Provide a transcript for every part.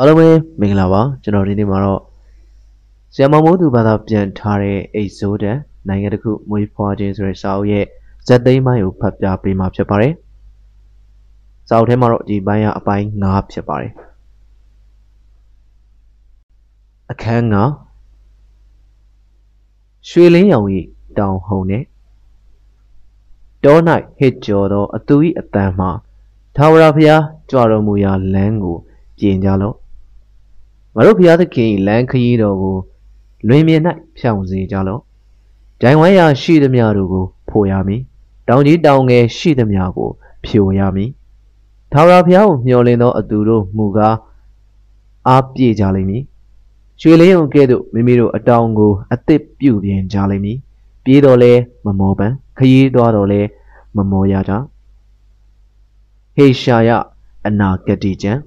အားလုံးပဲမင်္ဂလာပါကျွန်တော်ဒီနေ့မှာတော့ဆရာမမိုးသူဘာသာပြန်ထားတဲ့အိတ်ဆိုးတဲ့နိုင်ငံတစ်ခုမွေးဖွားခြင်းဆိုတဲ့စာအုပ်ရဲ့ဇက်သိမ်းပိုင်းကိုဖတ်ပြပေးမှာဖြစ်ပါတယ်စာအုပ်ထဲမှာတော့ဒီပိုင်းကအပိုင်း9ဖြစ်ပါတယ်အခန်း9ရွှေလင်းရောင်၏တောင်ဟုန်နဲ့တော၌ဟစ်ကြော်သောအသူ၏အတန်မှထာဝရဘုရားကြွတော်မူရာလမ်းကိုပြင်ကြလော့ ငါတို့ဘုရားသခင်လမ်းခရီးတော်ကိုလွင်မြေ၌ဖြောင့်စေကြလော့။ဂျိုင်ဝမ်းရာရှိသမျှတို့ကိုဖိုရမည်။တောင်ကြီးတောင်ငယ်ရှိသမျှကို ဖြိုရမည်။ထာဝရဘုရားကိုမျှော်လင့်သောအသူတို့မူကားအားပြည့်ကြလိမ့်မည်။ရွှေလင်းုံကဲ့သို့မိမိတို့အတောင်ကိုအသစ်ပြုပြင်ကြလိမ့်မည်။ပြေးတော်လဲမမောပန်းခရီးသွားတော်လဲမမောရကြ။ဟေရှာယအနာဂတိကျမ်း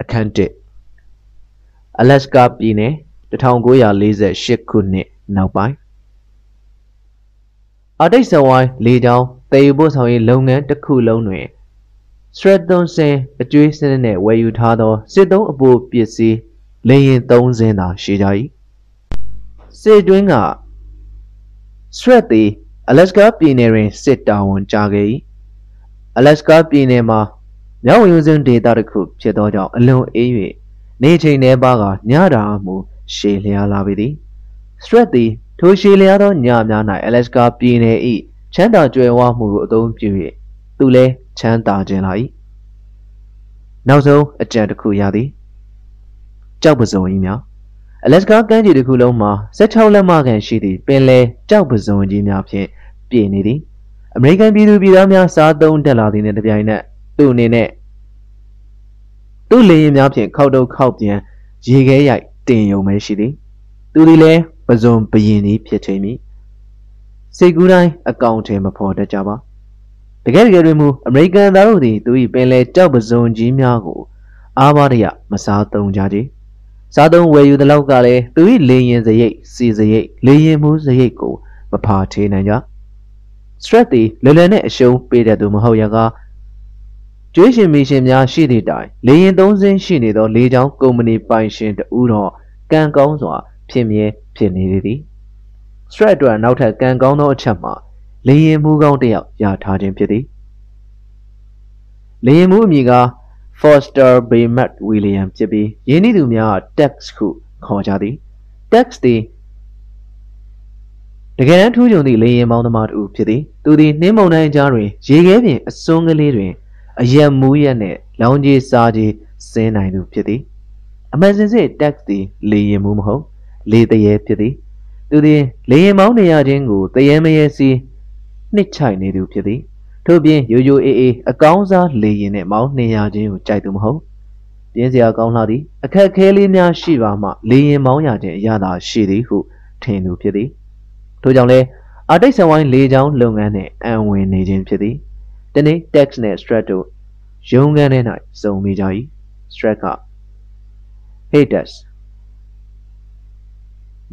အခန်း1အလက်စကာပြည်နယ်1948ခုနှစ်နောက်ပိုင်းအတိတ်ဇဝိုင်းလေကြောင်းတည်ယူပို့ဆောင်ရေးလုပ်ငန်းတစ်ခုလုံးတွင်စရက်သွန်စင်အကျွေးစနစ်နဲ့ဝယ်ယူထားသောစစ်သုံးအပိုပစ္စည်းလေရင်3စင်းသာရှိကြ၏စစ်တွင်းကစရက်သည်အလက်စကာပြည်နယ်တွင်စစ်တာဝန်ကြခဲ့၏အလက်စကာပြည်နယ်မှာ မြောက်ဝင်စဉ်ဒေတာတစ်ခုဖြစ်သောကြောင့်အလွန်အေး၍နေချိန်ထဲပါကညတာမှုရှည်လျားလာပေသည်စရက်သည်ထိုရှည်လျားသောညများ၌အလက်စကာပြည်နယ်၏ချမ်းသာကြွယ်ဝမှုကိုအသုံးပြု၍သူလည်းချမ်းသာခြင်းလာ၏နောက်ဆုံးအကြံတစ်ခုရသည်ကြောက်ပစုံကြီးများအလက်စကာကမ်းခြေတစ်ခုလုံးမှာ16လက်မခန့်ရှိသည့်ပင်လယ်ကြောက်ပစုံကြီးများဖြင့်ပြည့်နေသည်အမေရိကန်ပြည်သူပြည်သားများစားသုံးတက်လာသည်နှင့်တပြိုင်နက်သူ့အနေနဲ့ သူ့လေရင်များဖြင့်ခောက်တုတ်ခောက်ပြန်ရေခဲရိုက်တင်ယုံပဲရှိသည်သူသည်လည်းပဇွန်ဘရင်သည်ဖြစ်ချိန်မီစိတ်ကူးတိုင်းအကောင့်ထဲမဖော်တတ်ကြပါတကယ်တကယ်တွင်မူအမေရိကန်သားတို့သည်သူ၏ပင်လယ်ကြောက်ပဇွန်ကြီးများကိုအားပါတရမစားသုံးကြကြစားသုံးဝယ်ယူသလောက်ကလည်းသူ၏လေရင်စရိတ်စီစရိတ်လေရင်မှုစရိတ်ကိုမဖာထေးနိုင်ကြစရက်သည်လွယ်လွယ်နဲ့အရှုံးပေးတဲ့သူမဟုတ်ရကား ကျွေးရှင်မီရှင်များရှိသည့်တိုင်လေရင်သုံးစင်းရှိနေသောလေကြောင်းကုမ္ပဏီပိုင်ရှင်တဦးတော့ကံကောင်းစွာဖြစ်မြဲဖြစ်နေသည်စထရက်အတွက်နောက်ထပ်ကံကောင်းသောအချက်မှာလေရင်မှုကောင်းတစ်ယောက်ရထားခြင်းဖြစ်သည်လေရင်မှုအမည်က Foster Baymet William ဖြစ်ပြီးယင်းဤသူများ Tex ခုခေါ်ကြသည် Tex သည်တကယ်တမ်းထူးချွန်သည့်လေရင်မောင်းသမားတူဖြစ်သည်သူသည်နှင်းမုန်တိုင်းကြားတွင်ရေခဲပြင်အစွန်းကလေးတွင် အယက်မူးရက်နဲ့လောင်ကြီးစားကြီးစင်းနိုင်သူဖြစ်သည်အမှန်စင်စစ်တက်သည်လေရင်မူးမဟုတ်လေတရေဖြစ်သည်သူသည်လေရင်မောင်းနေရခြင်းကိုတရေမရေစီနှစ်ချိုင်နေသူဖြစ်သည်ထို့ပြင်ရိုးရိုးအေးအေးအကောင်းစားလေရင်နဲ့မောင်းနေရခြင်းကိုကြိုက်သူမဟုတ်ပြင်းစရာကောင်းလာသည်အခက်ခဲလေးများရှိပါမှလေရင်မောင်းရခြင်းအရသာရှိသည်ဟုထင်သူဖြစ်သည်ထို့ကြောင့်လဲအာတိတ်ဆန်ဝိုင်းလေချောင်းလုပ်ငန်းနဲ့အံဝင်နေခြင်းဖြစ်သည် တနေ့ Tex နဲ့ Strat တို့ရုံးခန်းထဲ၌စုံမိကြ၏ Strat က Hey Tex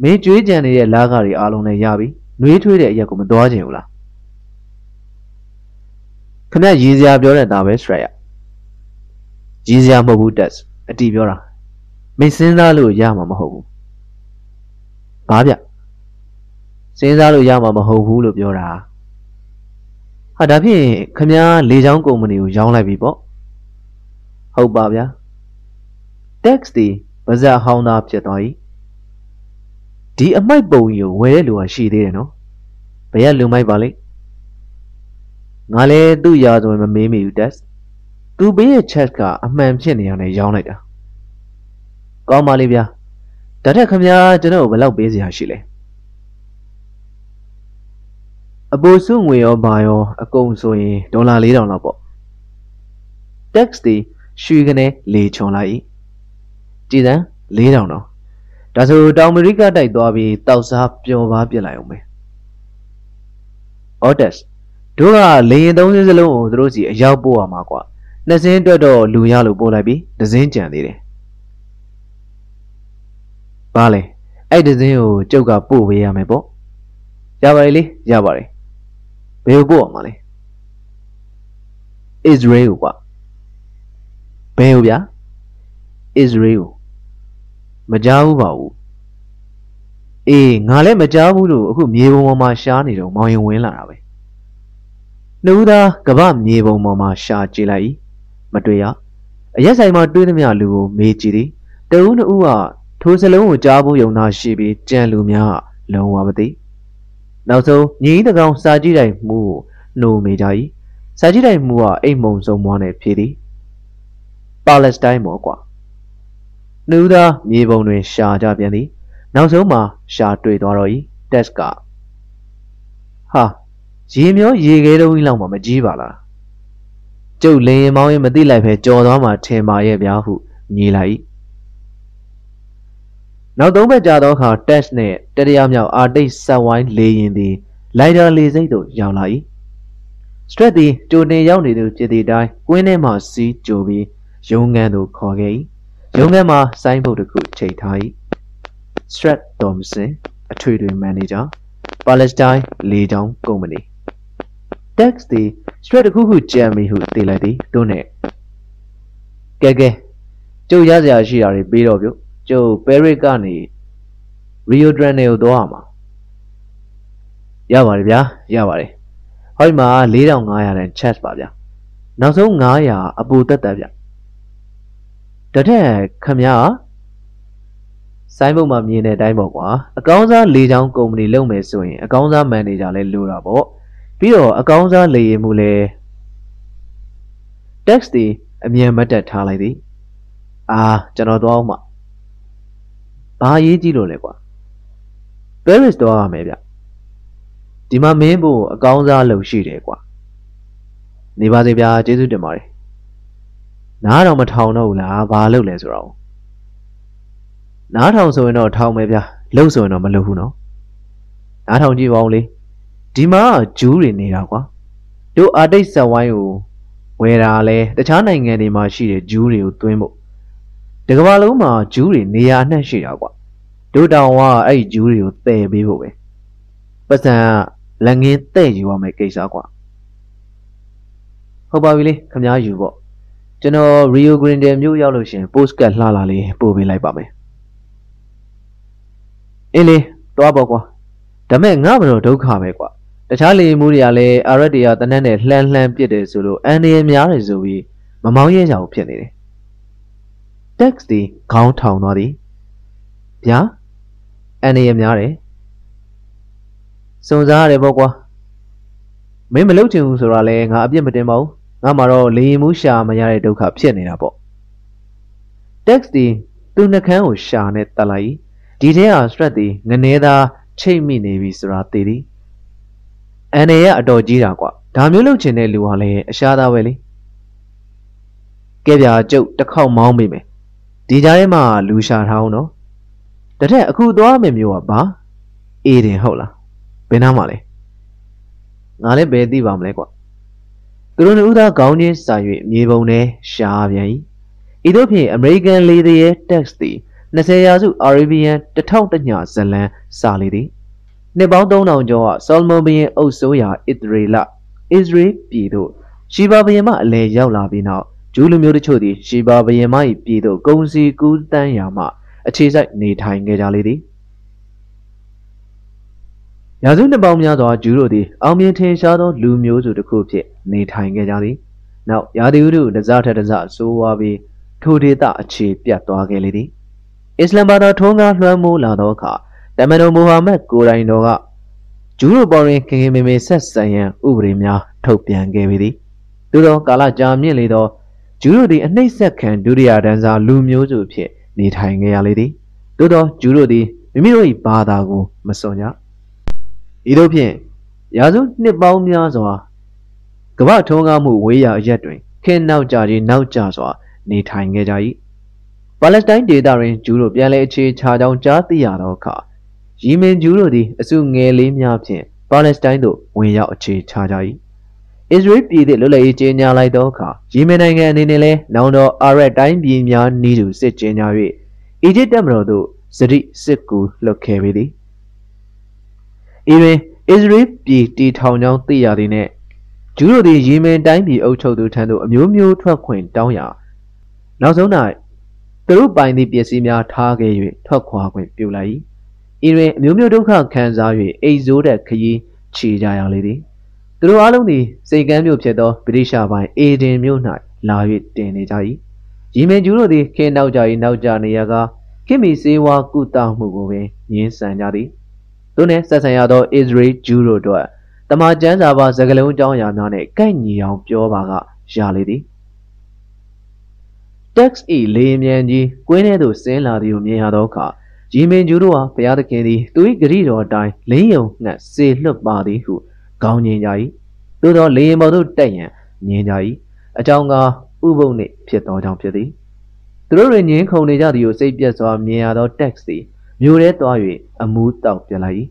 မင်းကြွေးကြံနေတဲ့လာကားတွေအားလုံးလည်းရပြီနှွေးထွေးတဲ့အရက်ကိုမသွားချင်ဘူးလားခဏရည်စရာပြောတဲ့ဒါပဲ Strat ရရည်စရာမဟုတ်ဘူး Tex အတီပြောတာမင်းစဉ်းစားလို့ရမှာမဟုတ်ဘူးဘာဗျစဉ်းစားလို့ရမှာမဟုတ်ဘူးလို့ပြောတာ ဟာဒါဖြင့်ခမားလေချောင်းကုမ္ပဏီကိုရောင်းလိုက်ပြီပေါ့ဟုတ်ပါဗျာ tax ဒီပါဇက်ဟောင်းသားဖြစ်သွားပြီဒီအမိုက်ပုံကြီးကိုဝယ်တဲ့လူကရှိသေးတယ်နော်ဘယ်ကလူမိုက်ပါလိမ့်ငါလည်းသူ့ရာဆိုရင်မမေးမိဘူး tax သူပေးရဲ့ chat ကအမှန်ဖြစ်နေရတယ်ရောင်းလိုက်တာကောင်းပါလေဗျာဒါထက်ခမညာကျွန်တော်ဘယ်လောက်ပေးစရာရှိလဲ အပိုစုငွေရောဘာရောအကုန်ဆိုရင်ဒေါ်လာ4000လောက်ပေါ့ tax တွေရွှေကနေလေချွန်လိုက်ကြည်စံ4000တော့ဒါဆိုတောင်အမေရိကတိုက်သွားပြီးတောက်စားပျော်ပါပြစ်လိုက်အောင်မယ် Otis တို့ကလေရင်သုံးစင်းစလုံးကိုတို့စီအရောက်ပို့ရမှာကွာနှစ်စင်းအတွက်တော့လူရလို့ပို့လိုက်ပြီးဒဇင်းကြံသေးတယ်ဘာလဲအဲ့ဒဇင်းကိုကျုပ်ကပို့ပေးရမယ်ပေါ့ရပါတယ်လေရပါတယ် ဘယ်ကိုပို့အောင်မလဲ Israel ကိုကွာဘယ်ဟုတ်ဗျာ Israel မကြားဘူးပါဘူးအေးငါလည်းမကြားဘူးလို့အခုမြေပုံပေါ်မှာရှားနေတော့မောင်ရင်ဝင်လာတာပဲနှူးသားကပမြေပုံပေါ်မှာရှာကြည့်လိုက်မတွေ့ရအရက်ဆိုင်မှာတွေ့သမျှလူကိုမေးကြည့်သည်တဦးနှူးကထိုစလုံးကိုကြားဖို့ယုံနာရှိပြီးကြံလူများလုံးဝမသိ နောက်ဆုံးညီတကောင်စာကြည့်တိုင်းမှုကိုနှိုးမိကြ၏စာကြည့်တိုင်းမှုကအိမ်မုံဆုံးမွားနဲ့ဖြေသည်ပါလက်စတိုင်းမော်ကွာနှူးသားမြေပုံတွင်ရှာကြပြန်သည်နောက်ဆုံးမှာရှာတွေ့သွားတော့၏တက်ကဟာရေမျောရေခဲတုံးကြီးလောက်မှမကြီးပါလားကျုပ်လင်းရင်မောင်းရင်မသိလိုက်ပဲကြော်သွားမှထင်ပါရဲ့ဗျာဟုညီလိုက်၏ နောက်သုံးဘက်ကြာသောအခါတက်နှင့်တရရမြောက်အာတိတ်ဆက်ဝိုင်းလေရင်သည်လိုက်တာလေစိတ်သို့ရောက်လာ၏စထရက်သည်ကြိုတင်ရောက်နေသူဖြစ်သည့်အတိုင်းကွင်းထဲမှစီးကြိုပြီးရုံးငန်းသို့ခေါ်ခဲ့၏ရုံးငန်းမှာဆိုင်းဘုတ်တစ်ခုချိန်ထား၏စထရက်ဒေါ်မစင်အထွေထွေမန်နေဂျာပါလက်စတိုင်းလေကြောင်းကုမ္ပဏီ tax သည် straight တစ်ခုခုကြံမိဟုသိလိုက်သည်တို့နဲ့ကဲကဲကျုပ်ရစရာရှိတာတွေပြီးတော့ပြုတ် ကျုပ်ပဲရစ်ကနေရီယိုဒရန်နယ်ကိုသွားရမှာရပါတယ်ဗျာရပါတယ်ဟောဒီမှာ4500တန် chest ပါဗျာနောက်ဆုံး900အပူတက်တက်ဗျတထက်ခမရဆိုင်းဘုတ်မှာမြင်တဲ့အတိုင်းပေါ့ကွာအကောင်းစားလေချောင်းကုမ္ပဏီလုပ်မယ်ဆိုရင်အကောင်းစားမန်နေဂျာလည်းလိုတာပေါ့ပြီးတော့အကောင်းစားလေရင်မှုလည်း tax တွေအမြန်မတက်ထားလိုက်သည်အာကျွန်တော်သွားအောင်မှ ဘာရေးကြည့်လို့လဲကွာ Paris တော့ရမယ်ဗျဒီမှာမင်းဖို့အကောင်းစားလုပ်ရှိတယ်ကွာနေပါစေဗျာကျေးဇူးတင်ပါတယ်နားတော့မထောင်တော့ဘူးလားဘာလုပ်လဲဆိုတော့နားထောင်ဆိုရင်တော့ထောင်မယ်ဗျာလှုပ်ဆိုရင်တော့မလှုပ်ဘူးနော်နားထောင်ကြည့်ပါဦးလေဒီမှာဂျူးတွေနေတာကွာတို့အာတိတ်ဆက်ဝိုင်းကိုဝယ်တာလဲတခြားနိုင်ငံတွေမှာရှိတဲ့ဂျူးတွေကိုသွင်းဖို့ တကဘာလုံးမှာဂျူးတွေနေရာအနှံ့ရှိတာကွာတို့တောင်ကအဲ့ဒီဂျူးတွေကိုတည်ပေးဖို့ပဲပတ်စံလက်ငင်းတဲ့ယူရမယ်ကိစ္စကွာဟုတ်ပါပြီလေခမားယူပေါ့ကျွန်တော်ရီယိုဂရင်ဒယ်မြို့ရောက်လို့ရှင်ပို့စကတ်လှလာလေးပို့ပေးလိုက်ပါမယ်အင်းလေသွားပေါ့ကွာဒါမဲ့ငါမလို့ဒုက္ခပဲကွာတခြားလေမှုတွေကလည်းအာရက်တွေကတနက်နဲ့လှမ်းလှမ်းပစ်တယ်ဆိုလို့အန်ဒီရများတယ်ဆိုပြီးမမောင်းရဲကြဘူးဖြစ်နေတယ် တက်စ်ဒီခေါင်းထောင်သွားသည်ဗျာအန်ဒီရများတယ်စုံစားရတယ်ပေါ့ကွာမင်းမလုပ်ချင်ဘူးဆိုတာလဲငါအပြစ်မတင်ပါဘူးငါမှတော့လေရင်မှုရှာမရတဲ့ဒုက္ခဖြစ်နေတာပေါ့တက်စ်ဒီသူနှကန်းကိုရှာနဲ့တက်လိုက်ဒီထဲဟာ stress ဒီငနေသားချိတ်မိနေပြီဆိုတာသိသည်အန်နေရအတော်ကြီးတာကွာဒါမျိုးလုပ်ချင်တဲ့လူဟာလည်းအရှားသားပဲလေကဲပြာကျုပ်တစ်ခေါက်မောင်းမိမယ် ဒီကြားထဲမှာလူရှာထားအောင်နော်တထက်အခုသွားမယ်မျိုးကဘာအေးတယ်ဟုတ်လားဘယ်နားမှာလဲငါလည်းဘယ်သိပါမလဲကွာသူတို့နှစ်ဦးသားခေါင်းချင်းစာ၍မြေပုံနဲ့ရှားပြန်၏ဤသို့ဖြင့် American လေသည်ရဲ့ tax သည်20ရာစု Arabian တထောင်တညဇလန်စာလေသည်နှစ်ပေါင်း3000ကျော်ကဆောလမုန်ဘုရင်အုပ်စိုးရာဣသရေလဣသရေပြည်သို့ရှီဘာဘုရင်မှအလဲရောက်လာပြီးနောက် ဂျူးလူမျိုးတို့ချို့သည်ရှီဘာဘုရင်မ၏ပြည်သို့ဂုံစီကူးတန်းရာမှအခြေစိုက်နေထိုင်ခဲ့ကြလေသည်ရာစုနှစ်ပေါင်းများစွာဂျူးတို့သည်အောင်မြင်ထင်ရှားသောလူမျိုးစုတစ်ခုဖြစ်နေထိုင်ခဲ့ကြသည်နောက်ရာသီဥတုတစားထက်တစားဆိုးဝါးပြီးထိုဒေသအခြေပြတ်သွားခဲ့လေသည်အစ္စလမ်ဘာသာထုံးကားလွှမ်းမိုးလာသောအခါတမန်တော်မူဟာမက်ကိုယ်တိုင်တော်ကဂျူးတို့ပေါ်တွင်ခင်ခင်မေမေဆက်ဆံရန်ဥပဒေများထုတ်ပြန်ခဲ့ပေသည်သို့သောကာလကြာမြင့်လေသော ဂျူးတို့သည်အနှိမ့်ဆက်ခံဒုတိယတန်းစားလူမျိုးစုဖြစ်နေထိုင်ခဲ့ရလေသည်သို့သောဂျူးတို့သည်မိမိတို့၏ဘာသာကိုမစွန့်ကြဤသို့ဖြင့်ရာစုနှစ်ပေါင်းများစွာကမ္ဘာထုံးကားမှုဝေးရာအရက်တွင်ခင်နောက်ကြခြင်းနောက်ကျစွာ နေထိုင်ခဲ့ကြ၏ပါလက်စတိုင်းဒေသတွင်ဂျူးတို့ပြန်လည်အခြေချကြောင်းကြားသိရသောအခါရီမင်ဂျူးတို့သည်အစုငယ်လေးများဖြင့်ပါလက်စတိုင်းသို့ဝင်ရောက်အခြေချကြ၏ အစ္စရေးပြည်သည့်လွတ်လပ်ရေးကြေညာလိုက်သောအခါရီမင်နိုင်ငံအနေနဲ့လည်းနောင်တော်အာရက်တိုင်းပြည်များနီးတူစစ်ကြေညာ၍အီဂျစ်တပ်မတော်သို့စရိစစ်ကူလွှတ်ခဲ့ပေသည်ဤတွင်အစ္စရေးပြည်တီထောင်ကြောင်းသိရသည်နှင့်ဂျူးတို့သည်ရီမင်တိုင်းပြည်အုပ်ချုပ်သူထံသို့အမျိုးမျိုးထွက်ခွင့်တောင်းရာနောက်ဆုံး၌သူတို့ပိုင်သည့်ပစ္စည်းများထားခဲ့၍ထွက်ခွာခွင့်ပြုလိုက်၏ဤတွင်အမျိုးမျိုးဒုက္ခခံစား၍အိတ်ဆိုးတဲ့ခရီးခြေကြရလေသည် သူတို့အားလုံးသည်စိတ်ကမ်းမြို့ဖြစ်သောဗြိတိရှားပိုင်းအေဒင်မြို့၌လာ၍တင်နေကြ၏ရီမင်ကျူးတို့သည်ခင်းနောက်ကြ၏နောက်ကြနေရကခင်မီစေဝါကုသမှုကိုပင်ညှင်းဆန်ကြသည်သူနှင့်ဆက်ဆံရသောအစ္စရေးဂျူးတို့အတွက်တမန်ကျမ်းစာပါစကလုံးအကြောင်းအရာများနှင့်ကိုက်ညီအောင်ပြောပါကရလေသည် tax ၏လေမြန်ကြီးကွင်းထဲသို့ဆင်းလာသည်ကိုမြင်ရသောအခါရီမင်ကျူးတို့ဟာဘုရားသခင်သည်သူ၏ဂရိတော်အတိုင်းလင်းယုံနှင့်စေလွတ်ပါသည်ဟု ခေါင်းငင်ကြ၏သို့သောလေရင်ပေါ်သို့တက်ရန်ငင်ကြ၏အကြောင်းကားဥပုံနှင့်ဖြစ်သောကြောင့်ဖြစ်သည်သူတို့တွင်ငင်းခုန်နေကြသည်ကိုစိတ်ပြတ်စွာမြင်ရသော tax သည်မြို့ထဲသွား၍အမူးတောက်ပြလိုက်၏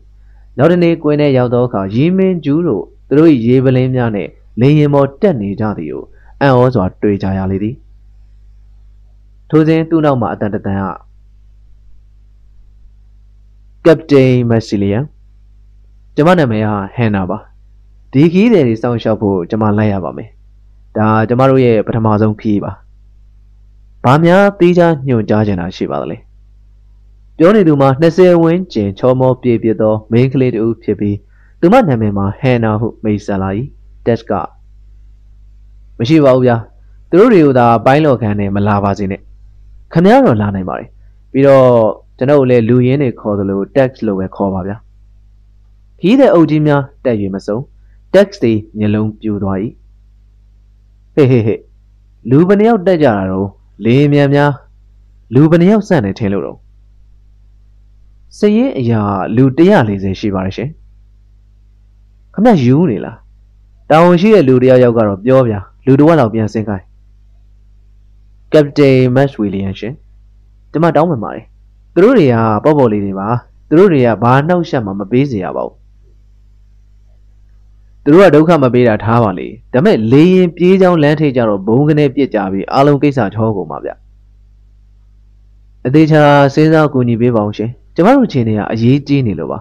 နောက်တနေ့ကွင်းထဲရောက်သောအခါရီမင်ကျူးတို့သူတို့၏ရေပလင်းများနှင့်လေရင်ပေါ်တက်နေကြသည်ကိုအံ့ဩစွာတွေ့ကြရလေသည်ထိုစဉ်သူ့နောက်မှာအတန်တန်ကကပတိန်မက်ဆီလီယန်ကျွန်မနာမည်ကဟန်နာပါ ဒီခီးတယ်တွေစောင့်ရှောက်ဖို့ကျွန်မလိုက်ရပါမယ်ဒါကျွန်မတို့ရဲ့ပထမဆုံးခီးပါဘာများသီးခြားညွှန်ကြားချင်တာရှိပါသလဲပြောနေသူမှာ20ဝန်းကျင်ချောမောပြေပြသောမိန်းကလေးတူဖြစ်ပြီးသူမနာမည်မှာဟန်နာဟုမိတ်ဆက်လာ၏တက်ကမရှိပါဘူးဗျာသူတို့တွေကိုသာပိုင်းလော်ခံနဲ့မလာပါစေနဲ့ခမရတော့လာနိုင်ပါတယ်ပြီးတော့ကျွန်တော်လည်းလူရင်းတွေခေါ်သလို tax လို့ပဲခေါ်ပါဗျာခီးတဲ့အုပ်ကြီးများတက်ရွေမစုံ tax တွေမျက်လုံးပြူသွား၏ဟေးဟေးဟေးလူဘယ်နှယောက်တက်ကြတာတော့လေမြန်များလူဘယ်နှယောက်စန့်နေထင်လို့တော့စရင်အရာလူ140ရှိပါတယ်ရှင်ခမယူနေလားတာဝန်ရှိတဲ့လူတယောက်ယောက်ကတော့ပြောဗျာလူတစ်ဝက်လောက်ပြန်ဆင်းခိုင်းကပတိန်မတ်ဝီလီယံရှင်ဒီမှာတောင်းပန်ပါတယ်သူတို့တွေကပေါ့ပေါ့လေးတွေပါသူတို့တွေကဘာနှောက်ယှက်မှမပေးစေရပါဘူး သူတို့ကဒုက္ခမပေးတာထားပါလေဒါပေမဲ့လေရင်ပြေးချောင်းလမ်းထိပ်ကြတော့ဘုံကနေပြစ်ကြပြီးအားလုံးကိစ္စချောကုန်ပါဗျအသေးချာစဉ်းစားကူညီပေးပါအောင်ရှင်ကျမတို့ချင်းတွေကအရေးကြီးနေလို့ပါ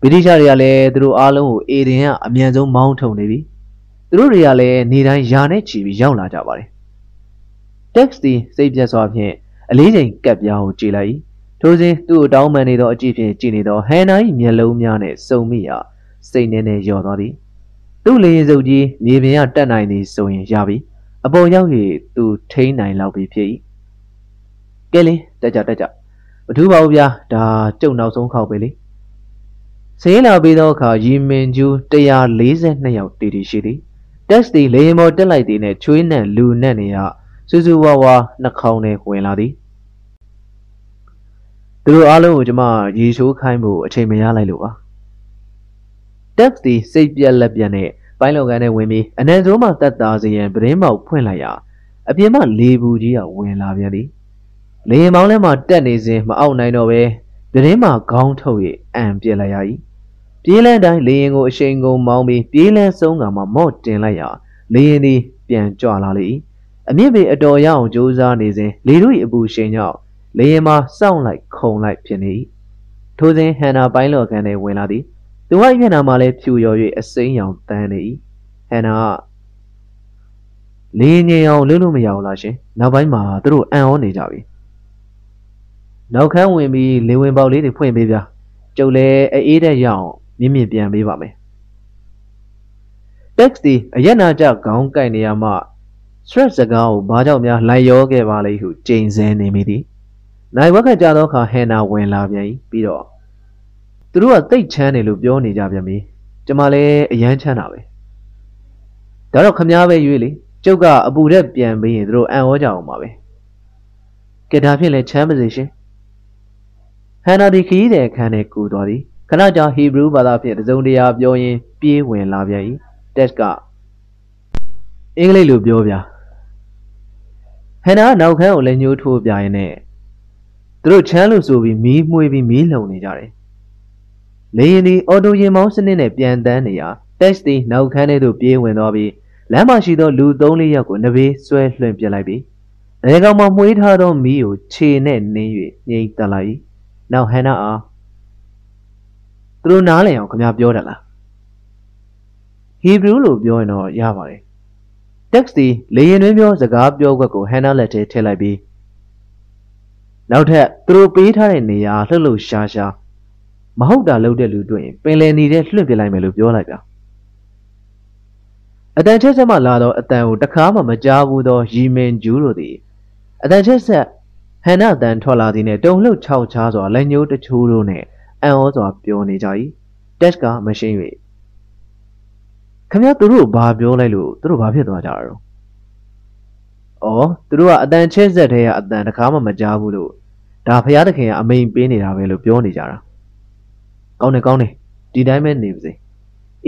ဗြိတိရှတွေကလည်းသူတို့အားလုံးကိုအေဒင်ကအမြန်ဆုံးမောင်းထုံနေပြီသူတို့တွေကလည်းနေတိုင်းယာနဲ့ချီပြီးရောက်လာကြပါတယ် text ဒီစိတ်ပြတ်စွာဖြင့်အလေးချိန်ကပ်ပြားကိုကြည်လိုက်ထိုစဉ်သူ့ကိုတောင်းပန်နေသောအကြည့်ဖြင့်ကြည်နေသောဟန်နာ၏မျက်လုံးများနှင့်စုံမိရာစိတ်နှဲနှဲလျော့သွားသည် သူ့လေရင်စုပ်ကြီးမြေပြင်ကတက်နိုင်သည်ဆိုရင်ရပြီအပေါ်ရောက်၍သူထိန်းနိုင်လောက်ပြီဖြစ်၏ကဲလေတက်ကြတက်ကြမထူးပါဘူးဗျာဒါကျုံနောက်ဆုံးခောက်ပဲလေစင်းလာပြီးသောအခါရီမင်ကျူး142ယောက်တည်တည်ရှိသည်တက်စ်တီလေရင်ပေါ်တက်လိုက်သည်နဲ့ချွေးနံလူနံ့နေရစူးစူးဝါဝါနှာခေါင်းနဲ့ဝင်လာသည်သူတို့အားလုံးကိုကျမရေချိုးခိုင်းဖို့အချိန်မရလိုက်လို့ပါ တက်စ်တီစိတ်ပြက်လက်ပြက်နဲ့ပိုင်းလောက်ကန်းနဲ့ဝင်ပြီးအနံဆိုးမှတက်တာစီရန်ပရင်းပေါက်ဖွင့်လိုက်ရာအပြင်မှလေဘူးကြီးကဝင်လာပြန်သည်လေရင်မောင်းထဲမှာတက်နေစဉ်မအောက်နိုင်တော့ပဲပရင်းမှာခေါင်းထုတ်၍အံပြက်လိုက်ရ၏ပြေးလန်းတိုင်းလေရင်ကိုအရှိန်ကုန်မောင်းပြီးပြေးလန်းဆုံးကမှမော့တင်လိုက်ရာလေရင်သည်ပြန်ကြွလာလေ၏အမြင့်ပေအတော်ရအောင်ကြိုးစားနေစဉ်လေတို့၏အပူရှိန်ကြောင့်လေရင်မှာစောင့်လိုက်ခုံလိုက်ဖြစ်နေ၏ထိုစဉ်ဟန်နာပိုင်းလော်ကန်ထဲဝင်လာသည် သူ၏မျက်နှာမှာလည်းဖြူရော်၍အစိမ်းရောင်တန်းနေ၏ဟန်နာကလေငင်အောင်လုပ်လို့မရဘူးလားရှင်နောက်ပိုင်းမှာသူတို့အံ့ဩနေကြပြီနောက်ခန်းဝင်ပြီးလေဝင်ပေါက်လေးတွေဖွင့်ပေးဗျာကျုပ်လည်းအေးတဲ့ရအောင်မြင့်မြင့်ပြန်ပေးပါမယ်တက်စီအရက်နာကြခေါင်းကိုက်နေရမှ stress စကားကိုဘာကြောင့်များလိုက်ရောခဲ့ပါလိမ့်ဟုကြိမ်စဲနေမိသည်နိုင်ဝက်ခကြသောအခါဟန်နာဝင်လာပြန်၏ပြီးတော့ သူတို့ကတိတ်ချမ်းတယ်လို့ပြောနေကြပြန်ပြီကျမလည်းအယမ်းချမ်းတာပဲဒါတော့ခမားပဲရွေးလေကျုပ်ကအပူရက်ပြန်ပြီးရင်သူတို့အံ့ဩကြအောင်ပါပဲကဲဒါဖြင့်လည်းချမ်းပါစေရှင်ဟန်နာဒီခီးတဲ့အခန်းထဲကူသွားသည်ခဏကြာဟီဘရူးဘာသာဖြင့်တစုံတရာပြောရင်းပြေးဝင်လာပြန်၏တက်ကအင်္ဂလိပ်လိုပြောပြဟန်နာနောက်ခန်းကိုလည်းညှိုးထိုးပြရင်းနဲ့သူတို့ချမ်းလို့ဆိုပြီးမီးမှွေးပြီးမီးလုံနေကြတယ် လေရင်ဒီအော်တိုရင်မောင်းစနစ်နဲ့ပြန်တန်းနေရာတက်စ်တီနောက်ခန်းထဲသို့ပြေးဝင်သွားပြီးလမ်းမရှိသောလူ၃လေးယောက်ကိုနဘေးဆွဲလွှင့်ပြလိုက်ပြီးအဲကောင်မှမှွေးထားသောမီးကိုခြေနဲ့နင်း၍ငိမ့်တက်လိုက်။နောက်ဟန်နာအားသူတို့နားလည်အောင်ခင်ဗျာပြောတယ်လားဟီဘရူးလိုပြောရင်တော့ရပါတယ် text ဒီလေရင်တွင်ပြောစကားပြောခွက်ကိုဟန်နာလက်ထဲထည့်လိုက်ပြီးနောက်ထပ်သူတို့ပေးထားတဲ့နေရာလှုပ်လှုပ်ရှားရှား မဟုတ်တာလုပ်တဲ့လူတွေ့ရင်ပင်လယ်နေတဲ့လွှင့်ပြလိုက်မယ်လို့ပြောလိုက်ပြအတန်ချက်ဆက်မှလာတော့အတန်ကိုတခါမှမကြားဘူးသောရီမင်ဂျူးတို့သည်အတန်ချက်ဆက်ဟန်နာအတန်ထွက်လာသည်နှင့်တုံလှုပ်ခြောက်ခြားစွာလက်ညှိုးတချိုးတို့နှင့်အံ့ဩစွာပြောနေကြ၏တက်ကမရှင်း၍ခမရသူတို့ဘာပြောလိုက်လို့သူတို့ဘာဖြစ်သွားကြတာတော့ဩသူတို့ကအတန်ချက်ဆက်တဲ့ကအတန်တခါမှမကြားဘူးလို့ဒါဖရာသခင်ကအမိန်ပေးနေတာပဲလို့ပြောနေကြတာ ကောင်းတယ်ကောင်းတယ်ဒီတိုင်းပဲနေပါစေ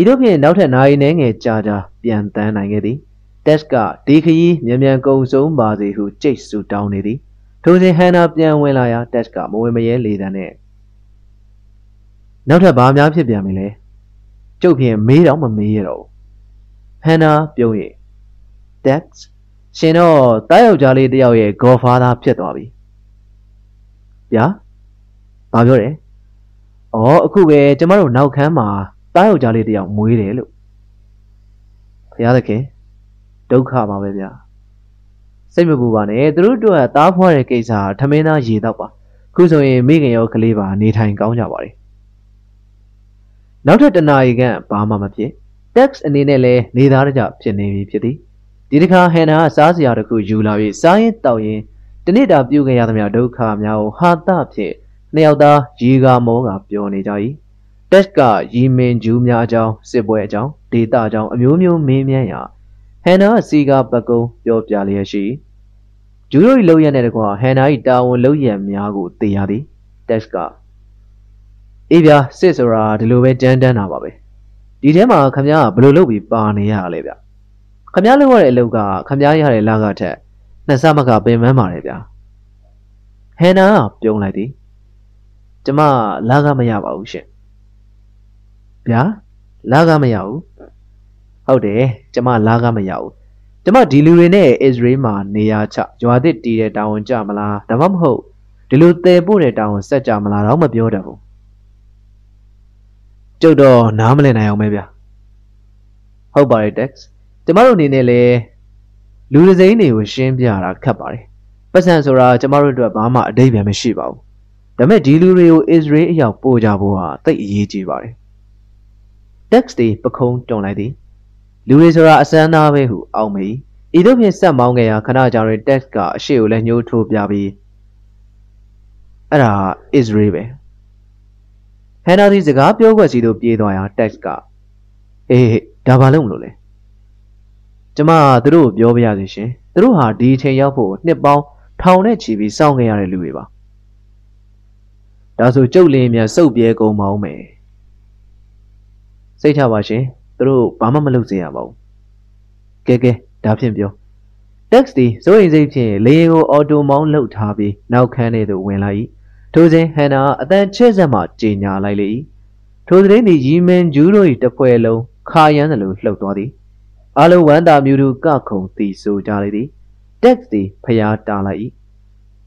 ဤတို့ဖြင့်နောက်ထပ်နိုင်နေငယ်ကြာကြာပြန်တန်းနိုင်ခဲ့သည်တက်ကဒီခရီးမြန်မြန်ကုံဆုံးပါစေဟုကြိတ်ဆူတောင်းနေသည်ထိုစဉ်ဟန်နာပြန်ဝင်လာရာတက်ကမဝင်မရဲလေတန်းနဲ့နောက်ထပ်ဘာများဖြစ်ပြန်ပြီလဲကျုပ်ဖြင့်မေးတော့မမေးရတော့ဟန်နာပြုံး၍တက်ရှင်တော့တားယောက်ျားလေးတယောက်ရဲ့ godfather ဖြစ်သွားပြီဗျာဘာပြောတယ်။ အော်အခုပဲကျမတို့နောက်ခန်းမှာတားယောက်ျားလေးတယောက်မွေးတယ်လို့။ဘုရားသခင်ဒုက္ခပါပဲဗျာ။စိတ်မပူပါနဲ့သူတို့တို့ကတားဖွားတဲ့ကိစ္စထမင်းသားရေတော့ပါ။ခုဆိုရင်မိခင်ရောကလေးပါနေထိုင်ကောင်းကြပါလေ။နောက်ထပ်တနာရီကဘာမှမဖြစ်။ tax အနေနဲ့လည်းနေသားကြဖြစ်နေပြီဖြစ်သည်။ဒီတစ်ခါဟန်နာကစားစရာတစ်ခုယူလာပြီးစားရင်တောက်ရင်တနေ့တာပြုခဲ့ရသမျှဒုက္ခများကိုဟာသဖြင့် နှစ်ယောက်သားရေကာမောကပျော်နေကြ၏တက်ကရီမင်ဂျူးများအကြောင်းစစ်ပွဲအကြောင်းဒေတာအကြောင်းအမျိုးမျိုးမေးမြန်းရာဟန်နာစီကပကုံပြောပြလျက်ရှိဂျူးတို့၏လောက်ရတဲ့တကွာဟန်နာ၏တာဝန်လောက်ရများကိုသိရသည်တက်ကအေးဗျာစစ်ဆိုတာဒီလိုပဲတန်းတန်းတာပါပဲဒီထဲမှာခမရဘယ်လိုလုပ်ပြီးပါနေရလဲဗျခမရလုပ်ရတဲ့အလုပ်ကခမရရတဲ့လကထက်နှစ်ဆမကပင်ပန်းပါတယ်ဗျဟန်နာကပြုံးလိုက်သည် ကျမလာကမရပါဘူးရှင်ဗျာလာကမရဘူးဟုတ်တယ်ကျမလာကမရဘူးကျမဒီလူတွေနဲ့အစ္စရေးမှာနေရာချရွာသစ်တီးတဲ့တာဝန်ကြမလားဒါမှမဟုတ်ဒီလိုတည်ပို့တဲ့တာဝန်ဆက်ကြမလားတော့မပြောတတ်ဘူးကျုပ်တော့နားမလည်နိုင်အောင်ပဲဗျာဟုတ်ပါတယ် text ကျမတို့အနေနဲ့လည်းလူဒစိမ့်တွေကိုရှင်းပြတာခက်ပါတယ်ပတ်စံဆိုတာကျမတို့အတွက်ဘာမှအတိတ်ပဲမရှိပါဘူး ဒါပေမဲ့ဒီလူတွေကိုအစ္စရေးအရောက်ပို့ကြဖို့ဟာသိအရေးကြီးပါတယ် text တွေပခုံးတွန်လိုက်သည်လူတွေဆိုတာအစမ်းသားပဲဟုအောက်မေးဤသို့ဖြင့်ဆက်မောင်းခဲ့ရာခဏကြာတွင် text ကအရှိကိုလည်းညှိုးထိုးပြပြီးအဲ့ဒါအစ္စရေးပဲဟန်နာဒီစကားပြောခွက်စီတို့ပြေးသွားရာ text ကအေးဒါဘာလို့မလို့လဲကျမသူတို့ကိုပြောပြရစီရှင်သူတို့ဟာဒီအချိန်ရောက်ဖို့နှစ်ပေါင်းထောင်နဲ့ချီပြီးစောင့်ခဲ့ရတဲ့လူတွေပါ ဒါဆိုကျုပ်လင်းမြန်စုပ်ပြဲကုန်ပါဦးမယ်စိတ်ချပါရှင်သူတို့ဘာမှမလုပ်စေရပါဘူးကဲကဲဒါဖြင့်ပြော text ဒီစိုးရိမ်စိတ်ဖြင့်လေယာဉ်ကိုအော်တိုမောင်းလှုပ်ထားပြီးနောက်ခန်းထဲသို့ဝင်လာ၏ထိုစဉ်ဟန်နာအတန်ချဲ့ဆက်မှကြေညာလိုက်လေ၏ထိုသတင်းသည်ရီမန်ဂျူးတို့၏တပွဲလုံးခါရမ်းသလိုလှုပ်သွားသည်အလုံးဝမ်းသာမြူသူကခုံတီဆိုကြလေသည် text သည်ဖျားတားလိုက်၏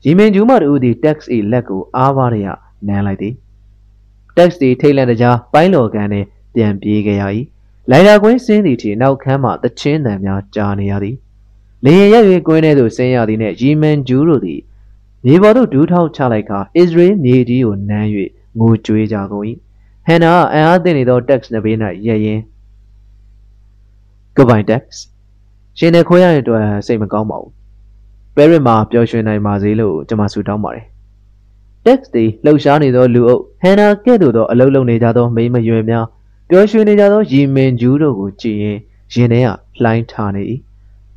ရီမန်ဂျူးမတို့သည် text ၏လက်ကိုအားပါရ နမ်းလိုက်သည် text သည်ထိတ်လန့်တကြားပိုင်းလော်ကန်နှင့်ပြန်ပြေးခဲ့ရ၏လိုင်လာကွင်းစင်းသည့်ထိနောက်ခန်းမှတချင်းတန်များကြားနေရသည်လေရင်ရက်၍ကွင်းထဲသို့ဆင်းရသည်နှင့်ရီမန်ဂျူးတို့သည်မြေပေါ်သို့ဒူးထောက်ချလိုက်ကာအစ္စရေးမြေကြီးကိုနမ်း၍ငိုကြွေးကြကုန်၏ဟန်နာအံအားသင့်နေသော text နှဘေး၌ရရင် Goodbye text ရှင်နေခွဲရတဲ့အတွက်စိတ်မကောင်းပါဘူးပဲရစ်မှာပျော်ရွှင်နိုင်ပါစေလို့ကျွန်မဆုတောင်းပါတယ် text တွေလှုပ်ရှားနေသောလူအုပ်ဟန်နာကဲ့သို့သောအလုံးလုံးနေကြသောမိမရွယ်များပျော်ရွှင်နေကြသောရီမင်ဂျူးတို့ကိုကြည့်ရင်ရင်ထဲကလှိုင်းထားနေ၏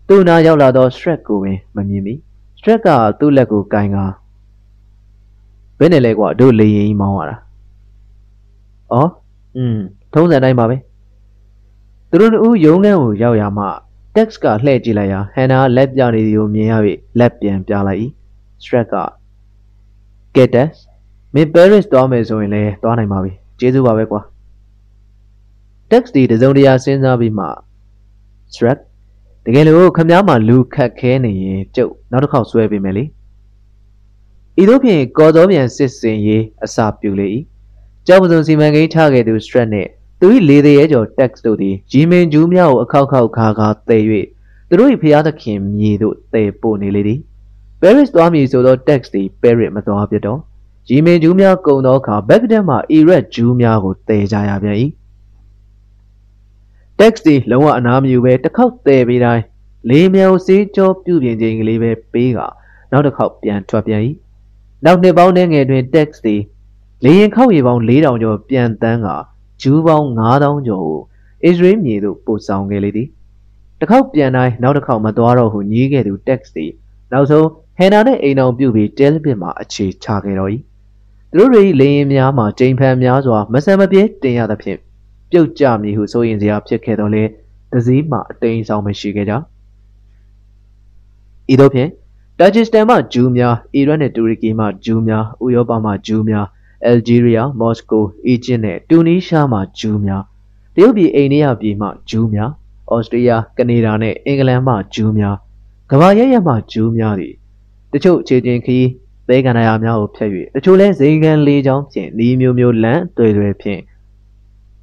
သူ့နာရောက်လာသော Shrek ကိုပင်မမြင်မိ Shrek ကသူ့လက်ကိုကင်ကာဘယ်နဲ့လဲကွာတို့လေရင်ကြီးမောင်းရတာအော်อืมထုံးစံတိုင်းပါပဲသူတို့တို့ရုံးခန်းကိုရောက်ရမှ Tex ကလှည့်ကြည့်လိုက်ရာဟန်နာလက်ပြနေသည်ကိုမြင်ရ၍လက်ပြန်ပြလိုက်၏။ Shrek က ကဲတက်မင်း Paris သွားမယ်ဆိုရင်လည်းသွားနိုင်ပါပြီ။ကျေးဇူးပါပဲကွာ။ Tex ဒီတစုံတရာစဉ်းစားပြီးမှ Shrek တကယ်လို့ခမည်းမလူခတ်ခဲနေရင်ကျုပ်နောက်တစ်ခေါက်ဆွဲပေးမယ်လေ။ဤသို့ဖြင့်ကော်စောပြန်စစ်စင်ရေးအစာပြူလေ၏။ကျောင်းပစုံစီမံကိန်းထားခဲ့သူ Shrek နှင့်သူ၏လေသေးရဲကျော် text တို့သည်ဂျီမင်ဂျူးများကိုအခောက်ခောက်ခါခါတည်၍သူတို့၏ဖျားသခင်မြေသို့တည်ပို့နေလေသည် Paris သွားမည်ဆိုသော text သည် Paris မသွားပြတော့ဂျီမင်ဂျူးများကုံသောအခါဘက်ဂဒက်မှအီရက်ဂျူးများကိုတည်ကြရပြန်၏တက်စီလုံးဝအနာမယူပဲတစ်ခေါက်တည်ပြီးတိုင်းလေးမြောင်စေးကြောပြုပြင်ခြင်းကလေးပဲပေးကနောက်တစ်ခေါက်ပြန်ထွက်ပြန်၏နောက်နှစ်ပေါင်းနဲ့ငယ်တွင်တက်စီလေရင်ခောက်ရီပေါင်း4000ကျော်ပြန်တန်းကဂျူးပေါင်း9000ကျော်ကိုအစ္စရေးမြေသို့ပို့ဆောင်ခဲ့လေသည်တစ်ခေါက်ပြန်တိုင်းနောက်တစ်ခေါက်မသွားတော့ဟုညည်းခဲ့သူတက်စီနောက်ဆုံး ဟန်နာနဲ့အိမ်အောင်ပြုတ်ပြီးတဲလ်ပစ်မှာအခြေချခဲ့တော့၏သူတို့၏လေရင်များမှာကျိန်ဖန်များစွာမဆန်မပြေတင်ရသဖြင့်ပြုတ်ကျမည်ဟုဆိုရင်စရာဖြစ်ခဲ့တော့လေတစည်းမှအတိမ်ဆောင်မရှိခဲ့ကြဤသို့ဖြင့်တာဂျစ်တန်မှဂျူးများအီရတ်နဲ့တူရကီမှဂျူးများဥရောပမှဂျူးများအယ်ဂျီးရီးယားမော်စကိုအီဂျစ်နဲ့တူနီးရှားမှဂျူးများတရုတ်ပြည်အိန္ဒိယပြည်မှဂျူးများဩစတြေးလျကနေဒါနဲ့အင်္ဂလန်မှဂျူးများကမ္ဘာရရမှဂျူးများသည် တချို့ခြေချင်းခီးသဲကန္နာရများကိုဖျက်၍တချို့လဲဇိမ်ကန်လေးချောင်းဖြင့်ဤမျိုးမျိုးလန့်တွေ့တွေ့ဖြင့်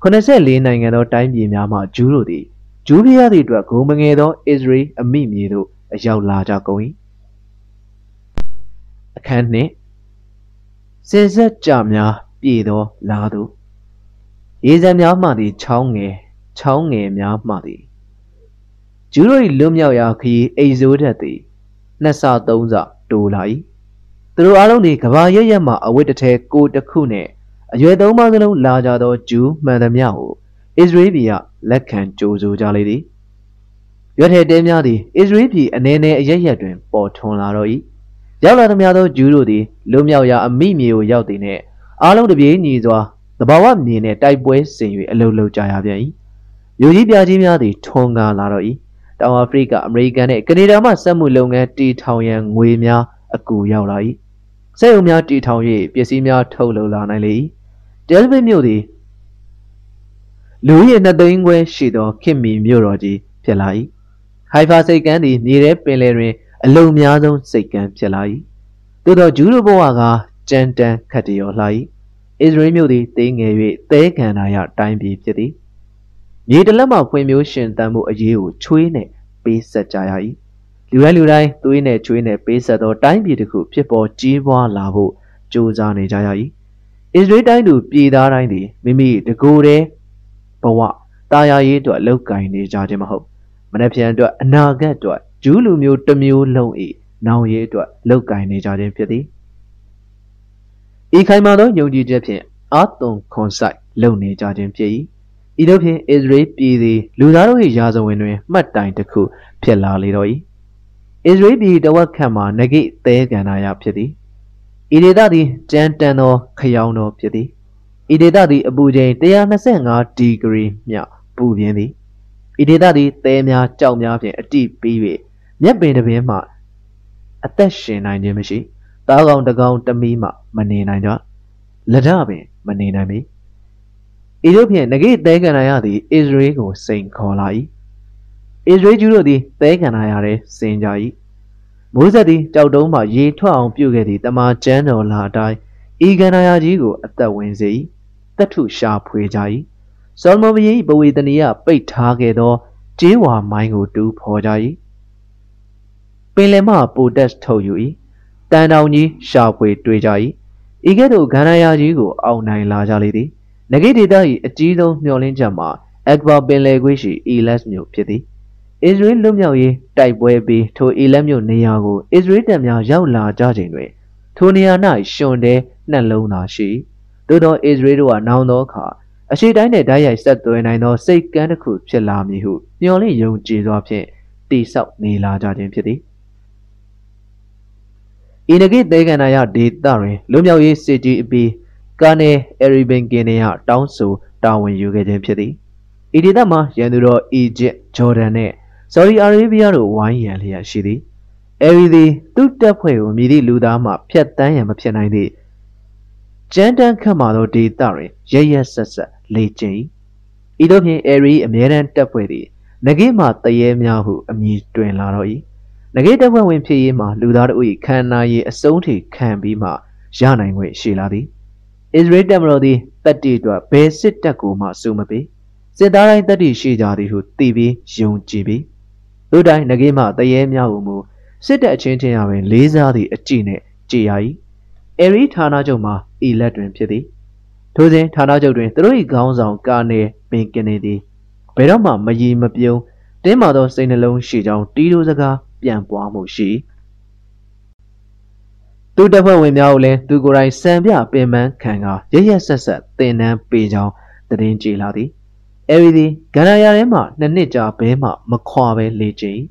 84နိုင်ငံသောတိုင်းပြည်များမှဂျူးတို့သည်ဂျူးပြည်ရသည့်အတွက်ဂုံမငယ်သောအစ္စရေးအမိမြေသို့အရောက်လာကြကုန်၏အခန်းနှင့်စင်ဆက်ကြများပြည်သောလာသို့ရေစံများမှသည်ချောင်းငယ်ချောင်းငယ်များမှသည်ဂျူးတို့၏လွတ်မြောက်ရာခရီးအိဇိုးတက်သည်နှစ်ဆသုံးဆ တိုးလာ၏သူတို့အားလုံးသည်ကဘာရရက်မှအဝတ်တစ်ထည်ကိုတစ်ခုနှင့်အရွယ်သုံးပါးစလုံးလာကြသောဂျူးမှန်သမျှကိုအစ္စရေးပြည်ကလက်ခံကြိုဆိုကြလေသည်ရွက်ထဲတဲများသည်အစ္စရေးပြည်အနေနဲ့အရရက်တွင် ပေါ်ထွန်းလာတော့၏ရောက်လာသမျှသောဂျူးတို့သည်လွမြောက်ရာအမိမြေကိုရောက်သည်နှင့်အားလုံးတပြေးညီစွာတဘာဝမြေနှင့်တိုက်ပွဲဆင်၍အလုလုကြရပြန်၏မြို့ကြီးပြကြီးများသည်ထွန်းကားလာတော့၏ တောင်အာဖရိကအမေရိကန်နှင့်ကနေဒါမှစက်မှုလုပ်ငန်းတီထောင်ရန်ငွေများအကူရောက်လာ၏စက်ရုံများတီထောင်၍ပစ္စည်းများထုတ်လုပ်လာနိုင်လေ၏တယ်ဗစ်မြို့သည်လူရဲ့နှစ်သိန်းခွဲရှိသောခင်မီမြို့တော်ကြီးဖြစ်လာ၏ဟိုင်ဖာစိတ်ကမ်းသည်မြေထဲပင်လယ်တွင်အလုံများဆုံးစိတ်ကမ်းဖြစ်လာ၏သို့သောဂျူးတို့ဘဝကကြမ်းတမ်းခတ်တရောလှ၏အစ္စရေးမြို့သည်သေးငယ်၍သဲခံနာရတိုင်းပြည်ဖြစ်သည် မြေတလက်မှဖွံ့ဖြိုးရှင်သန်မှုအရေးကိုချွေးနှင့်ပေးဆက်ကြရ၏လူတိုင်းလူတိုင်းသွေးနဲ့ချွေးနဲ့ပေးဆက်သောတိုင်းပြည်တစ်ခုဖြစ်ပေါ်ကြီးပွားလာဖို့ကြိုးစားနေကြရ၏အစ္စရေးတိုင်းသူပြည်သားတိုင်းသည်မိမိတကိုယ်တည်းဘဝတာယာရေးအတွက်လောက်ကင်နေကြခြင်းမဟုတ်မနှက်ဖြန်အတွက်အနာဂတ်အတွက်ဂျူးလူမျိုးတစ်မျိုးလုံး၏နောင်ရေးအတွက်လောက်ကင်နေကြခြင်းဖြစ်သည်ဤခိုင်မာသောယုံကြည်ချက်ဖြင့်အာသွန်ခွန်ဆိုင်လုံနေကြခြင်းဖြစ်၏ ဤသို့ဖြင့်အစ္စရေးပြည်သည်လူသားတို့၏ရာဇဝင်တွင်မှတ်တိုင်တစ်ခုဖြစ်လာလေတော့၏အစ္စရေးပြည်တဝက်ခန့်မှာနဂိသဲကန္နာယဖြစ်သည်ဤဒေသသည်ကြမ်းတမ်းသောခရောင်တော်ဖြစ်သည်ဤဒေသသည်အပူချိန်125ဒီဂရီမြပူပြင်းသည်ဤဒေသသည်သဲများကြောက်များဖြင့်အတိပြီး၍မြက်ပင်တစ်ပင်မှအသက်ရှင်နိုင်ခြင်းမရှိသားကောင်တကောင်တမီးမှမနေနိုင်ကြလက်ဒပင်မနေနိုင်ပေ ဤတို့ဖြင့်ငကိသဲကန္နာယသည်အစ္စရေးကိုစိန်ခေါ်လာ၏အစ္စရေးကျူးတို့သည်သဲကန္နာယထဲစင်ကြ၏မိုးဆက်သည်ကြောက်တုံးမှရေထွက်အောင်ပြုတ်ခဲ့သည့်တမန်ကျမ်းတော်လာအတိုင်းဤကန္နာယကြီးကိုအသက်ဝင်စေ၏တထုရှာဖွေကြ၏ဆောလမုန်ဘုရင်၏ပဝေသနီယပိတ်ထားခဲ့သောကျေးဝါမိုင်းကိုတူးဖော်ကြ၏ပင်လယ်မှပိုတက်ထုတ်ယူ၏တန်တောင်ကြီးရှာဖွေတွေ့ကြ၏ဤကဲ့သို့ကန္နာယကြီးကိုအောင်နိုင်လာကြလေသည် နဂိဒေတာ၏အကြီးဆုံးမျှော်လင့်ချက်မှာအက်ဘာပင်လယ်ကွေးရှိအီလက်မြို့ဖြစ်သည်အစ္စရေးလွတ်မြောက်ရေးတိုက်ပွဲပြီးထိုအီလက်မြို့နေရာကိုအစ္စရေးတပ်များရောက်လာကြချိန်တွင်ထိုနေရာ၌ရှင်တဲနှလုံးသာရှိသို့သောအစ္စရေးတို့ကနောင်သောအခါအရှိတိုင်းနဲ့ဓာတ်ရိုက်ဆက်သွယ်နိုင်သောစိတ်ကမ်းတစ်ခုဖြစ်လာမည်ဟုမျှော်လင့်ယုံကြည်စွာဖြင့်တိဆောက်နေလာကြခြင်းဖြစ်သည်ဤနဂိသေကန္နာယဒေတာတွင်လွမြောက်ရေးစစ်ကြီးအပြီး ကာနယ်အရီဘင်ကင်နေယတောင်းဆိုတာဝန်ယူခဲ့ခြင်းဖြစ်သည်ဤဒေသမှာရန်သူတော်အီဂျစ်ဂျော်ဒန်နဲ့ဆော်ဒီအာရေဗျတို့ဝိုင်းရန်လျက်ရှိသည်အဲဒီသည်သူ့တပ်ဖွဲ့ကိုမြည်သည့်လူသားမှဖျက်တမ်းရန်မဖြစ်နိုင်သည့်ကြမ်းတမ်းခတ်မာသောဒေသတွင်ရရဆက်ဆက်လေ့ကျင့်၏ဤသို့ဖြင့်အဲရီအမြဲတမ်းတပ်ဖွဲ့သည်ငကိမှတရေများဟုအမည်တွင်လာတော့၏ငကိတပ်ဖွဲ့ဝင်ဖြစ်ရေးမှာလူသားတို့၏ခန္ဓာရည်အစုံထိခံပြီးမှရနိုင်ခွင့်ရှိလာသည် အစ္စရေးတပ်မတော်သည်တပ်တီအတွက်ဘယ်စစ်တပ်ကိုမှစုမပေးစစ်သားတိုင်းတပ်တီရှိကြသည်ဟုသိပြီးယုံကြည်ပြီးလူတိုင်းငကေးမှတရေများဟုမူစစ်တပ်အချင်းချင်းရပင်လေးစားသည့်အကြည့်နှင့်ကြည်ရ၏အဲရီဌာနချုပ်မှာဤလက်တွင်ဖြစ်သည်ထိုစဉ်ဌာနချုပ်တွင်သူတို့၏ခေါင်းဆောင်ကာနေပင်ကနေသည်ဘယ်တော့မှမယီမပြုံးတင်းမာသောစိတ်နှလုံးရှိကြောင်းတီးတို့စကားပြန်ပွားမှုရှိ သူတပ်ဖွဲ့ဝင်များကိုလည်းသူကိုယ်တိုင်စံပြပင်ပန်းခံကရရဆက်ဆက်တင်နန်းပေးကြောင်းသတင်းကြည်လာသည်အဲဒီသည်ဂန္ဓာယာထဲမှနှစ်နှစ်ကြာဘဲမှမခွာပဲလေ့ကျင့်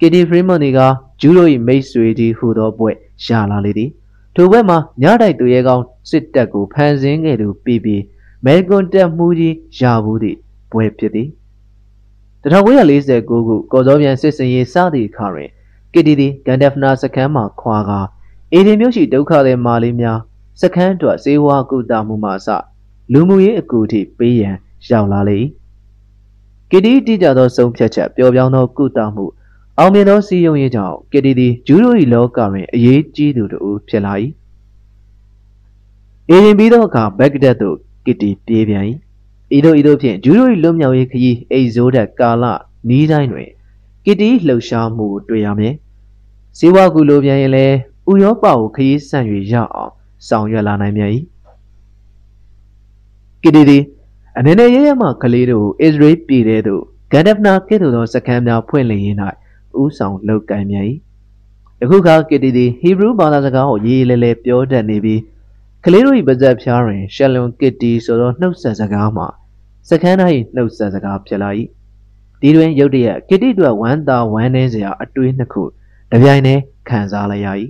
ကီတီဖရီမွန်ဒီကဂျူးတို့၏မိတ်ဆွေကြီးဟူသောဘွဲ့ရလာလေသည်ထိုဘက်မှာညတိုက်သူရဲကောင်းစစ်တပ်ကိုဖန်ဆင်းခဲ့သူပြီးပြီးမဲကွန်တက်မှုကြီးရဘူးသည့်ဘွဲဖြစ်သည်1949ခုကော်စောပြန်စစ်စင်ရေးစသည့်အခါတွင်ကစ်တီသည်ဂန်ဒက်ဖနာစခန်းမှခွာကာ အေဒီမျိုးရှိဒုက္ခသည်မာလေးများစခန်းအတွက်စေဝါကုသမှုမှအစလူမှုရေးအကူအထိပေးရန်ရောက်လာလေကစ်တီတိကျသောဆုံးဖြတ်ချက်ပျော်ပြောင်းသောကုသမှုအောင်မြင်သောစီးရုံးရေးကြောင့်ကက်တီသည်ဂျူးတို့၏လောကတွင်အရေးကြီးသူတို့ဖြစ်လာ၏အေရင်ပြီးသောအခါဘက်ကဒက်သို့ကစ်တီပြေးပြန်၏ဤသို့ဤသို့ဖြင့်ဂျူးတို့၏လွတ်မြောက်ရေးခရီးအိဇိုးတက်ကာလနီးတိုင်းတွင်ကစ်တီလှုပ်ရှားမှုကိုတွေ့ရမည်စေဝါကူလိုပြန်ရင်လည်း ဥရောပကိုခရီးဆန့်၍ရအောင်ဆောင်ရွက်လာနိုင်မြ၏ကစ်တီသည်အနေနဲ့ရရမှကလေးတို့အစ္စရေးပြည်ထဲသို့ဂန်ဒက်ဖနာကဲ့သို့သောစခန်းများဖွင့်လှစ်ရင်း၌ဥဆောင်လုပ်ကိုင်မြန်၏ယခုခါကီတီသည်ဟီဘရူးဘာသာစကားကိုရေးလဲလဲပြောတတ်နေပြီးကလေးတို့၏ပါဇက်ဖျားတွင်ရှယ်လွန်ကစ်တီဆိုသောနှုတ်ဆက်စကားမှာစခန်းသား၏နှုတ်ဆက်စကားဖြစ်လာ၏ဒီတွင်ရုတ်တရက်ကစ်တီတို့ဝမ်းသာဝမ်းနည်းစရာအတွေးနှစ်ခုတပြိုင်တည်းခံစားလိုက်ရ၏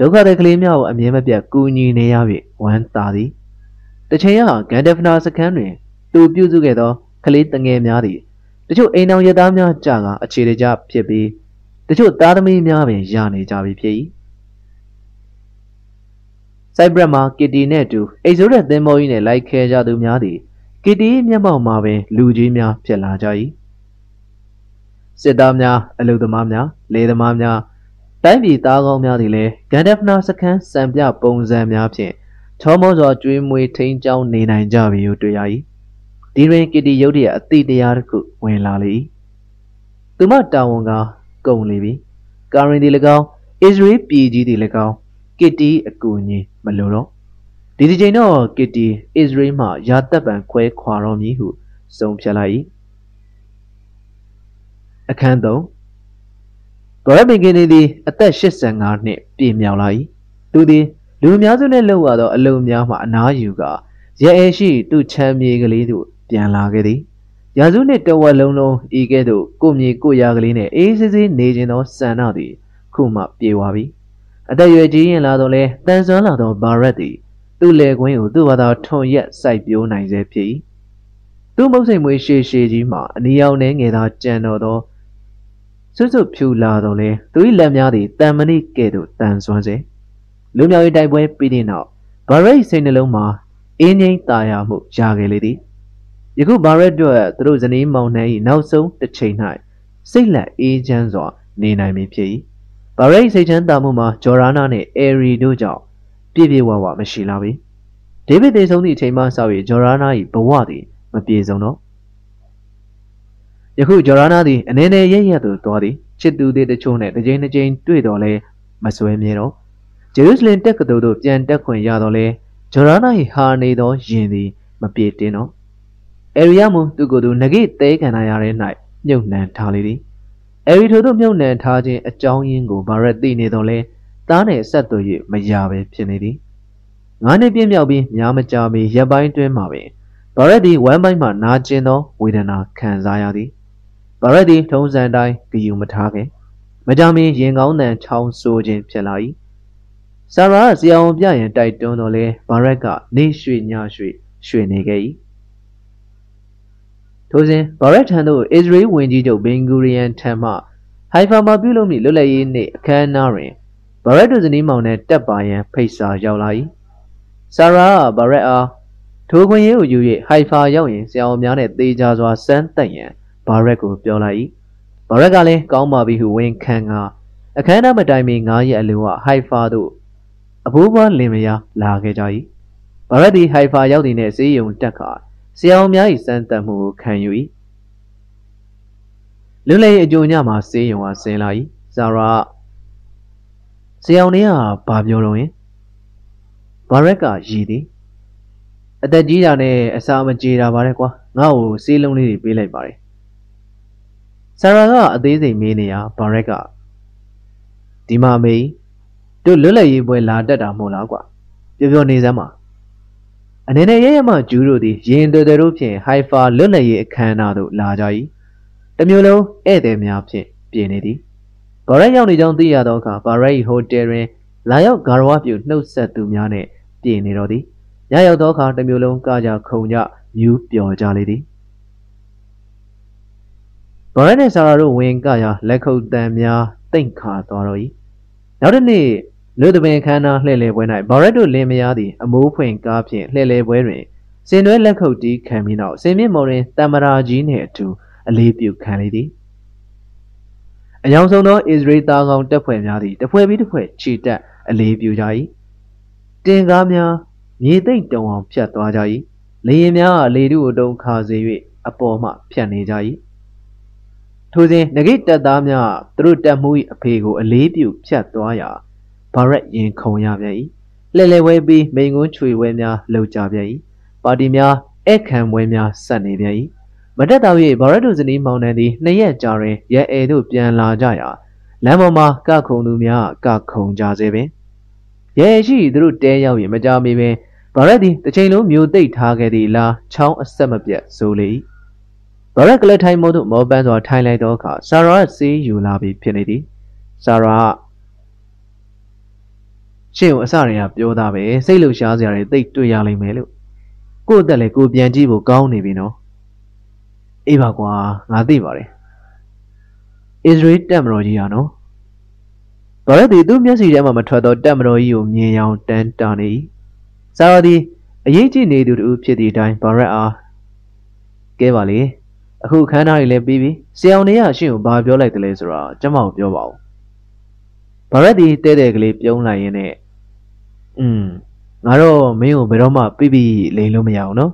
ဒုက္ခတဲ့ကလေးများကိုအမြဲမပြတ်ကူညီနေရ၍ဝမ်းသာသည်တချိန်ကဂန်ဒက်ဖနာစခန်းတွင်သူပြုစုခဲ့သောကလေးတငယ်များသည်တချို့အိမ်တော်ရသားများကြာကအခြေတကျဖြစ်ပြီးတချို့သားသမီးများပင်ရနေကြပြီဖြစ်၏စိုက်ဘရက်မှာကစ်တီနဲ့တူအိတ်ဆိုးတဲ့သင်္ဘောကြီးနဲ့လိုက်ခဲကြသူများသည်ကစ်တီမျက်မှောက်မှာပင်လူကြီးများဖြစ်လာကြ၏စစ်သားများအလုသမားများလေသမားများ တိုင်းပြည်သားကောင်းများသည်လည်းဂန်ဒက်ဖနာစခန်းစံပြပုံစံများဖြင့်ချောမောစွာကျွေးမွေးထိန်းကျောင်းနေနိုင်ကြပြီဟုတွေ့ရ၏ဒီတွင်ကီတီရုတ်တရက်အတိတရားတစ်ခုဝင်လာလေ။သူမတာဝန်ကကုံလေပြီ။ကာရင်ဒီ၎င်းအစ္စရေးပြည်ကြီးဒီ၎င်းကစ်တီအကူအညီမလိုတော့ဒီဒီချိန်တော့ကစ်တီအစ္စရေးမှရာတပ်ပံခွဲခွာတော်မည်ဟုဆုံးဖြတ်လိုက်၏အခန်း3 ဘရမင်ကင်နီသည်အသက်85နှစ်ပြည့်မြောက်လာ၏သူသည်လူအများစုနှင့်လှုပ်ရသောအလုံများမှအနားယူကာရဲအဲရှိသူ့ချမ်းမြေကလေးသို့ပြန်လာခဲ့သည်ရာစုနှစ်တဝက်လုံးလုံးဤကဲ့သို့ကိုမြေကိုရာကလေးနဲ့အေးဆေးဆေးနေခြင်းသောဆန္ဒသည်ခုမှပြေဝပြီအသက်ရွယ်ကြီးရင်လာတော့လဲတန်ဆွမ်းလာသောဘာရက်သည်သူ့လေကွင်းကိုသူ့ဘာသာထွန်ရက်စိုက်ပျိုးနိုင်စေဖြစ်၏သူ့မုတ်စိမ်မွေးရှေရှေကြီးမှအနီရောင်နှဲငယ်သာကြံတော်သော စွတ်စွတ်ဖြူလာတော့လဲသူ၏လက်များသည်တန်မဏိကဲ့သို့တန်ဆွမ်းစေလူမျိုးရေးတိုက်ပွဲပြီးတဲ့နောက်ဘာရိတ်စိတ်နှလုံးမှာအင်းငိမ့်ตาရမှုရခဲ့လေသည်ယခုဘာရက်တို့သူတို့ဇနီးမောင်နှံ၏နောက်ဆုံးတစ်ချိန်၌စိတ်လက်အေးချမ်းစွာနေနိုင်ပြီဖြစ်၏ဘာရိတ်စိတ်ချမ်းသာမှုမှာဂျော်ရာနာနှင့်အဲရီတို့ကြောင့်ပြည့်ပြည့်ဝဝမရှိလာပြီဒေးဗစ်သေဆုံးသည့်အချိန်မှစ၍ဂျော်ရာနာ၏ဘဝသည်မပြေဆုံးတော့ ယခုဂျော်ရာနာသည်အနေနဲ့ရရသို့သွားသည်ချစ်သူတွေတချို့နဲ့တစ်ကြိမ်တစ်ကြိမ်တွေ့တော်လဲမစွဲမြဲတော့ဂျေရုဆလင်တက်ကတော်သို့ပြန်တက်ခွင့်ရတော်လဲဂျော်ရာနာ၏ဟာနေသောယင်သည်မပြေတင်းတော့။အေရီယာမူသူကိုယ်သူငကိသဲခံရတဲ့၌မြုပ်နှံထားလေသည်။အေရီထိုတို့မြုပ်နှံထားခြင်းအကြောင်းရင်းကိုဘာရက်သိနေတော့လဲသားနဲ့ဆက်သွ၍မရပဲဖြစ်နေသည်။ငါးနှစ်ပြည့်မြောက်ပြီးများမကြာမီရက်ပိုင်းတွင်းမှာပင်ဘာရက်သည်ဝမ်းပိုင်းမှနာကျင်သောဝေဒနာခံစားရသည်။ ဘာရက်သည်ထုံးစံတိုင်းဂယုမထားခဲ့။မကြာမီရင်ကောင်းတန်ချောင်းဆိုးခြင်းဖြစ်လာ၏။ဆာရာဆရာဝန်ပြရင်တိုက်တွန်းတော့လဲဘာရက်ကနေရွှေညရွှေရွှေနေခဲ့၏။ထိုစဉ်ဘာရက်ထံသို့အစ္စရေးဝန်ကြီးချုပ်ဘင်ဂူရီယန်ထံမှဟိုင်ဖာမှာပြုလုပ်မည့်လွတ်လပ်ရေးနေ့အခမ်းအနားတွင်ဘာရက်တို့ဇနီးမောင်နှင့်တက်ပါရန်ဖိတ်စာရောက်လာ၏ဆာရာဘာရက်အားထိုခွင့်ရေးကိုယူ၍ဟိုင်ဖာရောက်ရင်ဆရာဝန်များနှင့်တေးကြစွာစမ်းတက်ရန် ဘာရက်ကိုပြောလိုက်၏ဘာရက်ကလည်းကောင်းပါပြီဟုဝန်ခံကအခမ်းအနားမတိုင်မီ9ရက်အလိုကဟိုင်ဖာသို့အဖိုးဘွားလင်မယားလာခဲ့ကြ၏ဘာရက်သည်ဟိုင်ဖာရောက်သည်နှင့်စေးရုံတက်ခါဆရာဝန်များ၏စမ်းသပ်မှုကိုခံယူ၏လွတ်လပ်ရေးအကြိုညမှာစေးရုံကဆင်းလာ၏ဇာရာဆရာအောင်လေးကဘာပြောတော့ရင်ဘာရက်ကရည်သည်အသက်ကြီးတာနဲ့အစာမကြေတာပါလေကွာငါ့ကိုစေးလုံးလေးတွေပေးလိုက်ပါတယ် ဆရာကအသေးစိတ်မေးနေရဘာရက်ကဒီမှာမေးတို့လွတ်လပ်ရေးပွဲလာတက်တာမဟုတ်လားကွာပြောပြောနေစမ်းပါအနေနဲ့ရရမကျူးတို့သည်ရင်တွေတို့ဖြင့်ဟိုင်ဖာလွတ်လပ်ရေးအခမ်းအနားသို့လာကြ၏တမျိုးလုံးဧည့်သည်များဖြင့်ပြင်နေသည်ဘာရက်ရောက်နေကြောင်းသိရသောအခါဘာရက်ဟိုတယ်တွင်လာရောက်ဂါရဝပြုနှုတ်ဆက်သူများနှင့်ပြင်နေတော်သည်ညရောက်သောအခါတမျိုးလုံးကကြခုံကြမြူးပျော်ကြလေသည် ဘာရက်နှင့်ဆာရာတို့ဝင်ကရာလက်ခုပ်တန်များတိတ်ခါသွားတော့၏နောက်တစ်နေ့လူသပင်ခန်းနာလှည့်လည်ပွဲ၌ဘာရက်တို့လင်းမယားသည်အမိုးဖွင့်ကားဖြင့်လှည့်လည်ပွဲတွင်စင်တွဲလက်ခုပ်တီးခံပြီးနောက်စင်မြင့်မော်တွင်တမရာကြီးနှင့်အတူအလေးပြုခံလေသည်အယောင်ဆုံးသောအစ္စရေးသားကောင်တပ်ဖွဲ့များသည်တစ်ဖွဲ့ပြီးတစ်ဖွဲ့ခြေတက်အလေးပြုကြ၏တင်ကားများမြေသိမ့်တုံအောင်ဖြတ်သွားကြ၏လေရင်များကလေတုအတုံခါစေ၍အပေါ်မှဖြတ်နေကြ၏ ထိုစဉ်ငကိတက်သားများသူတို့တက်မှု၏အဖေကိုအလေးပြုဖြတ်သွားရာဘာရက်ရင်ခုံရပြန်၏လှဲ့လဲဝဲပြီးမိန်ကွန်းချွေဝဲများလှုပ်ကြပြန်၏ပါတီများအခမ်းပွဲများဆက်နေပြန်၏မတက်တော့၍ဘာရက်တို့ဇနီးမောင်နှံသည်နှစ်ရက်ကြာတွင်ရဲအဲတို့ပြန်လာကြရာလမ်းပေါ်မှာကခုံသူများကခုံကြစေပင်ရဲရှိသူတို့တဲရောက်ရင်မကြမီပင်ဘာရက်သည်တစ်ချိန်လုံးမျိုးသိပ်ထားခဲ့သည့်လားချောင်းအဆက်မပြတ်ဆိုလေ၏ ဘာရက်ကလေးထိုင်မို့သို့မောပန်းစွာထိုင်လိုက်သောအခါဆာရာဆေးယူလာပြီးဖြစ်နေသည်ဆာရာရှင့်ကိုအစတွေကပြောသားပဲစိတ်လှရှားစရာတွေသိပ်တွေ့ရလိမ့်မယ်လို့ကို့အသက်လည်းကိုပြန်ကြည့်ဖို့ကောင်းနေပြီနော်အေးပါကွာငါသိပါတယ်အစ္စရေးတက်မတော်ကြီးဟာနော်ဘာလဲဒီသူ့မျက်စိထဲမှာမထွက်သောတက်မတော်ကြီးကိုမြင်ရောင်တန်းတာနေ၏ဆာရာဒီအရေးကြီးနေသူတူဖြစ်သည့်အတိုင်းဘာရက်အားကဲပါလေ အခုခန်းသားတွေလည်းပြီးပြီဆရာအောင်နေရရှင့်ကိုဘာပြောလိုက်တယ်လဲဆိုတာကျွန်မကိုပြောပါဦးဘာရက်ဒီတဲတဲ့ကလေးပြုံးလိုက်ရင်းနဲ့อืมငါတော့မင်းကိုဘယ်တော့မှပြပြလိန်လို့မရအောင်နော်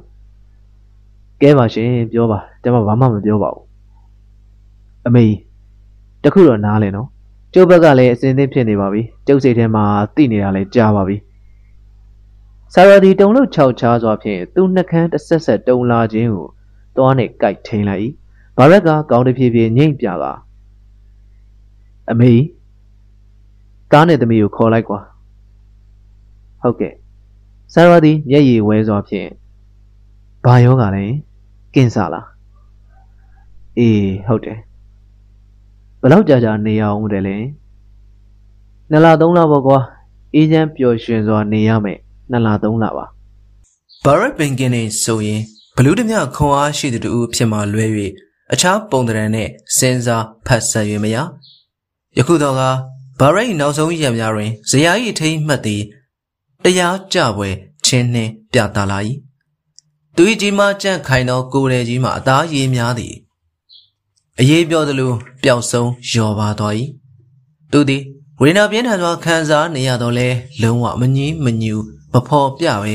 ကဲပါရှင်ပြောပါကျွန်မဘာမှမပြောပါဘူးအမေတခုတော့နားလဲနော်ကျုပ်ဘက်ကလည်းအစင်သင့်ဖြစ်နေပါပြီကျုပ်စိတ်ထဲမှာသိနေတာလည်းကြားပါပြီဆာရာဒီတုံလို့ခြောက်ချားစွာဖြင့်သူ့နှကန်းတစ်ဆက်ဆက်တုံလာခြင်းကို သွားနဲ့ကြိုက်ထိန်လိုက်၏ဘာရက်ကကောင်းတဖြည်းဖြည်းငိမ့်ပြကအမေကားနဲ့သမီးကိုခေါ်လိုက်ကွာဟုတ်ကဲ့ဆာရာဒီမျက်ရည်ဝဲစွာဖြင့်ဘာယောဂလဲကင်းစားလားအေးဟုတ်တယ်ဘယ်လောက်ကြာကြာနေရအောင်တယ်လဲနှစ်လသုံးလပေါ့ကွာအေးချမ်းပျော်ရွှင်စွာနေရမယ်နှစ်လသုံးလပါဘာရက်ဘင်ကင်နေဆိုရင် ဘလူးတမျှခွန်အားရှိသူတူဖြစ်မှလွဲ၍အခြားပုံတရံနဲ့စဉ်းစားဖတ်ဆက်၍မရယခုတော့ကဘာရိတ်နောက်ဆုံးရက်များတွင်ဇရာ၏ထိမ့်မှတ်သည်တရားကြပွဲချင်းနှင်းပြတာလာ၏သူ၏ကြီးမားကြန့်ခိုင်သောကိုယ်ရည်ကြီးမှအသားရည်များသည်အရေးပြောသလိုပျောက်ဆုံးလျော်ပါသွား၏သူသည်ဝိညာဉ်ပြင်းထန်စွာခံစားနေရတော့လဲလုံးဝမငြင်းမညူမဖော်ပြပဲ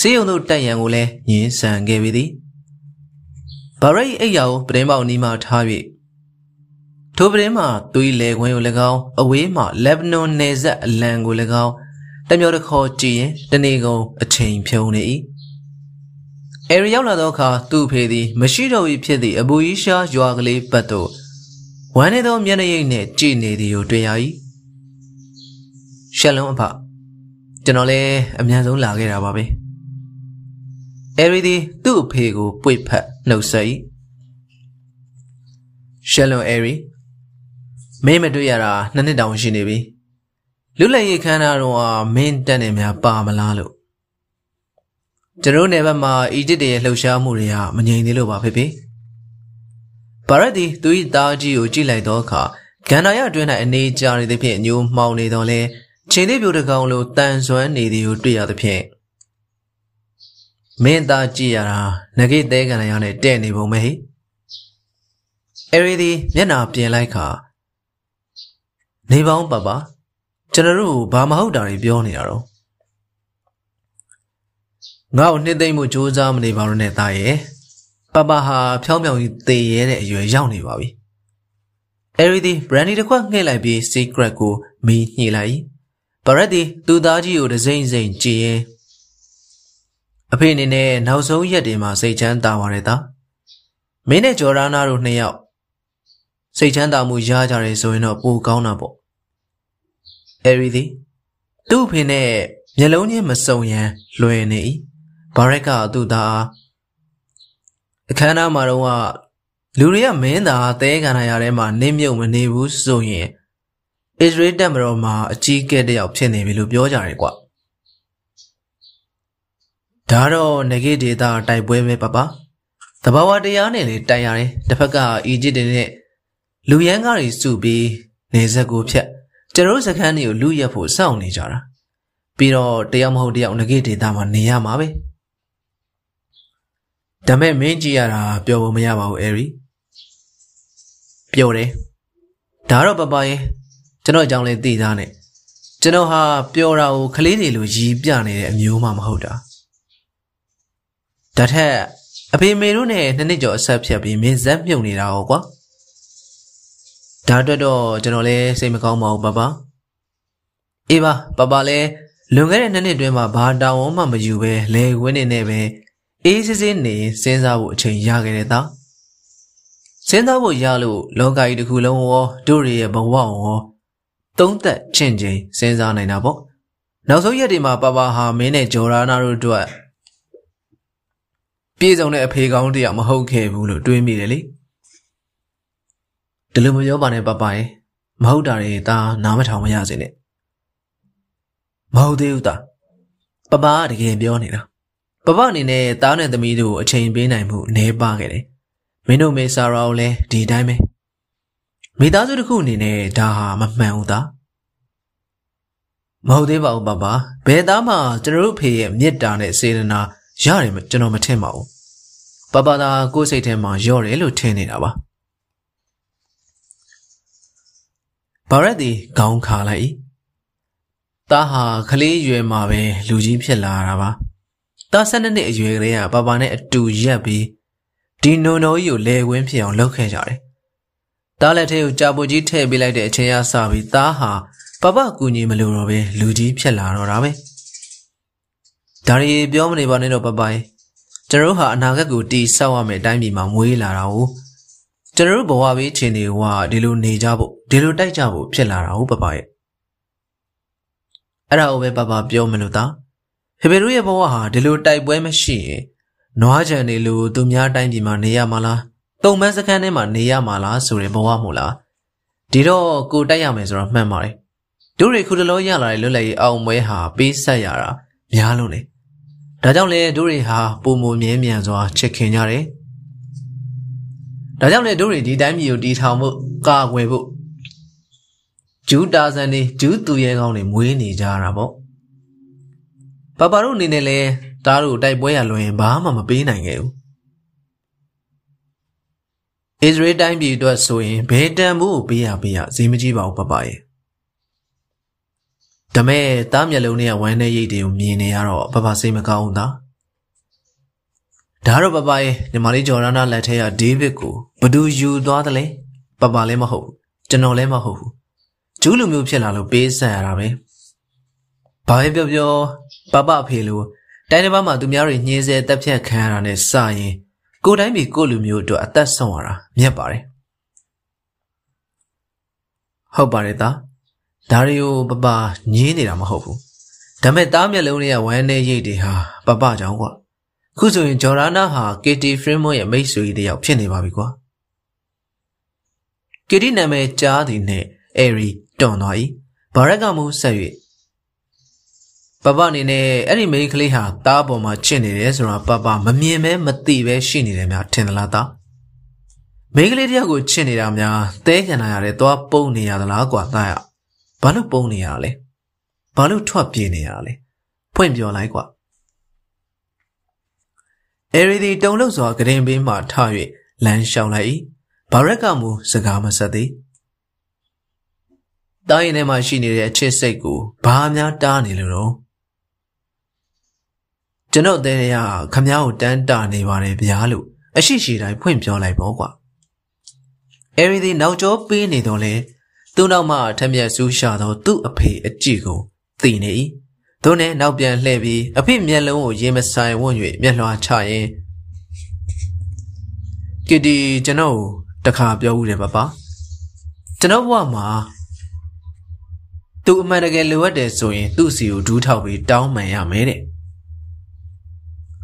စေးုံတို့တက်ရန်ကိုလည်းညင်းဆန်ခဲ့ပေသည်ဗရိတ်အိယာကိုပတင်းပေါက်နီးမှထား၍ထိုပတင်းမှာသူ၏လေခွင်းကို၎င်းအဝေးမှလက်ဘနွန်နယ်စပ်အလံကို၎င်းတမျိုးတစ်ခေါ်ကြည့်ရင်တနေကုန်အချိန်ဖြုံးနေ၏အဲရီရောက်လာသောအခါသူ့ဖေသည်မရှိတော့၏ဖြစ်သည့်အဘူကြီးရှားရွာကလေးဘက်သို့ဝမ်းနေသောမျက်နှာရိပ်နှင့်ကြည့်နေသည်ကိုတွေ့ရ၏ရှက်လုံးအဖကျွန်တော်လည်းအများဆုံးလာခဲ့တာပါပဲ အဲရီသည်သူ့အဖေကိုပွေဖက်နှုတ်ဆက်၏ရှယ်လွန်အဲရီမင်းမတွေ့ရတာနှစ်နှစ်တောင်ရှိနေပြီလူလက်ရခန်းသားတော့မင်းတက်နေများပါမလားလို့ကျွန်တော်နယ်ဘက်မှာအီဂျစ်တရဲ့လှုပ်ရှားမှုတွေကမငြိမ်သေးလို့ပါဖေဖေဘာရက်ဒီသူ၏သားကြီးကိုကြည့်လိုက်သောအခါဂန္ဓာရအတွင်း၌အနေကြနေသဖြင့်ညိုမှောင်နေတော့လဲချိန်သေးပြိုတကောင်လိုတန်ဆွမ်းနေသည်ကိုတွေ့ရသဖြင့် မင်းသားကြည့်ရတာငကိသဲကန်ရနဲ့တဲ့နေပုံပဲဟိအဲရီဒီမျက်နာပြင်လိုက်ခါနေပေါင်းပပကျွန်တော်တို့ဘာမဟုတ်တာတွေပြောနေတာတော့ငါ့ကိုနှစ်သိမ့်မှုစူးစမ်းမနေပါတော့နဲ့သားရဲ့ပပဟာဖြောင်းဖြောင်းကြီးသေရဲတဲ့အရွယ်ရောက်နေပါပြီအဲရီသည်ဘရန်ဒီတစ်ခွက်ငှဲ့လိုက်ပြီး secret ကိုမီးညှိလိုက်ဘရက်သည်သူ့သားကြီးကိုတစိမ့်စိမ့်ကြည့်ရင် အဖေအနေနဲ့နောက်ဆုံးရက်တွေမှာစိတ်ချမ်းသာပါတယ်သားမင်းနဲ့ဂျော်ဒါနာတို့နှစ်ယောက်စိတ်ချမ်းသာမှုရကြတယ်ဆိုရင်တော့ပိုကောင်းတာပေါ့အဲရီသည်သူ့အဖေနဲ့မျက်လုံးချင်းမစုံရန်လွယ်နေ၏ဘာရက်ကသူ့သားအခမ်းအနားမှာတော့လူတွေကမင်းသားသဲကန်ရထဲမှာနင်းမြုပ်မနေဘူးဆိုရင်အစ္စရေးတပ်မတော်မှာအကြီးကဲတယောက်ဖြစ်နေပြီလို့ပြောကြတယ်ကွာ ဒါတော့ငကေဒေတာတိုက်ပွဲပဲပပတဘာဝတရားနဲ့လေတိုင်ရတယ်တစ်ဖက်ကအီဂျစ်တွေနဲ့လူရန်ကားတွေစုပြီးနေဆက်ကိုဖြတ်ကျွန်တော်စခန်းတွေကိုလူရက်ဖို့စောင့်နေကြတာပြီးတော့တယောက်မဟုတ်တယောက်ငကေဒေတာမှာနေရမှာပဲဒါမဲ့မင်းကြည့်ရတာပျော်ဖို့မရပါဘူးအဲရီပျော်တယ်ဒါတော့ပပရဲ့ကျွန်တော်အကြောင်းလေးသိသားနဲ့ကျွန်တော်ဟာပျော်တာကိုကလေးတွေလိုရီးပြနေတဲ့အမျိုးမှမဟုတ်တာ ဒါထက်အဖေမေတို့နဲ့နှစ်နှစ်ကျော်အဆက်ဖြတ်ပြီးမင်းဇက်မြုပ်နေတာဟောကွာဒါအတွက်တော့ကျွန်တော်လည်းစိတ်မကောင်းပါဘူးပပအေးပါပပလည်းလွန်ခဲ့တဲ့နှစ်နှစ်တွင်းမှာဘာတာဝန်မှမယူပဲလေဝင်းနေနဲ့ပဲအေးစစ်စစ်နေစဉ်းစားဖို့အချိန်ရခဲ့တဲ့သားစဉ်းစားဖို့ရလို့လောကကြီးတစ်ခုလုံးရောတို့ရဲ့ဘဝရောသုံးသက်ချင့်ချိန်စဉ်းစားနိုင်တာပေါ့နောက်ဆုံးရက်တွေမှာပပဟာမင်းနဲ့ဂျော်ရာနာတို့အတွက် ပြေဆုံးတဲ့အဖေကောင်းတယောက်မဟုတ်ခဲ့ဘူးလို့တွေးမိတယ်လေဒီလိုမပြောပါနဲ့ပပရဲ့မဟုတ်တာတွေဒါနားမထောင်မရစေနဲ့မဟုတ်သေးဘူးသားပပကတကယ်ပြောနေတာပပအနေနဲ့သားနဲ့သမီးတို့အချိန်ပေးနိုင်မှုနှဲပါခဲ့တယ်မင်းတို့မေဆာရာကိုလည်းဒီတိုင်းပဲမိသားစုတစ်ခုအနေနဲ့ဒါဟာမမှန်ဘူးသားမဟုတ်သေးပါဘူးပပဘယ်သားမှကျွန်တော်တို့ဖေရဲ့မေတ္တာနဲ့စေတနာ ရတယ်ကျွန်တော်မထင်ပါဘူးပပသာကိုယ်စိတ်ထဲမှာရော့တယ်လို့ထင်နေတာပါဘာရက်ဒီခေါင်းခါလိုက်သားဟာကလေးရွယ်မှာပဲလူကြီးဖြစ်လာတာပါသား၁၂နှစ်အရွယ်ကလေးကပပနဲ့အတူရက်ပြီးဒီနုံတော်ကြီးကိုလဲဝင်းဖြစ်အောင်လုပ်ခဲ့ကြတယ်သားလက်ထဲကိုကြာပူကြီးထည့်ပေးလိုက်တဲ့အချိန်အစပြီးသားဟာပပကူညီမလို့တော့ပဲလူကြီးဖြစ်လာတော့တာပဲ ဒါရီပြောမနေပါနဲ့တော့ပပရဲ့ကျွန်တော်ဟာအနာဂတ်ကိုတီးဆောက်ရမယ်အတိုင်းပြည်မှာမွေးလာတာကိုကျွန်တော်ဘဝဘေးခြေနေဟိုကဒီလိုနေကြဖို့ဒီလိုတိုက်ကြဖို့ဖြစ်လာတာဟုတ်ပပရဲ့အဲ့ဒါကိုပဲပပပြောမလို့သားဖေဖေတို့ရဲ့ဘဝဟာဒီလိုတိုက်ပွဲမရှိရင်နွားချန်နေလို့သူများတိုင်းပြည်မှာနေရမှာလားတုံမန်းစခန်းထဲမှာနေရမှာလားဆိုတဲ့ဘဝမို့လားဒီတော့ကိုတိုက်ရမယ်ဆိုတော့မှန်ပါတယ်တို့တွေခုတလုံးရလာတဲ့လွတ်လပ်ရေးအောင်ပွဲဟာပေးဆက်ရတာများလို့လေ ဒါကြောင့်လေတို့တွေဟာပုံမမြဲမြံစွာချစ်ခင်ကြတယ်ဒါကြောင့်လေတို့တွေဒီတိုင်းမျိုးတီထောင်ဖို့ကာကွယ်ဖို့ဂျူးတာဇန်တွေဂျူးသူရဲကောင်းတွေမွေးနေကြတာပေါ့ပပတို့အနေနဲ့လဲသားတို့တိုက်ပွဲရလွင်ဘာမှမပေးနိုင်ခဲ့ဘူးအစ္စရေးတိုင်းပြည်အတွက်ဆိုရင်ဘယ်တန်ဖို့ပေးရပေးရဈေးမကြီးပါဘူးပပရဲ့ ဒါမဲ့သားမျက်လုံးနဲ့ဝမ်းနဲ့ရိတ်တွေကိုမြင်နေရတော့ပပစိတ်မကောင်းဘူးသားဒါတော့ပပရဲ့ညီမလေးဂျော်ရနာလက်ထက်ကဒေးဗစ်ကိုဘသူယူသွားတယ်လဲပပလည်းမဟုတ်ဘူးကျွန်တော်လည်းမဟုတ်ဘူးဂျူးလူမျိုးဖြစ်လာလို့ပေးဆက်ရတာပဲဘာပဲပြောပြောပပဖေလို့တိုင်းတစ်ပါးမှာသူများတွေညှင်းဆဲတက်ဖြတ်ခံရတာနဲ့စရင်ကိုတိုင်းပြည်ကိုလူမျိုးတို့အသက်ဆုံးရတာမြတ်ပါတယ်ဟုတ်ပါတယ်သား ဒါတွေကိုပပညင်းနေတာမဟုတ်ဘူးဒါမဲ့သားမျက်လုံးတွေကဝမ်းနဲ့ရိတ်တွေဟာပပကြောင့်ကွာခုဆိုရင်ဂျော်ဒါနာဟာ KT Framework ရဲ့မိတ်ဆွေတယောက်ဖြစ်နေပါပြီကွာ KT နာမည်ကြားသည်နဲ့ Airy တွန်သွား၏ဘာရက်ကမူဆက်၍ပပအနေနဲ့အဲ့ဒီမိန်းကလေးဟာတားပေါ်မှာချစ်နေတယ်ဆိုတာပပမမြင်မဲမသိပဲရှိနေတယ်များထင်သလားသားမိန်းကလေးတယောက်ကိုချစ်နေတာများသဲခံရတဲ့သွားပုံနေရသလားကွာသားရ ဘာလို့ပုံနေရလဲဘာလို့ထွက်ပြေးနေရလဲဖွင့်ပြောလိုက်ကွာအဲရီဒီတုံလို့စွာကရင်ဘေးမှထ၍လမ်းလျှောက်လိုက်၏ဘာရက်ကမူစကားမဆက်သည်တိုင်းထဲမှာရှိနေတဲ့အချစ်စိတ်ကိုဘာများတားနေလို့တော့ကျွန်ုပ်တဲ့ရခမ ्या ကိုတန်းတာနေပါတယ်ဗျာလို့အရှိရှိတိုင်းဖွင့်ပြောလိုက်ပေါ့ကွာအဲရီသည်နောက်ကျောပေးနေတော့လေ သူ့နောက်မှထက်မြက်ဆူးရှာသောသူ့အဖေအကြည့်ကိုသိနေ၏သူနဲ့နောက်ပြန်လှည့်ပြီးအဖေမျက်လုံးကိုရေမဆိုင်ဝွင့်၍မျက်လွှာချရင်ကီတီကျွန်တော်တခါပြောဦးတယ်ပပကျွန်တော်ဘဝမှာသူအမှန်တကယ်လိုအပ်တယ်ဆိုရင်သူ့စီကိုဒူးထောက်ပြီးတောင်းပန်ရမယ်တဲ့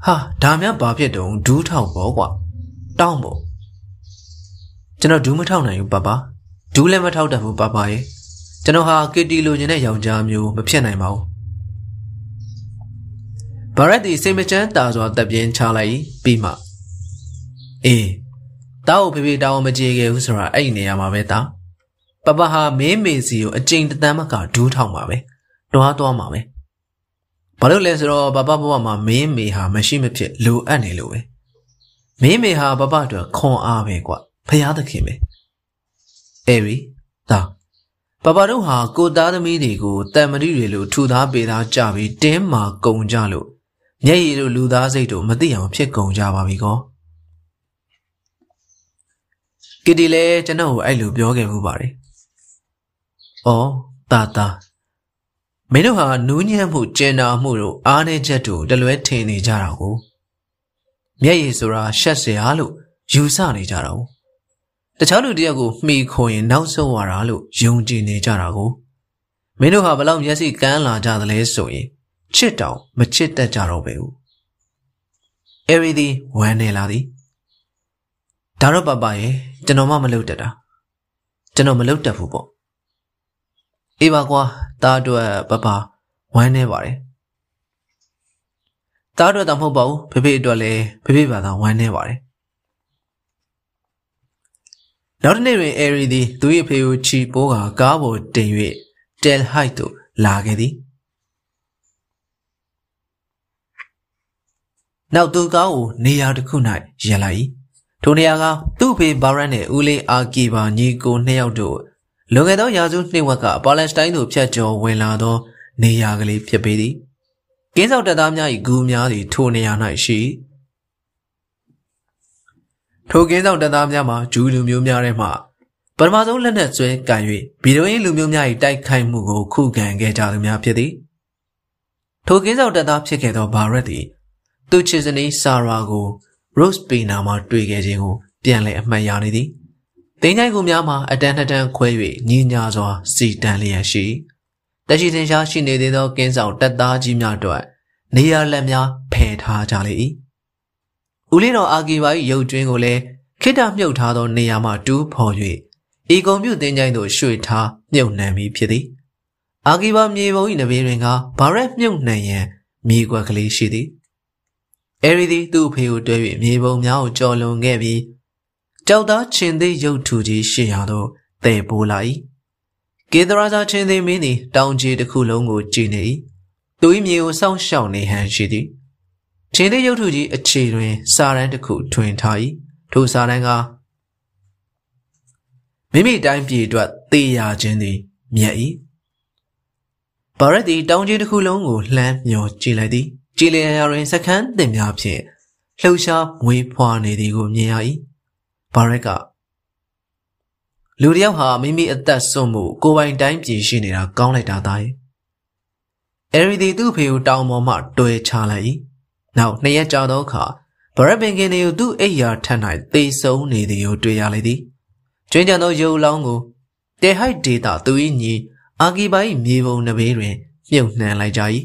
ဟာဒါမှဘာဖြစ်တုံးဒူးထောက်ပေါ့ကွာတောင်းပေါ့ကျွန်တော်ဒူးမထောက်နိုင်ဘူးပပ ဒူးလည်းမထောက်တတ်ဘူးပပရဲ့ကျွန်တော်ဟာကီတီလိုချင်တဲ့ယောက်ျားမျိုးမဖြစ်နိုင်ပါဘူးဘာရက်ဒီစိတ်မချမ်းသာစွာတပ်ပြင်းချလိုက်ပြီးမှအေးတောက်ဖေဖေတောင်းမကြေခဲ့ဘူးဆိုတာအဲ့ဒီနေရာမှာပဲတောင်းပပဟာမင်းမေစီကိုအကျိန်တသန်းမကဒူးထောင်ပါပဲတွားသွားမှာပဲဘာလို့လဲဆိုတော့ပပဘဝမှာမင်းမေဟာမရှိမဖြစ်လိုအပ်နေလို့ပဲမင်းမေဟာပပအတွက်ခွန်အားပဲကွာဖရာသခင်ပဲ အဲရီဒါပပတို့ဟာကိုသားသမီးတွေကိုတံမရီတွေလိုထူသားပေးသားကြပြီးတင်းမာကုံကြလို့မျက်ရည်တို့လူသားစိတ်တို့မသိအောင်ဖြစ်ကုန်ကြပါပြီကောကီတီလည်းကျွန်တော်ကိုအဲ့လိုပြောခဲ့မှုပါတယ်။အော်တာတာမင်းတို့ဟာနူးညံ့မှုကျင်နာမှုတို့အားနည်းချက်တို့တလွဲထင်နေကြတာကိုမျက်ရည်ဆိုတာရှက်စရာလို့ယူဆနေကြတာကို တခြားလူတယောက်ကိုမှီခိုရင်နောက်ဆုံးသွားတာလို့ယုံကြည်နေကြတာကိုမင်းတို့ဟာဘလောက်မျက်စိကန်းလာကြသလဲဆိုရင်ချစ်တောင်မချစ်တတ်ကြတော့ပဲဘူး။အဲရီဒီဝမ်းနေလာသည်။ဒါတော့ပပရဲ့ကျွန်တော်မှမလုပ်တတ်တာ။ကျွန်တော်မလုပ်တတ်ဘူးပေါ့။အေးပါကွာတားအတွက်ပပဝမ်းနေပါတယ်။တားအတွက်တော့မဟုတ်ပါဘူးဖေဖေအတွက်လည်းဖေဖေဘာသာဝမ်းနေပါတယ်။ နောက်တစ်နေ့တွင်အဲရီသည်သူ၏အဖေကိုချီပိုးကကားပေါ်တင်၍တယ်ဟိုက်သို့လာခဲ့သည်။နောက်သူကားကိုနေရာတစ်ခု၌ရပ်လိုက်၏ထိုနေရာကသူ့ဖေဘာရန်နှင့်ဦးလေးအာကီဘာညီကိုနှစ်ယောက်တို့လွန်ခဲ့သောရာစုနှစ်ဝက်ကပါလက်စတိုင်းသို့ဖြတ်ကျော်ဝင်လာသော နေရာကလေးဖြစ်ပေသည်ကင်းဆောင်တပ်သားများ၏ဂူများသည်ထိုနေရာ၌ရှိ ထိုကင်းဆောင်တပ်သားများမှာဂျူးလူမျိုးများထဲမှပထမဆုံးလက်နက်ဆွဲကန်၍ဗီဒိုရင်းလူမျိုးများ၏တိုက်ခိုက်မှုကိုခုခံခဲ့ကြသူများဖြစ်သည်ထိုကင်းဆောင်တပ်သားဖြစ်ခဲ့သောဘာရက်သည်သူချစ်စနီးဆာရာကို Rose Pina မှာတွေ့ခဲ့ခြင်းကိုပြန်လည်အမှတ်ရနေသည်။တင်းချိုင်ကူများမှာအတန်းနှစ်တန်းခွဲ၍ညီညာစွာစီတန်လျက်ရှိတရှိသင်ရှားရှိနေသေးသောကင်းဆောင်တပ်သားကြီးများတို့နေရာလက်များဖယ်ထားကြလေ၏။ ဦးလေးတော်အာဂီဘာ၏ရုပ်ကျွင်းကိုလည်းခိတ္တမြုပ်ထားသောနေရာမှတူးဖော်၍ဤကုံပြုတ်တင်းချိုင်သို့ရွှေ့ထားမြုပ်နှံပြီးဖြစ်သည်။အာဂီဘာမြေပုံ၏နဘေးတွင်ကဘာရက်မြုပ်နှံရန်မြေကွက်ကလေးရှိသည်အဲရီသည်သူ့ဖေကိုတွဲ၍မြေပုံများကိုကြော်လွန်ခဲ့ပြီးကြောက်သားချင်းသေးရုပ်ထူကြီးရှေ့ရာသို့တည်ပိုးလာ၏ကေသရာဇာချင်းသေးမင်းသည်တောင်ကြီးတစ်ခုလုံးကိုကြည်နေ၏သူ၏မြေကိုစောင့်ရှောက်နေဟန်ရှိသည် ချင်းသေးရုပ်ထူကြီးအခြေတွင်စာရန်တစ်ခုထွင်ထား၏ထိုစာရန်ကမိမိတိုင်းပြည်အတွက်သေရခြင်းသည်မြတ်၏ဘာရက်သည်တောင်ကြီးတစ်ခုလုံးကိုလှမ်းမျောကြည့်လိုက်သည်ကြည်လျာတွင်စခန်းတင်များဖြင့်လှုပ်ရှားမွေးဖွားနေသည်ကိုမြင်ရ၏ဘာရက်ကလူတယောက်ဟာမိမိအသက်ဆုံးမှုကိုပိုင်တိုင်းပြည်ရှိနေတာကောင်းလိုက်တာသားရဲ့အဲရီဒီသူ့ဖေကိုတောင်ပေါ်မှတွဲချလိုက်၏ နောက်နှစ်ရက်ကြာသောအခါဘရက်ပင်ကင်တွေကိုသူ့အိယာထက်၌သေဆုံးနေသည်ကိုတွေ့ရလေသည်ကျွင်းကြံသောရုပ်လောင်းကိုတေဟိုက်ဒေတာသူ၏ညီအာဂီပိုင်မြေပုံနဘေးတွင်မြုပ်နှံလိုက်ကြ၏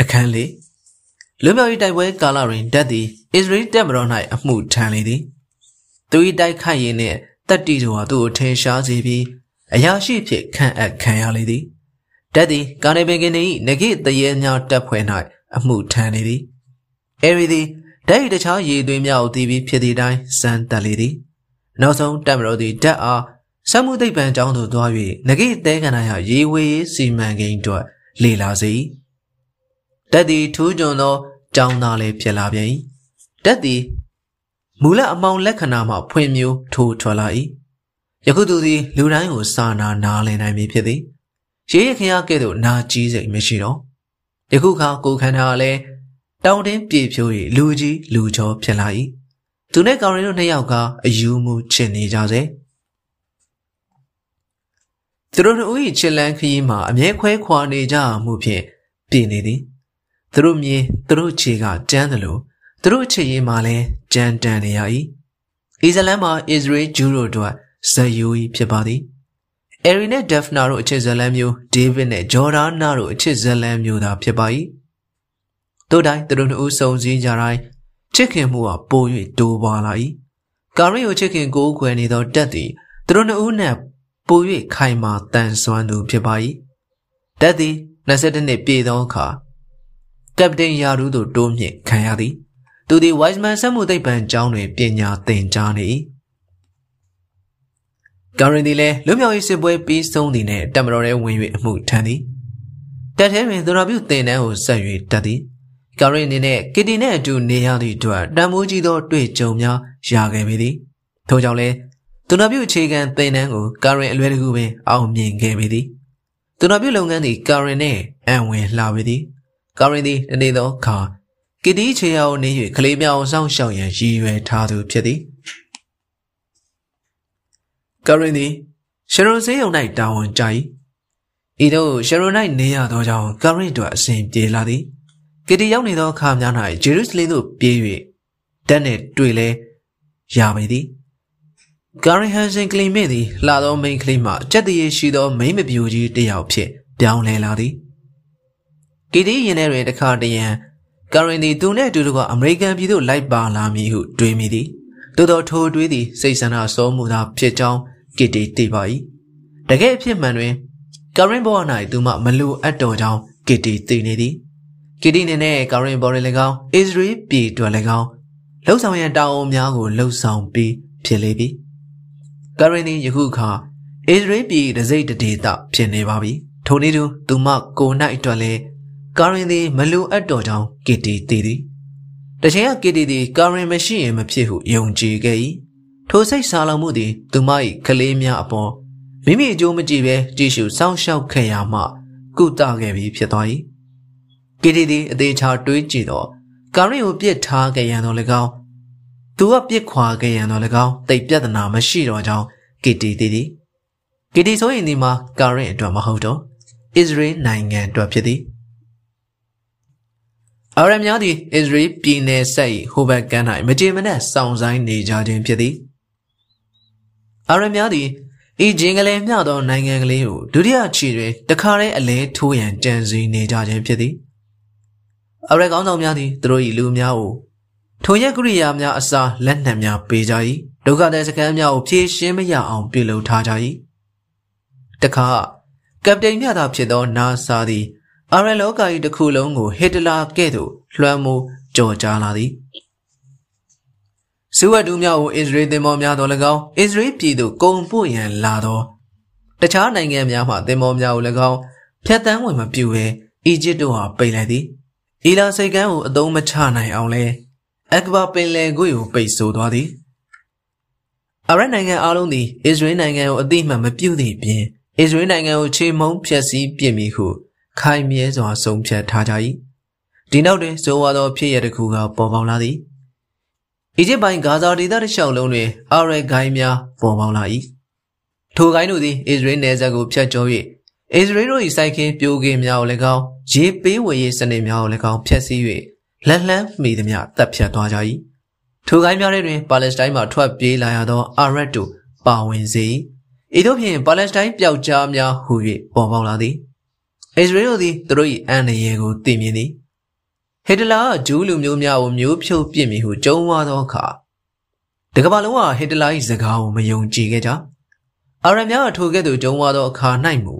အခန်းလေးလွမြောက်ရေးတိုက်ပွဲကာလတွင်တက်သည်အစ္စရေးတပ်မတော်၌အမှုထမ်းလေသည်သူ၏တိုက်ခိုက်ရေးနှင့်တက်တီတို့ဟာသူ့ကိုထင်ရှားစေပြီးအရာရှိဖြစ်ခံအပ်ခံရလေသည် တက်သည်ကာနေပင်ကင်၏ငကိတရေများတပ်ဖွဲ့၌အမှုထမ်းလေသည်အဲရီသည်ဓာတ်၏တခြားရည်သွေးများကိုတီးပြီးဖြစ်သည့်အတိုင်းစမ်းတက်လေသည်နောက်ဆုံးတပ်မတော်သည်ဓာတ်အားစမှုသိပ္ပံကျောင်းသို့သွား၍ငကိတဲကန္နာရရေဝေးစီမံကိန်းတို့လေလာစေ၏တက်သည်ထူးချွန်သောကြောင်းသားလည်းဖြစ်လာပြန်၏တက်သည်မူလအမောင်လက္ခဏာမှဖွင့်မျိုးထိုးထွက်လာ၏ယခုသူသည်လူတိုင်းကိုစာနာနားလည်နိုင်ပြီဖြစ်သည် ရေရခင်ရကဲ့သို့နာကြီးစိတ်မရှိတော့ယခုခါကိုခန္ဓာလည်းတောင်းတင်းပြေဖြိုး၍လူကြီးလူချောဖြစ်လာ၏သူနဲ့ကောင်ရင်တို့နှစ်ယောက်ကအယူမှုချင်နေကြစေသူတို့တို့၏ချစ်လန်းခရီးမှာအမြဲခွဲခွာနေကြမှုဖြင့်ပြည်နေသည်သူတို့မြင်သူတို့ခြေကတန်းတယ်လို့သူတို့ခြေရည်မှာလည်းကြမ်းတမ်းနေရ၏အစ္စလမ်မှာအစ္စရေးဂျူးတို့တို့ဇယိုကြီးဖြစ်ပါသည် အရီနဲ့ဒက်ဖနာတို့အချစ်ဇလန်မျိုးဒေးဗစ်နဲ့ဂျော်ဒါနာတို့အချစ်ဇလန်မျိုးသာဖြစ်ပါ၏တို့တိုင်းသူတို့နှစ်ဦးစုံစည်းကြတိုင်းချစ်ခင်မှုဟာပို၍တိုးပွားလာ၏ကာရီကိုချစ်ခင်ကိုးကွယ်နေသောတက်သည်သူတို့နှစ်ဦးနဲ့ပို၍ခိုင်မာတန်ဆွမ်းသူဖြစ်ပါ၏တက်သည်22နှစ်ပြည့်သောအခါကပတိန်ယာရူးသို့တိုးမြင့်ခံရသည်သူသည် Wiseman စက်မှုသိပ္ပံကျောင်းတွင်ပညာသင်ကြားနေ၏ ကာရင်ဒီလည်းလွမြောက်ရေးစစ်ပွဲပြီးဆုံးသည်နှင့်တမတော်ရဲဝင်၍အမှုထမ်းသည်တက်ထဲတွင်သူတော်ပြုတင်တန်းကိုဆက်၍တက်သည်ကာရင်အနေနဲ့ကီတီနှင့်အတူနေရသည့်အတွက်တန်မိုးကြီးသောတွေ့ကြုံများရခဲ့ပေသည်ထို့ကြောင့်လည်းသူတော်ပြုအခြေခံတင်တန်းကိုကာရင်အလွယ်တကူပင်အောင်မြင်ခဲ့ပေသည်သူတော်ပြုလုပ်ငန်းသည်ကာရင်နှင့်အံဝင်လှပေသည်ကာရင်သည်တနေ့သောအခါကီတီခြေရာကိုနေ၍ကလေးများအောင်စောင့်ရှောက်ရန်ရည်ရွယ်ထားသူဖြစ်သည် ကာရင်သည်ရှရွန်စေးုံ၌တာဝန်ကြ၏ဤသို့ရှရွန်၌နေရသောကြောင့်ကာရင်တို့အစဉ်ပြေလာသည်ကတီရောက်နေသောအခါများ၌ဂျေရုဆလင်သို့ပြေး၍ဓာတ်နှင့်တွေ့လဲရပေသည်ကာရင်ဟန်ဆင်ကလီမေသည်လှသောမိန်းကလေးမှစက်တရေရှိသောမိန်းမပြူကြီးတစ်ယောက်ဖြစ်ပြောင်းလဲလာသည်ကီတီရင်ထဲတွင်တခါတရံကာရင်သည်သူနှင့်အတူတကွအမေရိကန်ပြည်သို့လိုက်ပါလာမည်ဟုတွေးမိသည်သို့သောထိုတွေးသည်စိတ်ဆန္ဒစိုးမှုသာဖြစ်ကြောင်း ကစ်တီသိပါ၏တကယ်အဖြစ်မှန်တွင်ကာရင်ဘော၌သူမှမလိုအပ်တော်ကြောင်းကစ်တီသိနေသည်ကစ်တီနေနဲ့ကာရင်ဘော်ရင်၎င်းအစ္စရေးပြည်တွင်၎င်းလှုပ်ဆောင်ရန်တာဝန်များကိုလှုပ်ဆောင်ပြီးဖြစ်လေပြီကာရင်သည်ယခုအခါအစ္စရေးပြည်တစိတ်တဒေသဖြစ်နေပါပြီထိုနည်းတူသူမကို၌အတွက်လည်းကာရင်သည်မလိုအပ်တော်ကြောင်းကစ်တီသိသည်တချင်ကကစ်တီသည်ကာရင်မရှိရင်မဖြစ်ဟုယုံကြည်ခဲ့၏ ထိုစိတ်ဆာလောင်မှုသည်သူမ၏ကလေးများအပေါ်မိမိအကျိုးမကြည့်ဘဲကြည့်ရှုစောင့်ရှောက်ခဲ့ရမှကုသခဲ့ပြီးဖြစ်သွား၏ကီတီသည်အသေးချာတွေးကြည့်တော့ကာရင်ကိုပြစ်ထားခဲ့ရန်တော်၎င်းသူကပြစ်ခွာခဲ့ရန်တော်၎င်းတိတ်ပြဿနာမရှိတော့ကြောင်းကီတီသည်သည်ကီတီဆိုရင်ဒီမှာကာရင်အတွက်မဟုတ်တော့အစ္စရေးနိုင်ငံအတွက်ဖြစ်သည်အာရများသည်အစ္စရေးပြည်နယ်ဆက်၏ဟိုဘက်ကမ်း၌မကြေမနက်စောင့်ဆိုင်နေကြခြင်းဖြစ်သည် အာရများသည်ဤဂျင်ကလေးမျှသောနိုင်ငံကလေးကိုဒုတိယချီတွင်တခါတည်းအလဲထိုးရန်ကြံစည်နေကြခြင်းဖြစ်သည်အရကောင်းဆောင်များသည်သူတို့၏လူများကိုထိုရက်ကိရိယာများအစားလက်နက်များပေးကြ၏ဒုက္ခတဲ့စကမ်းများကိုဖြည့်ရှင်းမရအောင်ပြုလုပ်ထားကြ၏တခါကပတိန်မြသာဖြစ်သောနာဆာသည်အာရလောက၏တစ်ခုလုံးကိုဟစ်တလာကဲ့သို့လွှမ်းမိုးကြော်ကြားလာသည် ဇူဝတ်တူများကိုအစ္စရေးသင်္ဘောများတော်၎င်းအစ္စရေးပြည်သို့ကုန်ပို့ရန်လာသောတခြားနိုင်ငံများမှသင်္ဘောများကို၎င်းဖျက်ဆီးဝင်မပြုဘဲအီဂျစ်တို့ဟာပိတ်လိုက်သည်အီလာစိတ်ကမ်းကိုအသုံးမချနိုင်အောင်လဲအက်ဘာပင်လယ်ကွေ့ကိုပိတ်ဆို့သွားသည်အရက်နိုင်ငံအားလုံးသည်အစ္စရေးနိုင်ငံကိုအသိမှတ်မပြုသည့်ပြင်အစ္စရေးနိုင်ငံကိုခြေမုံဖျက်ဆီးပြစ်မိဟုခိုင်မြဲစွာဆုံးဖြတ်ထားကြ၏ဒီနောက်တွင်ဇိုဝါသောဖြစ်ရတစ်ခုကပေါ်ပေါက်လာသည် အီဂျစ်ပိုင်းဂါဇာဒေသတစ်လျှောက်လုံးတွင်အာရဂိုင်းများပေါ်ပေါက်လာ၏ထိုဂိုင်းတို့သည်အစ္စရေးနယ်စပ်ကိုဖျက်ကျော်၍အစ္စရေးတို့၏စိုက်ခင်းပြိုကင်းများကိုလည်းကောင်းရေပေးဝေရေးစနစ်များကိုလည်းကောင်းဖျက်ဆီး၍လက်လှမ်းမိသမျှတပ်ဖြတ်သွားကြ၏ထိုဂိုင်းများတွင်ပါလက်စတိုင်းမှထွက်ပြေးလာရသောအာရတ်တို့ပါဝင်စေ၏ဤသို့ဖြင့်ပါလက်စတိုင်းပျောက်ကြားများဟူ၍ပေါ်ပေါက်လာသည်အစ္စရေးတို့သည်သူတို့၏အန္တရာယ်ကိုသိမြင်သည် ဟစ်တလာကဂျူးလူမျိုးများကိုမျိုးဖြုတ်ပစ်မိဟုကြုံဝါသောအခါတကဘာလုံးကဟစ်တလာ၏စကားကိုမယုံကြည်ခဲ့ကြအာရများကထိုကဲ့သို့ကြုံဝါသောအခါ၌မူ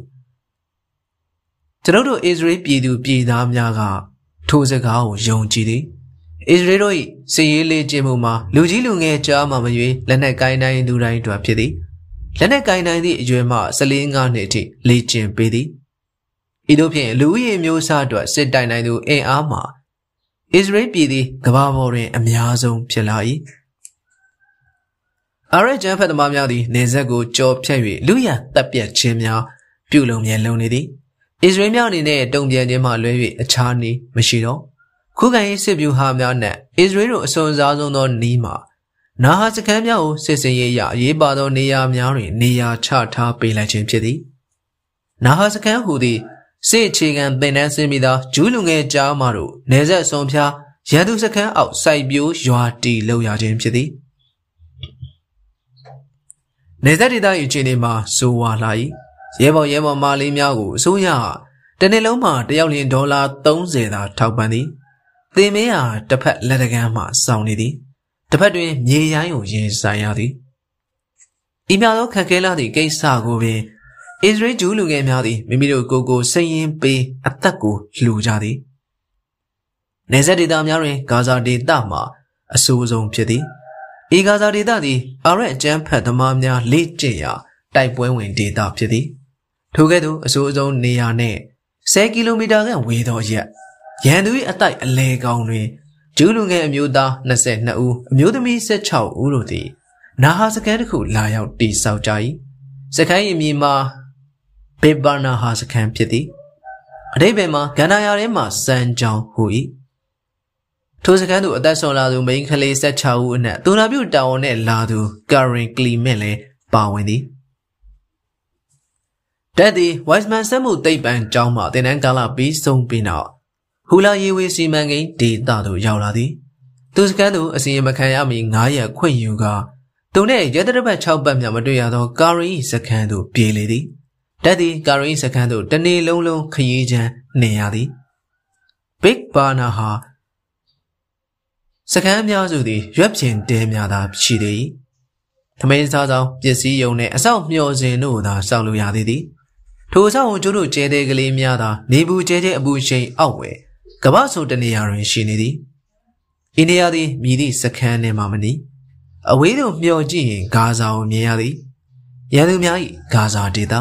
ကျွန်ုပ်တို့အစ္စရေးပြည်သူပြည်သားများကထိုစကားကိုယုံကြည်သည်အစ္စရေးတို့၏စည်ရေးလေးကျင်းမှုမှာလူကြီးလူငယ်ကြားမှမရွေးလက်နက်ကိုင်းတိုင်းသူတိုင်းတို့ဖြစ်သည်လက်နက်ကိုင်းတိုင်းသည့်အရွယ်မှ14ငါးနှစ်အထိလေ့ကျင့်ပေးသည်ဤသို့ဖြင့်လူဦးရေမျိုးစားအတွက်စစ်တိုင်နိုင်သူအင်အားမှာ အစ္စရေးပြည်သည်ကမ္ဘာပေါ်တွင် အများဆုံးဖြစ်လာ၏အာရဂျန်ဖက်သမားများသည်နေဆက်ကိုကြော်ဖြတ်၍လူရတပ်ပြတ်ခြင်းများပြုလုပ်မြဲလုံနေသည်အစ္စရေးများအနေနဲ့တုံ့ပြန်ခြင်းမှလွဲ၍အခြားနည်းမရှိတော့ခုခံရေးစစ်ဗျူဟာများနဲ့အစ္စရေးတို့အစွန်စားဆုံးသောနီးမှာနာဟာစခန်းများကိုစစ်စင်ရေးရအရေးပါသောနေရာများတွင်နေရာချထားပေးလိုက်ခြင်းဖြစ်သည်နာဟာစခန်းဟူသည့် စစ်အခြေခံသင်တန်းဆင်းမိသောဂျူးလူငယ်ကြားမှတို့နေဆက်ဆုံဖျားရန်သူစခန်းအောက်စိုက်ပျိုးရွာတီလောက်ရခြင်းဖြစ်သည်နေဆက်ဒေသ၏အခြေအနေမှာဆိုဝါလာ၏ရဲဘော်ရဲဘော်မာလေးများကိုအစိုးရတနေ့လုံးမှာတယောက်လျင်ဒေါ်လာ30သာထောက်ပံ့သည်သင်မင်းဟာတစ်ဖက်လက်တကမ်းမှစောင်းနေသည်တစ်ဖက်တွင်မြေရိုင်းကိုရင်ဆိုင်ရသည်ဤများသောခက်ခဲလာသည့်ကိစ္စကိုပင် အစ္စရေးဂျူးလူငယ်များသည်မိမိတို့ကိုယ်ကိုစိတ်ရင်းပေးအသက်ကိုလှူကြသည်နေဆက်ဒေသများတွင်ဂါဇာဒေသမှာအဆိုးဆုံးဖြစ်သည်ဤဂါဇာဒေသသည်အာရက်အကျန်းဖတ်သမားများလေ့ကျင့်ရာတိုက်ပွဲဝင်ဒေသဖြစ်သည်ထိုကဲ့သို့အဆိုးဆုံးနေရာနှင့်10ကီလိုမီတာခန့်ဝေသောရက်ရန်သူ၏အတိုက်အလဲကောင်တွင်ဂျူးလူငယ်အမျိုးသား22ဦးအမျိုးသမီး16ဦးတို့သည်နာဟာစကန်တစ်ခုလာရောက်တည်ဆောက်ကြ၏စကန်၏အမည်မှာ ဘေဘာနာဟာစကန်ဖြစ်သည်အတိတ်ဘယ်မှာဂန္ဓာယာထဲမှာစံကြောင်ဟူ၏ထိုစကန်သူအသက်ဆုံးလာသူမိန်းကလေး16ဦးအနက်သူနာပြုတာဝန်နဲ့လာသူကာရင်ကလီမင့်လည်းပါဝင်သည်တက်သည် Wiseman စက်မှုသိပ္ပံကျောင်းမှသင်တန်းကာလပြီးဆုံးပြီးနောက်ဟူလာရေဝေစီမံကိန်းဒေသသို့ရောက်လာသည်သူစကန်သူအစီရင်မခံရမီ9ရက်ခွင့်ယူကာသူနှင့်ရတရပတ်6ပတ်မြမတွေ့ရသောကာရီစခန်းသို့ပြေးလေသည် တက်သည်ကာရီစခန်းသို့တနေ့လုံးလုံးခရီးချမ်းနေရသည် Big Burner ဟာစကမ်းများစုသည်ရွက်ဖြင်တဲများသာရှိသည်။သမင်းစားဆောင်ပစ္စည်းယုံနှင့်အဆောက်မျှော်စင်တို့သာစောက်လိုရသည်သည်။ထိုအဆောက်အုံကျိုးတို့ကျဲတဲ့ကလေးများသာနေဘူးကျဲကျဲအပူရှိန်အောက်ဝဲကမ္ဘာဆိုတနေရာတွင်ရှိနေသည်။အိန္ဒိယသည်မြည်သည့်စခန်းနှင့်မှမနီ။အဝေးသို့မျှော်ကြည့်ရင်ဂါဇာကိုမြင်ရသည်။ရန်သူများ၏ဂါဇာဒေသ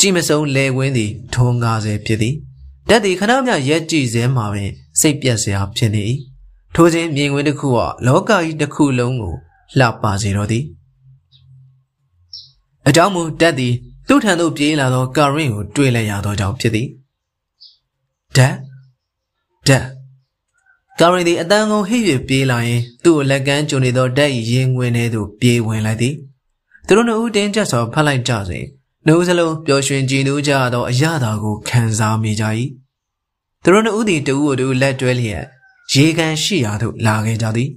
ကြည်မစုံလေကွင်းသည်ထုံးကားစေဖြစ်သည်။တက်သည်ခဏမျှရက်ကြည့်စဲမှာပင်စိတ်ပြက်စရာဖြစ်နေ၏။ထိုစဉ်မြင်ကွင်းတစ်ခုကလောကကြီးတစ်ခုလုံးကိုလှပစေတော်သည်အကြောင်းမူတက်သည်သူ့ထံသို့ပြေးလာသောကာရင်ကိုတွေ့လိုက်ရသောကြောင့်ဖြစ်သည်ဓာတ်ဓာတ်ကာရင်သည်အတန်ကုန်ဟိ၍ပြေးလာရင်သူ့ကိုလက်ကမ်းကျုံနေသောဓာတ်၏ရင်ဝင်ထဲသို့ပြေးဝင်လိုက်သည်သူတို့နှစ်ဦးတင်းကျပ်စွာဖတ်လိုက်ကြစဉ် နှုတ်စလုံးပျော်ရွှင်ကြည်နူးကြသောအရာသာကိုခံစားမိကြ၏သူတို့နှစ်ဦးသည်တဦးကိုတဦးလက်တွဲလျက်ရေကန်ရှိရာသို့လာခဲ့ကြသည်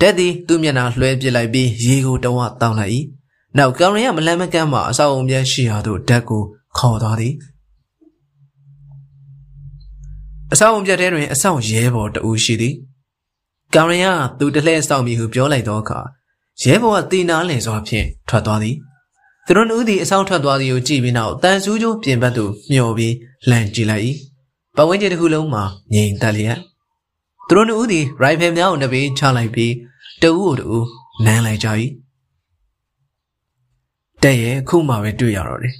တက်သည်သူ့မျက်နှာလွှဲပစ်လိုက်ပြီးရေကိုတဝတောင်းလိုက်၏နောက်ကောင်ရရမလန်းမကန်းမှအဆောက်အုံပြဲရှိရာသို့ဓာတ်ကိုခေါ်သွားသည်အဆောက်အုံပြဲထဲတွင်အဆောက်ရဲဘော်တဦးရှိသည်ကောင်ရရသူတလှဲ့ဆောက်မိဟုပြောလိုက်သောအခါရဲဘော်ကတီနာလင်စွာဖြင့်ထွက်သွားသည် သူတို့ဦးသည်အဆောင်ထွက်သွားသည်ကိုကြည့်ပြီးနောက်တန်ဆူးကျိုးပြင်ဘက်သို့မျောပြီးလန့်ကြည့်လိုက်၏ပဝင်းကျင်တစ်ခုလုံးမှာငြိမ်သက်လျက်သူတို့နှစ်ဦးသည်ရိုင်ဖယ်များကိုနှစ်ပေးချလိုက်ပြီးတဦးကိုတဦးနမ်းလိုက်ကြ၏တဲ့ရဲ့ခုမှပဲတွေ့ရတော့တယ်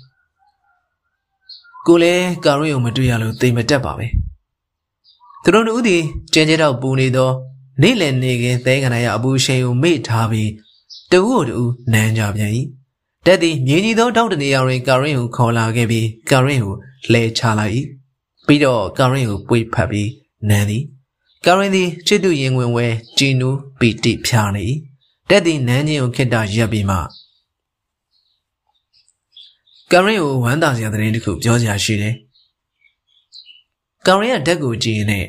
ကိုလည်းကာရွေကိုမတွေ့ရလို့တိမ်မတက်ပါပဲသူတို့နှစ်ဦးသည်ကျင်းကျတော့ပူနေသောနေ့လည်နေခင်သဲကနာရအပူရှိန်ကိုမေ့ထားပြီးတဦးကိုတဦးနမ်းကြပြန်၏ တက်သည်မြင်းကြီးသောတောက်တနေရာတွင်ကာရင်ကိုခေါ်လာခဲ့ပြီးကာရင်ကိုလဲချလိုက်၏ပြီးတော့ကာရင်ကိုပွေဖတ်ပြီးနမ်းသည်ကာရင်သည်ချစ်သူရင်ဝင်ဝဲဂျီနူပီတိဖြာနေ၏တက်သည်နန်းချင်းကိုခိတ္တရပ်ပြီးမှကာရင်ကိုဝမ်းသာစရာသတင်းတစ်ခုပြောစရာရှိတယ်ကာရင်ကဓာတ်ကိုကြည့်နေ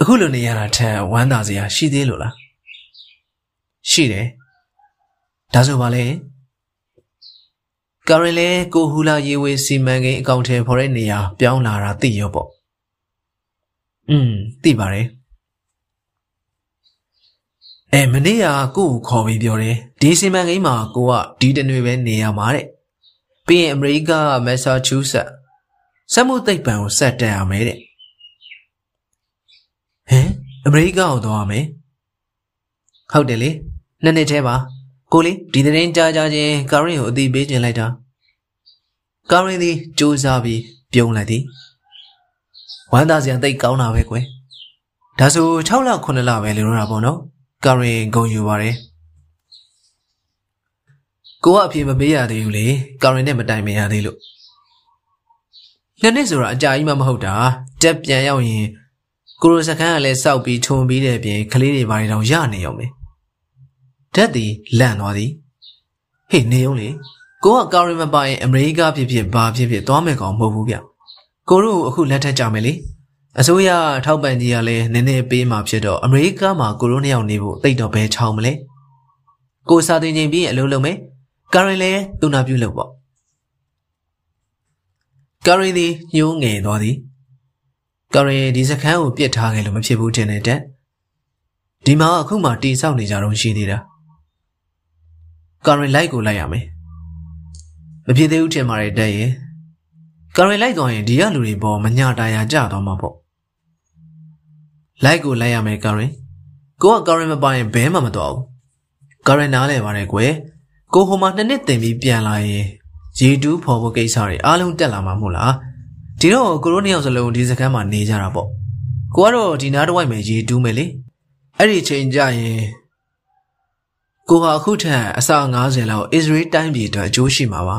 အခုလိုနေရတာထက်ဝမ်းသာစရာရှိသေးလို့လားရှိတယ်ဒါဆိုပါလေ ကာရင်လည်းကိုဟူလာရေဝေစီမံကိန်းအကောင့်ထဲဖော်တဲ့နေရာပြောင်းလာတာသိရောပေါ့อืมသိပါတယ်အဲမနေ့ကကိုကိုခေါ်ပြီးပြောတယ်ဒီစီမံကိန်းမှာကိုကဒီတနွေပဲနေရမှာတဲ့ပြီးရင်အမေရိကမက်ဆာချူးဆက်စက်မှုသိပ္ပံကိုဆက်တက်ရမယ်တဲ့ဟမ်အမေရိကကိုသွားရမယ်ဟုတ်တယ်လေနှစ်နှစ်ထဲပါ ကိုလေးဒီသတင်းကြားကြချင်းကာရင်ကိုအသိပေးခြင်းလိုက်တာကာရင်သည်စူးစမ်းပြီးပြုံးလိုက်သည်ဝမ်းသာစရာသိကောင်းတာပဲကွယ်ဒါဆို6လ9လပဲလေလို့တာပေါ့နော်ကာရင်ဂုံယူပါတယ်ကိုကအပြေမပေးရသေးဘူးလေကာရင်နဲ့မတိုင်မရသေးလို့နှစ်နှစ်ဆိုတာအကြာကြီးမှမဟုတ်တာတက်ပြန်ရောက်ရင်ကိုရိုစခန်းကလည်းစောက်ပြီးထုံပြီးတဲ့ပြင်ကလေးတွေဘာတွေတောင်ရနေအောင်ပဲ ဓာတ်သည်လန့်သွားသည်ဟေ့နေုံလေကိုကကာရီမပိုင်အမေရိကဖြစ်ဖြစ်ဘာဖြစ်ဖြစ်သွားမယ်ကောင်မဟုတ်ဘူးဗျကိုတို့အခုလက်ထက်ကြမယ်လေအစိုးရထောက်ပံ့ကြီးကလည်းနည်းနည်းပေးမှဖြစ်တော့အမေရိကမှာကိုရိုးနှစ်ယောက်နေဖို့တိတ်တော့ဘဲချောင်းမလဲကိုစာတင်ချိန်ပြီးအလုပ်လုပ်မယ်ကာရင်လည်းသူနာပြုလုပ်ပေါ့ကာရင်သည်ညှိုးငယ်သွားသည်ကာရင်ဒီစခန်းကိုပြစ်ထားခဲ့လို့မဖြစ်ဘူးတင်တဲ့တက်ဒီမှာအခုမှတိဆောက်နေကြတော့ရှိသေးတာ ကာရင်လိုက်ကိုလိုက်ရမယ်မဖြစ်သေးဘူးထင်ပါတယ်တက်ရဲ့ကာရင်လိုက်သွားရင်ဒီကလူတွေပေါ်မညာတာယာကြသွားမှာပေါ့လိုက်ကိုလိုက်ရမယ်ကာရင်ကိုကကာရင်မပါရင်ဘဲမှမတော်ဘူးကာရင်နားလဲပါတယ်ကွယ်ကိုဟိုမှာနှစ်နှစ်တင်ပြီးပြန်လာရင်ရေတူးဖော်ဖို့ကိစ္စတွေအားလုံးတက်လာမှာမို့လားဒီတော့ကိုရိုးနှစ်ယောက်စလုံးဒီစခန်းမှာနေကြတာပေါ့ကိုကတော့ဒီနားတစ်ဝိုက်မှာရေတူးမယ်လေအဲ့ဒီချိန်ကျရင် ကိုဟာအခုထက်အစ90လောက်အစ္စရေးတိုင်းပြည်အတွက်အကျိုးရှိမှာပါ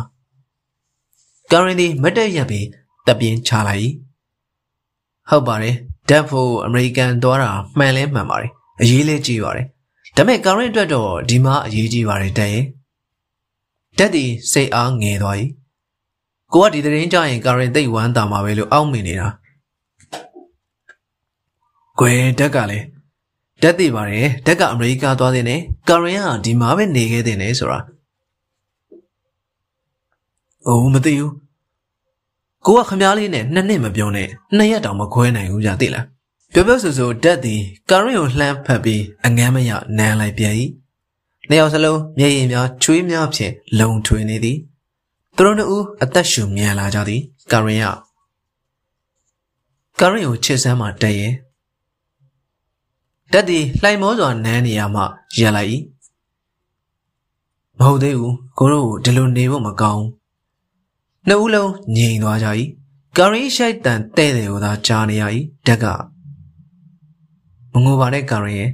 ကာရင်ဒီမတ်တက်ရက်ပြီးတပ်ပြင်းချလိုက်၏ဟုတ်ပါတယ်ဓာတ်ဖို့အမေရိကန်သွားတာမှန်လဲမှန်ပါတယ်အရေးလေးကြည့်ပါတယ်ဒါပေမဲ့ကာရင်အတွက်တော့ဒီမှာအရေးကြီးပါတယ်တဲ့ရင်တက်ဒီစိတ်အားငယ်သွား၏ကိုကဒီသတင်းကြရင်ကာရင်သိတ်ဝမ်းသာမှာပဲလို့အောက်မိနေတာကွယ်တက်ကလည်း တက်သိပါတယ်တက်ကအမေရိကသွားတဲ့နဲ့ကာရင်ကဒီမှာပဲနေခဲ့တဲ့နဲ့ဆိုတာအိုးမသိဘူးကိုကခမားလေးနဲ့နှစ်နှစ်မပြောနဲ့နှစ်ရက်တောင်မခွဲနိုင်ဘူးကြာသိလားပြောပြောဆိုဆိုတက်သည်ကာရင်ကိုလှမ်းဖက်ပြီးအငမ်းမရနမ်းလိုက်ပြန်၏နှစ်ယောက်စလုံးမျက်ရည်များချွေးများဖြင့်လုံထွေနေသည်သူတို့နှစ်ဦးအသက်ရှူမြန်လာကြသည်ကာရင်ကကာရင်ကိုချစ်စမ်းမှတက်ရဲ့ တက်သည်လှိုင်မောစွာနမ်းနေရမှရက်လိုက်၏မဟုတ်သေးဘူးကိုတို့ဒီလိုနေဖို့မကောင်းနှစ်ဦးလုံးငြိမ်သွားကြ၏ကာရင်ရှိုက်တန်တဲ့တယ်ကိုသာကြားနေရ၏တက်ကမငိုပါနဲ့ကာရင်ရဲ့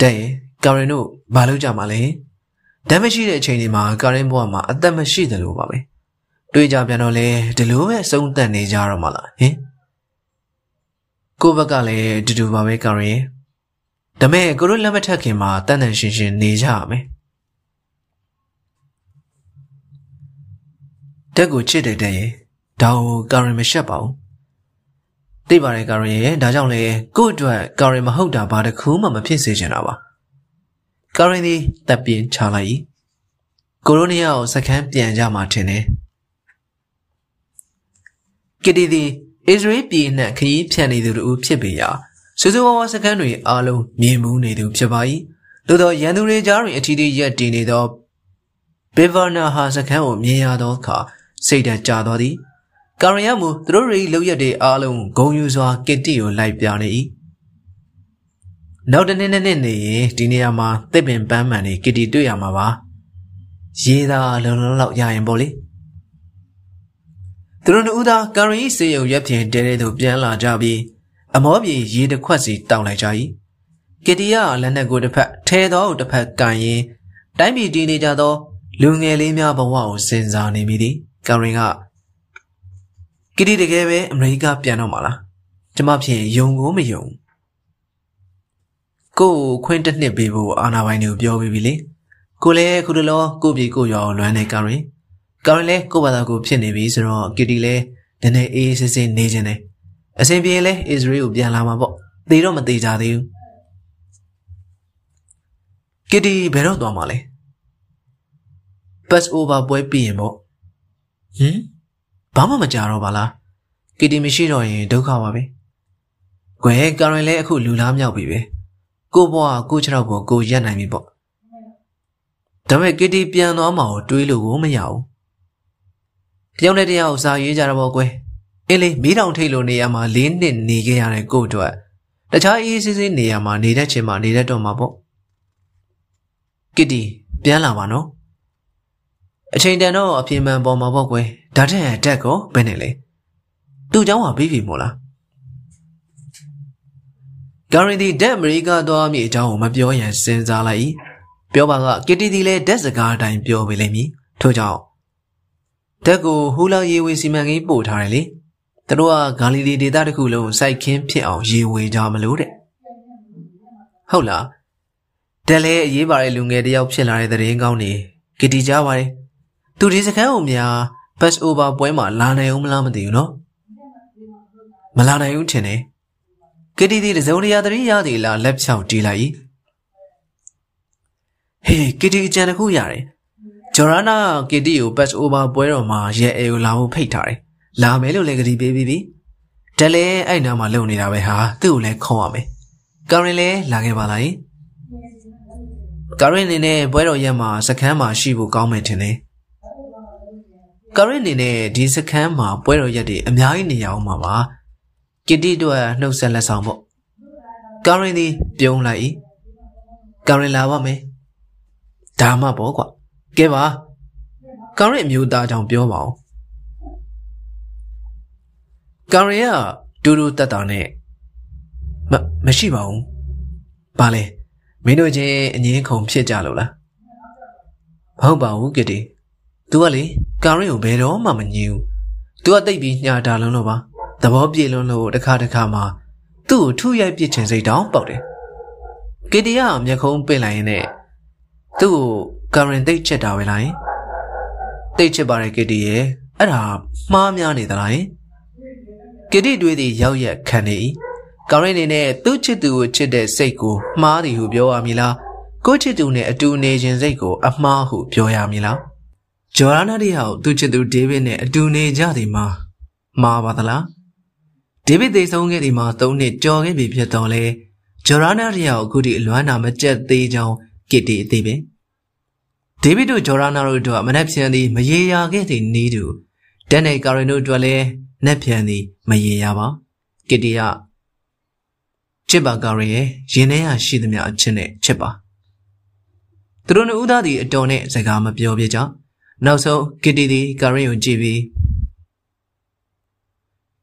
တဲ့ရဲ့ကာရင်တို့ဘာလုပ်ကြမှာလဲဓာတ်မရှိတဲ့အချိန်ဒီမှာကာရင်ဘဝမှာအသက်မရှိတယ်လို့ပါပဲတွေးကြပြန်တော့လေဒီလိုပဲစုံတက်နေကြတော့မှလားဟင် ကိုဘက်ကလည်းတူတူပါပဲကာရင်ဒါမဲ့ကိုတို့လက်မထက်ခင်မှာတန်တန်ရှင်းရှင်းနေကြရမယ်တက်ကိုချစ်တဲ့တဲ့ရဲ့ဒါကိုကာရင်မရှက်ပါဘူးသိပါတယ်ကာရင်ရဲ့ဒါကြောင့်လေကို့အတွက်ကာရင်မဟုတ်တာဘာတစ်ခုမှမဖြစ်စေချင်တာပါကာရင်ဒီတပ်ပြင်းချလိုက်၏ကိုရိုနီယာကိုစခန်းပြန်ကြမှာထင်တယ်ကီတီဒီ အစ္စရေးပြည်နှံခရီးဖြန့်နေသူတို့ဖြစ်ပေရာစူးစူးဝါးဝါစခန်းတွေအားလုံးမြင်မှုနေသူဖြစ်ပါ၏သို့သောရန်သူတွေကြားတွင်အထီးထီးရက်တည်နေသောဘေဗာနာဟာစခန်းကိုမြင်ရသောအခါစိတ်ဓာတ်ကျသွားသည်ကာရယမူသူတို့ရဲ့လောက်ရက်တွေအားလုံးဂုံယူစွာကစ်တီကိုလိုက်ပြနေ၏နောက်တနေ့နဲ့နေ့နေရင်ဒီနေရာမှာတစ်ပင်ပန်းမှန်နေကစ်တီတွေ့ရမှာပါရေးသားလုံလုံလောက်ရရင်ပေါ့လေ သူတို့နှစ်ဦးသာကာရီစေယုံရက်ဖြင့်တဲတဲသို့ပြန်လာကြပြီးအမောပြေရေတစ်ခွက်စီတောင်းလိုက်ကြ၏ကစ်တီကလက်နက်ကိုတစ်ဖက်ထဲသောတစ်ဖက်ကန်ရင်တိုင်းပြည်တည်နေကြသော လူငယ်လေးများဘဝကိုစဉ်းစားနေမိသည်ကာရင်ကကီတီတကယ်ပဲအမေရိကပြန်တော့မှာလားကျမဖြင့်ယုံကိုမယုံကိုခွင်းတစ်နှစ်ပေးဖို့အာနာပိုင်တွေကိုပြောပြီးပြီလေကိုလည်းခုတလောကိုပြေကိုရောလွမ်းနေကာရ င်ကာရင်လည်းကိုဘာသာကိုဖြစ်နေပြီဆိုတော့ကီတီလည်းနည်းနည်းအေးဆေးဆေးနေခြင်းတယ်အဆင်ပြေလဲအစ္စရေးကိုပြန်လာမှာပေါ့သေတော့မသေးကြသေးဘူးကီတီဘယ်တော့သွားမှာလဲ pass over ပွဲပြီးရင်ပေါ့ဟင်ဘာမှမကြတော့ပါလားကီတီမရှိတော့ရင်ဒုက္ခပါပဲကွယ်ကာရင်လည်းအခုလူလားမြောက်ပြီပဲကိုဘွားကိုခြေထောက်ပေါ်ကိုရက်နိုင်ပြီပေါ့ဒါပေမဲ့ကီတီပြန်သွားမှာကိုတွေးလို့ကိုမရဘူး တယောက်နဲ့တယောက်စာရေးကြတာပေါ့ကွယ်အင်းလေမီးတောင်ထိတ်လို့နေရာမှာ၄နှစ်နေခဲ့ရတဲ့ကိုအတွက်တခြားအေးဆေးဆေးနေရာမှာနေတတ်ချင်မှနေတတ်တော့မှာပေါ့ကီတီပြန်လာပါနော်အချိန်တန်တော့အပြင်းမှန်ပေါ်မှာပေါ့ကွယ်ဒါထက်တက်ကောဘယ်နဲ့လဲသူ့เจ้าဟာပြီးပြီမို့လားဂါရင်ဒီဒက်အမေရိကသွားမိအကြောင်းကိုမပြောရန်စဉ်းစားလိုက်ပြောပါကကီတီတီလည်းဒက်စကားအတိုင်းပြောပေးလိမ့်မည်ထို့ကြောင့် ဒက်ကိုဟူလာရေဝေစီမံကိန်းပို့ထားတယ်လေသူတို့ကဂါလီလီဒေသတစ်ခုလုံးစိုက်ခင်းဖြစ်အောင်ရေဝေကြမလို့တဲ့ဟုတ်လားတယ်လဲအရေးပါတဲ့လူငယ်တယောက်ဖြစ်လာတဲ့သတင်းကောင်းနေကတီကြားပါတယ်သူဒီစခန်းကိုများ pass over ပွဲမှာလာနိုင်အောင်မလားမသိဘူးနော်မလာနိုင်ဘူးထင်တယ်ကတီဒီတစုံတရာသတိရသည်လားလက်ဖြောင်တီးလိုက်ဟေးကတီအကြံတစ်ခုရတယ် ဂျော်ရနာကတီကို pass over ပွဲတော်မှာရဲအဲကိုလာဖို့ဖိတ်ထားတယ်လာမယ်လို့လည်းကတိပေးပြီးပြီတယ်လဲအဲ့နားမှာလုံနေတာပဲဟာသူ့ကိုလည်းခေါ်ရမယ်ကာရင်လည်းလာခဲ့ပါလားကာရင်နေနဲ့ပွဲတော်ရက်မှာစခန်းမှာရှိဖို့ကောင်းမယ်ထင်တယ်ကာရင်နေနဲ့ဒီစခန်းမှာပွဲတော်ရက်တွေအများကြီးနေရအောင်ပါပါကစ်တီတို့ကနှုတ်ဆက်လက်ဆောင်ပေါ့ကာရင်ဒီပြုံးလိုက်ကာရင်လာပါမယ်ဒါမှပေါ့ကွာ ကဲပါကာရင်အမျိုးသားကြောင့်ပြောပါအောင်ကာရင်ကဒူဒူတက်တာနဲ့မမရှိပါဘူးဘာလဲမင်းတို့ချင်းအငင်းခုန်ဖြစ်ကြလို့လားမဟုတ်ပါဘူးကစ်တီ तू ကလေကာရင်ကိုဘယ်တော့မှမငြင်းဘူး तू ကတိတ်ပြီးညာတာလုံးလို့ပါသဘောပြေလွန်းလို့တစ်ခါတစ်ခါမှသူ့ကိုထုရိုက်ပစ်ချင်စိတ်တောင်ပေါက်တယ်ကစ်တီကမျက်ခုံးပင့်လိုက်ရင်နဲ့သူ့ကို ကာရင်တိတ်ချက်တာပဲလားတိတ်ချက်ပါတယ်ကစ်တီရဲ့အဲ့ဒါမှားများနေသလားကစ်တီတွေးသည်ရောက်ရက်ခံနေ၏ကာရင်နေနဲ့သူ့ချစ်သူကိုချစ်တဲ့စိတ်ကိုမှားသည်ဟုပြောရမည်လားကိုချစ်သူနဲ့အတူနေခြင်းစိတ်ကိုအမှားဟုပြောရမည်လားဂျော်ရာနာဒီဟာကိုသူ့ချစ်သူဒေးဗစ်နဲ့အတူနေကြသည်မှာမှားပါသလားဒေးဗစ်သေဆုံးခဲ့ဒီမှာ၃နှစ်ကြော်ခဲ့ပြီဖြစ်တော့လေဂျော်ရာနာဒီဟာကိုအခုထိအလွမ်းနာမကျက်သေးကြောင်းကစ်တီအသေးပဲ ဒေးဗစ်တို့ဂျော်ရာနာတို့တို့ကမနက်ဖြန်သည်မရေရာခဲ့သည့်နီးတူဒန်နယ်ကာရင်တို့အတွက်လည်းနက်ဖြန်သည်မရေရာပါကစ်တီကချစ်ပါကာရင်ရဲ့ရင်ထဲရရှိသမျှအချင်းနဲ့ချစ်ပါသူတို့နှစ်ဦးသားသည်အတော်နဲ့စကားမပြောပြကြနောက်ဆုံးကစ်တီသည်ကာရင်ကိုကြည့်ပြီး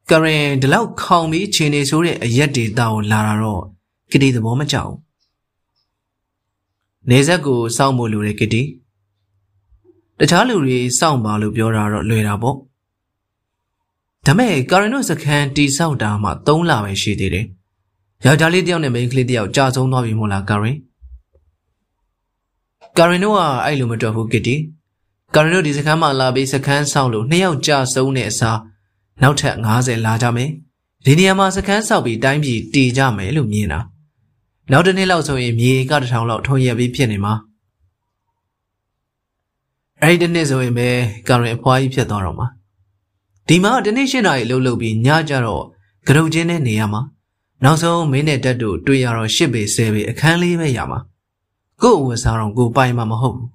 ကာရင်ဒီလောက်ခေါင်ပြီးခြေနေဆိုးတဲ့အရက်ဒေတာကိုလာတာတော့ကစ်တီသဘောမကျဘူးနေဆက်ကိုစောင့်ဖို့လိုတယ်ကစ်တီ တခြားလူတွေစောင့်ပါလို့ပြောတာတော့လွယ်တာပေါ့ဒါမဲ့ကာရင်တို့စခန်းတီဆောက်တာမှ3လပဲရှိသေးတယ်ယောက်ျားလေးတယောက်နဲ့မိန်းကလေးတယောက်ကြာဆုံးသွားပြီမို့လားကာရင်ကာရင်တို့ကအဲ့လိုမတော်ဘူးကစ်တီကာရင်တို့ဒီစခန်းမှာလာပြီးစခန်းဆောက်လို့နှစ်ယောက်ကြာဆုံးတဲ့အစားနောက်ထပ်90လာကြမယ်ဒီနေရာမှာစခန်းဆောက်ပြီးတိုင်းပြည်တည်ကြမယ်လို့မြင်တာနောက်တစ်နှစ်လောက်ဆိုရင်မြေကတစ်ထောင်လောက်ထုံရက်ပြီးဖြစ်နေမှာ အဲ့ဒီတစ်နှစ်ဆိုရင်ပဲကာရင်အဖွားကြီးဖြစ်သွားတော့မှာဒီမှာတနေ့ရှင်းတာကြီးလှုပ်လှုပ်ပြီးညကြတော့ကရုတ်ချင်းနဲ့နေရမှာနောက်ဆုံးမင်းနဲ့တက်တို့တွေ့ရတော့ရှစ်ပေဆဲပေအခန်းလေးပဲရမှာကို့အဝတ်စားတော့ကိုပိုင်မှာမဟုတ်ဘူး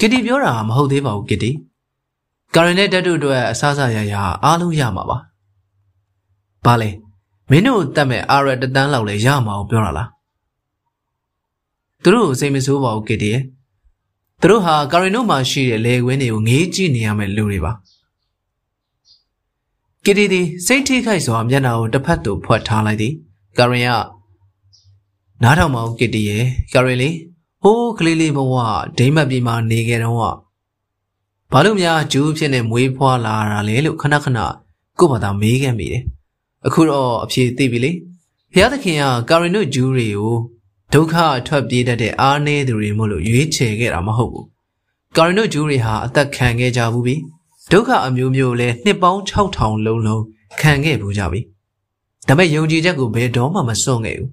ကစ်တီပြောတာမဟုတ်သေးပါဘူးကစ်တီကာရင်နဲ့တက်တို့အတွက်အစားစားရရအားလုံးရမှာပါဘာလဲမင်းတို့တတ်မဲ့အာရတတန်းလောက်လဲရမှာကိုပြောတာလားသူတို့စိတ်မဆိုးပါဘူးကစ်တီရဲ့ သူတို့ဟာကာရင်တို့မှာရှိတဲ့လေခွင်းတွေကိုငေးကြည့်နေရမယ့်လူတွေပါကီတီသည်စိတ်ထိခိုက်စွာမျက်နှာကိုတစ်ဖက်သို့ဖွက်ထားလိုက်သည်ကာရင်ကနားထောင်မအောင်ကီတီရဲ့ကာရင်လေဟိုးကလေးလေးဘဝဒိမ့်မတ်ပြည်မှာနေခဲ့တော့ဘာလို့များဂျူးဖြစ်နေမွေးဖွားလာတာလဲလို့ခဏခဏကို့ဘာသာမေးခဲ့မိတယ်အခုတော့အဖြေသိပြီလေဘုရားသခင်ကကာရင်တို့ဂျူးတွေကို ဒုက္ခအထွက်ပြေးတတ်တဲ့အားနည်းသူတွေမို့လို့ရွေးချယ်ခဲ့တာမဟုတ်ဘူးကာရင်တို့ဂျူးတွေဟာအသက်ခံခဲ့ကြဘူးပြီဒုက္ခအမျိုးမျိုးလဲနှစ်ပေါင်း6000လုံးလုံးခံခဲ့ပူကြပြီဒါပေမဲ့ယုံကြည်ချက်ကိုဘယ်တော့မှမစွန့်ခဲ့ဘူး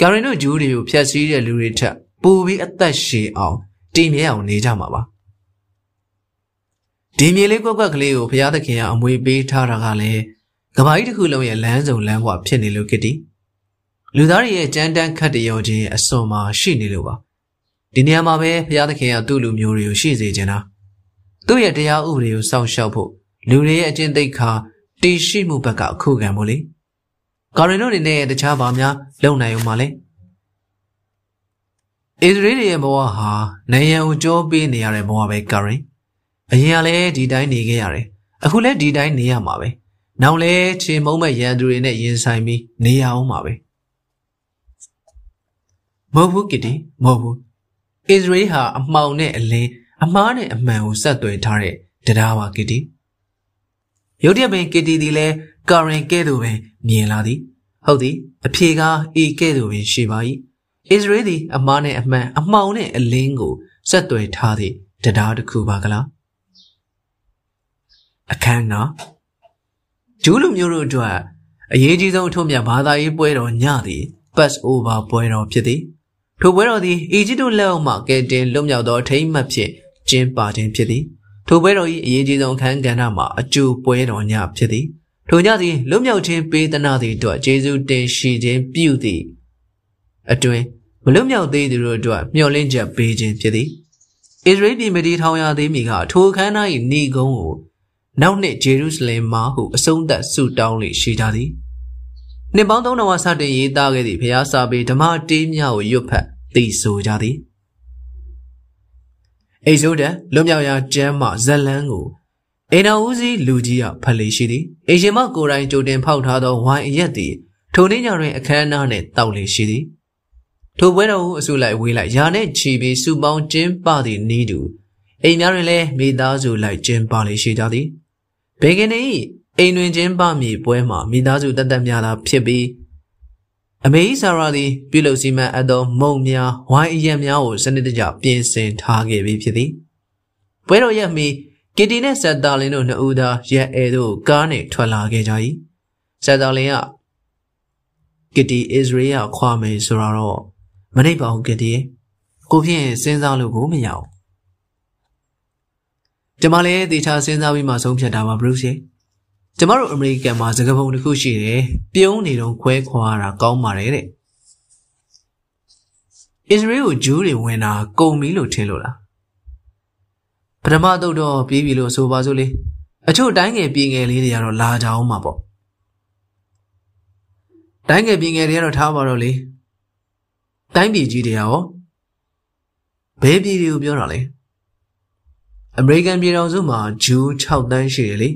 ကာရင်တို့ဂျူးတွေကိုဖျက်ဆီးတဲ့လူတွေထက်ပိုပြီးအသက်ရှည်အောင်တည်မြဲအောင်နေကြမှာပါဒီမြေလေးကွက်ကွက်ကလေးကိုဘုရားသခင်ကအမွေပေးထားတာကလည်းကဘာကြီးတစ်ခုလုံးရဲ့လမ်းစုံလမ်းဘဝဖြစ်နေလို့ကတိ လူသားတွေရဲ့ကြမ်းတမ်းခတ်တရောခြင်းအစွန်မှာရှိနေလို့ပါဒီနေရာမှာပဲဘုရားသခင်ကသူ့လူမျိုးတွေကိုရှိစေခြင်းတာသူ့ရဲ့တရားဥပဒေကိုစောင့်ရှောက်ဖို့လူတွေရဲ့အကျင့်သိက္ခာတည်ရှိမှုဘက်ကအခုခံဖို့လေကာရင်တို့အနေနဲ့တခြားဘာများလုံနိုင်အောင်မလဲဣသရေလရဲ့ဘဝဟာနိုင်ရန်ကိုကြောပေးနေရတဲ့ဘဝပဲကာရင်အရင်ကလည်းဒီတိုင်းနေခဲ့ရတယ်အခုလည်းဒီတိုင်းနေရမှာပဲနောက်လဲခြေမုံမဲ့ရန်သူတွေနဲ့ရင်ဆိုင်ပြီးနေရအောင်မှာပဲ မဟုတ်ဘူးကတီမဟုတ်ဘူးဣသရေလဟာအမှောင်နဲ့အလင်းအမားနဲ့အမှန်ကိုဆက်သွယ်ထားတဲ့တရားပါကတီရုတ်တရက်ပင်ကတီဒီလဲကာရင်ကဲ့သို့ပဲမြင်လာသည်ဟုတ်သည်အဖြေကဤကဲ့သို့ပင်ရှိပါ၏အစ္စရေးသည်အမားနဲ့အမှန်အမှောင်နဲ့အလင်းကိုဆက်သွယ်ထားသည့်တရားတစ်ခုပါကလားအခန်းကဂျူးလူမျိုးတို့အတွက်အရေးကြီးဆုံးအထွတ်မြတ်ဘာသာရေးပွဲတော်ညသည် Pass over ပွဲတော်ဖြစ်သည် ထိုပွဲတော်သည်အီဂျစ်တို့လက်အောက်မှကယ်တင်လွတ်မြောက်သောထိမ့်မှတ်ဖြင့်ကျင်းပခြင်းဖြစ်သည်ထိုပွဲတော်၏အရေးကြီးဆုံးအခန်းကဏ္ဍမှာအကျိုးပွဲတော်ညဖြစ်သည်ထိုညသည်လွတ်မြောက်ခြင်းပေးသနာသည့်အတွက်ယေရှုတင်ရှိခြင်းပြုသည့်အတွင်မလွတ်မြောက်သေးသူတို့အတွက်မျှော်လင့်ချက်ပေးခြင်းဖြစ်သည်ဣသရေလပြည်မတီထောင်ရသေးမီကထိုအခမ်းအနား၏ဏီကုန်းကိုနောက်နှစ်ဂျေရုဆလင်မှာဟုအဆုံးသတ်ဆုတောင်းလေရှိကြသည် နှစ်ပေါင်း3000ဝစတင်ရေးသားခဲ့သည့်ဘုရားစာပေဓမ္မတေးများကိုရွတ်ဖတ်သိဆိုကြသည်အိဇိုဒန်လွတ်မြောက်ရာကျမ်းမှဇလန်းကိုအိနာဦးစီးလူကြီးကဖတ်လေရှိသည်အရှင်မကိုယ်တိုင်ကြိုတင်ဖောက်ထားသောဝိုင်းအရက်သည်ထိုနေ့ညတွင်အခမ်းအနားနှင့်တောက်လေရှိသည်ထိုပွဲတော်ကိုအစုလိုက်ဝေးလိုက်ယာနဲ့ချီပြီးစုပေါင်းကျင်းပသည့်နီးတူအိမ်များတွင်လည်းမိသားစုလိုက်ကျင်းပလေရှိကြသည်ဘေကင်၏ အိမ်တွင်ကျင်းပမည်ပွဲမှာမိသားစုတသက်များသာဖြစ်ပြီးအမေဆာရာသည်ပြုလုပ်စီမံအပ်သောမုံများဝိုင်းအရက်များကိုစနစ်တကျပြင်ဆင်ထားခဲ့ပြီးဖြစ်သည်ပွဲတော်ရက်မီကီတီနှင့်ဆက်တာလင်တို့နှစ်ဦးသာရက်အဲတို့ကားနှင့်ထွက်လာခဲ့ကြ၏ဆက်တာလင်ကကီတီအစ္စရေးကခွာမယ်ဆိုတော့မနှိပ်ပါဘူးကီတီကိုဖြင့်စဉ်းစားလို့ကိုမရဘူးကျွန်မလည်းတေချာစဉ်းစားပြီးမှဆုံးဖြတ်တာပါဘရုစ်ရဲ့ ကျမတို့အမေရိကန်မှာစကားပုံတစ်ခုရှိတယ်ပြုံးနေတော့ခွဲခွာတာကောင်းပါတယ်တဲ့အစ္စရေးကိုဂျူးတွေဝင်တာကုန်ပြီလို့ထင်လို့လားပထမတော့တော့ပြီးပြီလို့ဆိုပါစို့လေအချို့တိုင်းငယ်ပြည်ငယ်လေးတွေကတော့လာကြအောင်မှာပေါ့တိုင်းငယ်ပြည်ငယ်တွေကတော့ထားပါတော့လေတိုင်းပြည်ကြီးတွေရောဘယ်ပြည်တွေကိုပြောတာလဲအမေရိကန်ပြည်တော်စုမှာဂျူး6တန်းရှိတယ်လေ